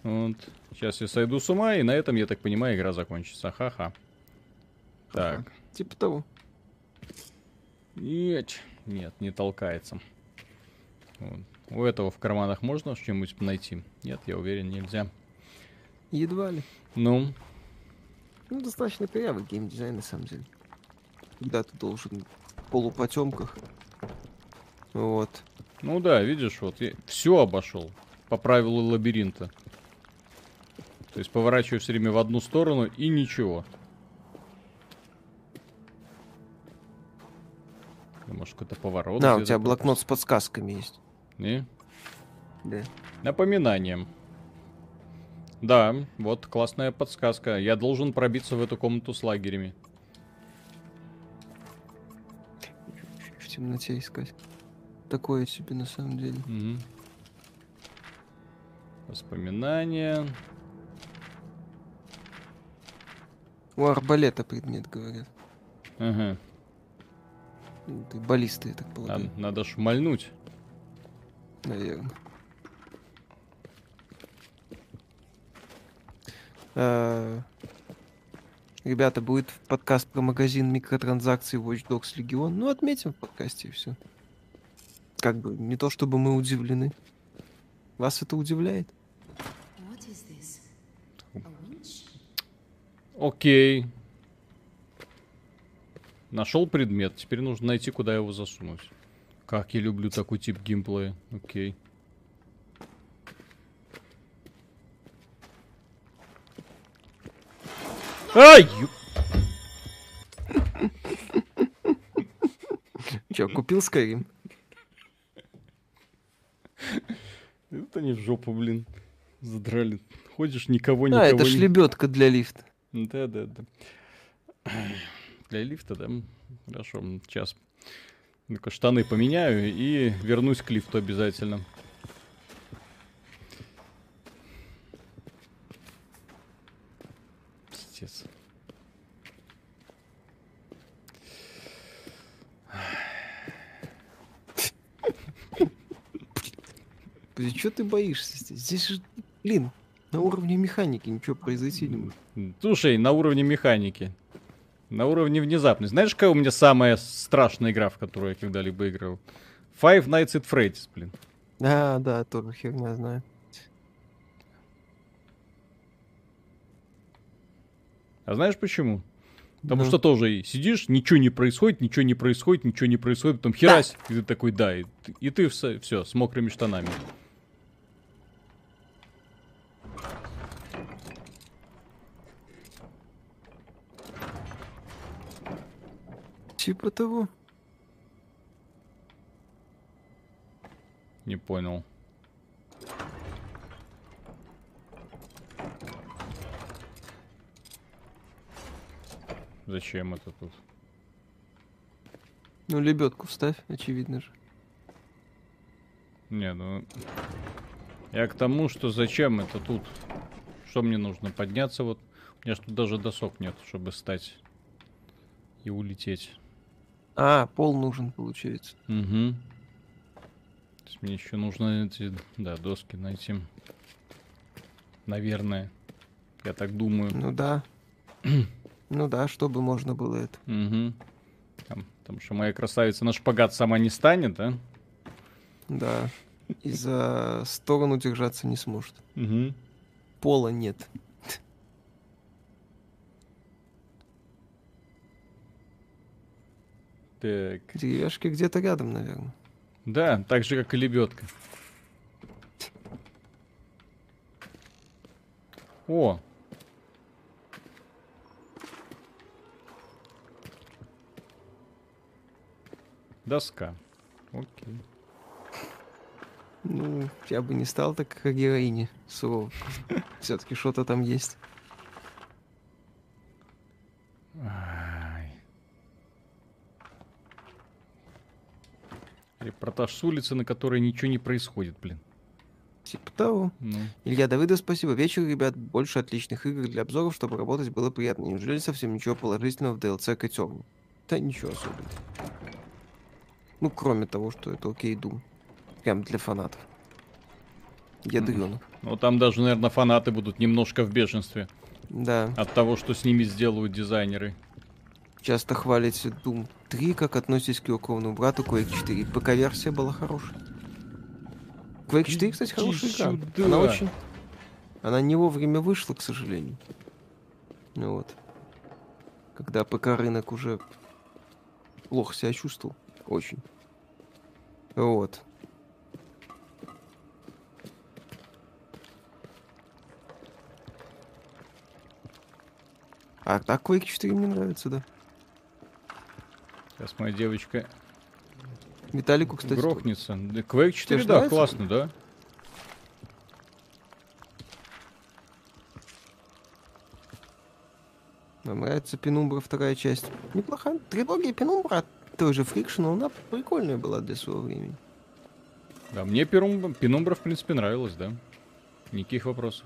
Вот. Сейчас я сойду с ума, и на этом, я так понимаю, игра закончится. Ха-ха. Так. Типа того. Нет, нет, не толкается. Вот. У этого в карманах можно что-нибудь найти? Нет, я уверен, нельзя. Едва ли. Ну, Ну, достаточно корявый геймдизайн, на самом деле. Когда ты должен в полупотемках. Вот. ну да, видишь, вот все обошел по правилу лабиринта. То есть поворачиваю все время в одну сторону и ничего. Может, какой-то поворот. Да, у тебя блокнот с подсказками есть. Не? Да. Напоминанием. Да, вот классная подсказка. Я должен пробиться в эту комнату с лагерями. В темноте искать. Такое себе на самом деле. Мгм. Воспоминания. У арбалета предмет, говорят. Ага. Ты баллисты, я так полагаю. надо шмальнуть. Наверное. А, Ребята, будет подкаст про магазин микротранзакций Watch Dogs Legion. Ну, отметим в подкасте и все. Как бы, не то чтобы мы удивлены. Вас это удивляет? What is this? A winch? Окей. Нашел предмет. Теперь нужно найти, куда его засунуть. Как я люблю такой тип геймплея. Окей. Ай! Че, купил Skyrim? Это не в жопу, блин. Задрали. Ходишь, никого, А, никого это не- ж лебедка для лифта. Да, да, да. Для лифта, да? Хорошо, сейчас. Ну-ка, штаны поменяю и вернусь к лифту обязательно. Пиздец. Что ты боишься здесь? Здесь же, блин, на уровне механики ничего произойти не может. Слушай, на уровне механики. На уровне внезапности. Знаешь, какая у меня самая страшная игра, в которую я когда-либо играл? Five Nights at Freddy's, блин. А, да, тоже херня знаю. А знаешь почему? Потому Ну. что тоже и сидишь, ничего не происходит, ничего не происходит, ничего не происходит, потом херась, и ты такой, да, и, и ты все, с мокрыми штанами. Типа того. Не понял. Зачем это тут? Ну, лебедку вставь, очевидно же. Не, ну... Я к тому, что зачем это тут? Что мне нужно? Подняться вот? У меня тут даже досок нет, чтобы стать и улететь. А, пол нужен, получается. Угу. То есть мне еще нужно эти, да, доски найти. Наверное. Я так думаю. Ну да. ну да, чтобы можно было это. Угу. Там, потому что моя красавица на шпагат сама не станет, да? Да. И за сторону держаться не сможет. Угу. Пола нет. Так. Деревяшки где-то рядом, наверное. Да, так же, как и лебедка. О! Доска. Окей. Ну, я бы не стал так, как героине сурово. Все-таки что-то там есть. Репортаж с улицы, на которой ничего не происходит, блин. Типа того. Ну, Илья Давыдов, спасибо. Вечер, ребят. Больше отличных игр для обзоров, чтобы работать было приятно. Неужели совсем ничего положительного в DLC к Этерну? Да ничего особенного. Ну, кроме того, что это окей Doom. Прям для фанатов. Ядрёных. ну, там даже, наверное, фанаты будут немножко в бешенстве Да. от того, что с ними сделают дизайнеры. Часто хвалите Doom 3, как относитесь к его кровному брату Quake 4. ПК-версия была хорошая. Quake 4, кстати, хорошая игра. Она очень... Она не вовремя вышла, к сожалению. Ну вот. Когда ПК-рынок уже плохо себя чувствовал. Очень. Вот. А так Quake 4 мне нравится, да. Сейчас моя девочка Виталику, кстати, тоже. грохнется. Quake 4, ж да, нравится? классно, да. Нам нравится Penumbra вторая часть. Неплохая. Трилогия Penumbra от той же Friction, она прикольная была для своего времени. Да, мне Перум- Penumbra, в принципе, нравилась, да. Никаких вопросов.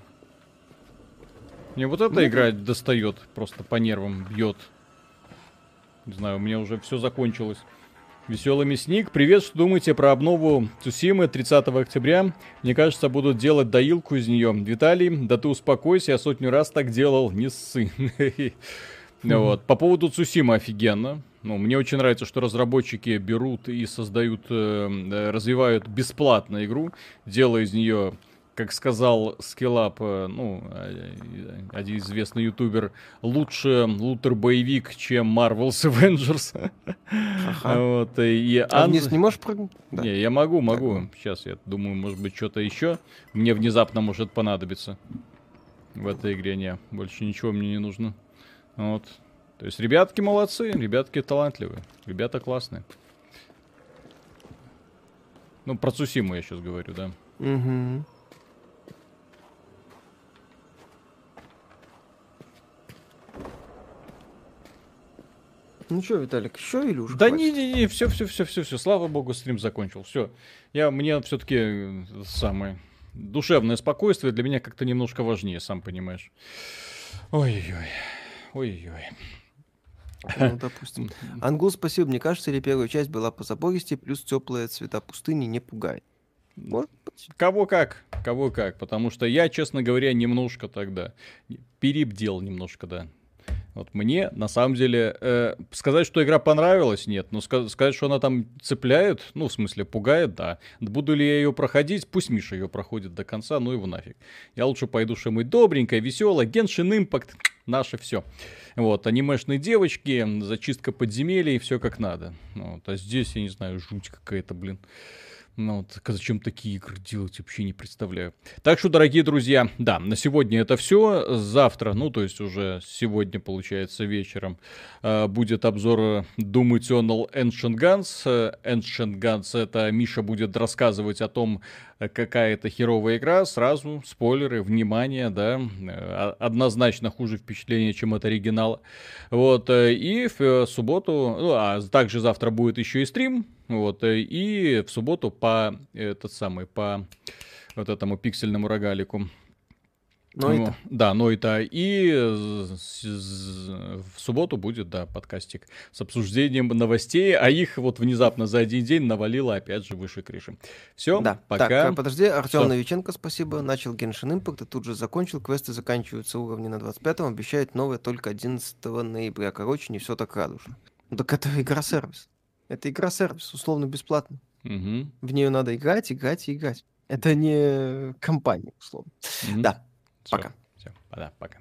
Мне вот эта Ну, игра достает, просто по нервам бьет. Не знаю, у меня уже все закончилось. Веселый мясник, привет, что думаете про обнову Цусимы 30 октября? Мне кажется, будут делать доилку из нее. Виталий, да ты успокойся, я сотню раз так делал, не ссы. Вот. По поводу Цусимы офигенно. Ну, мне очень нравится, что разработчики берут и создают, э, э, развивают бесплатно игру, делая из нее, как сказал Скиллап, э, ну, э, один известный ютубер, лучше лутер-боевик, чем Marvel's Avengers. Ага. Вот, и А Ан- вниз не можешь прыгнуть? Да. не, я могу, могу. Сейчас я думаю, может быть, что-то еще мне внезапно может понадобиться в этой игре. Не, больше ничего мне не нужно. Вот. То есть ребятки молодцы, ребятки талантливые, ребята классные. Ну, про Цусиму я сейчас говорю, да. Мгм. Ну что, Виталик, еще или уже Да хватит? не, не, не, все, все, все, все, все. Слава богу, стрим закончил. Все. Я мне все-таки самое душевное спокойствие для меня как-то немножко важнее, сам понимаешь. Ой-ой-ой. Ой-ой. Ну, допустим. Ангул, спасибо. Мне кажется, или первая часть была по забористее, плюс теплые цвета пустыни не пугает. Может быть. Кого как, кого как, потому что я, честно говоря, немножко тогда перебдел немножко, да. Вот мне, на самом деле, э, сказать, что игра понравилась, нет. Но ска- сказать, что она там цепляет, ну, в смысле, пугает, да. Буду ли я ее проходить? Пусть Миша ее проходит до конца, ну его нафиг. Я лучше пойду что-нибудь добренькое, веселое. Геншин Импакт, наше все. Вот, анимешные девочки, зачистка подземелий, все как надо. Вот, а здесь, я не знаю, жуть какая-то, блин. Ну вот, к- зачем такие игры делать, вообще не представляю. Так что, дорогие друзья, да, на сегодня это все. Завтра, ну, то есть уже сегодня, получается, вечером, э, будет обзор э, Doom Eternal Ancient Guns. Э, Ancient Guns, это Миша будет рассказывать о том, какая это херовая игра. Сразу, спойлеры, внимание, да, э, о- однозначно хуже впечатление, чем от оригинала. Вот, э, и в э, субботу, ну, а также завтра будет еще и стрим, вот, и в субботу по этот самый, по вот этому пиксельному рогалику. Но Ну, это. Да, но это и в субботу будет, да, подкастик с обсуждением новостей, а их вот внезапно за один день навалило опять же выше крыши. Все, Да. пока. Так, э, подожди, Артем? Новиченко, спасибо. Начал Genshin Impact и тут же закончил. Квесты заканчиваются уровни на 25-м, обещают новое только 11 ноября. Короче, не все так радужно. Ну так это игра-сервис. Это игра-сервис, условно бесплатно. Мгм, В нее надо играть, играть и играть. Это не компания, условно. мгм. Да, пока. всё, да, пока.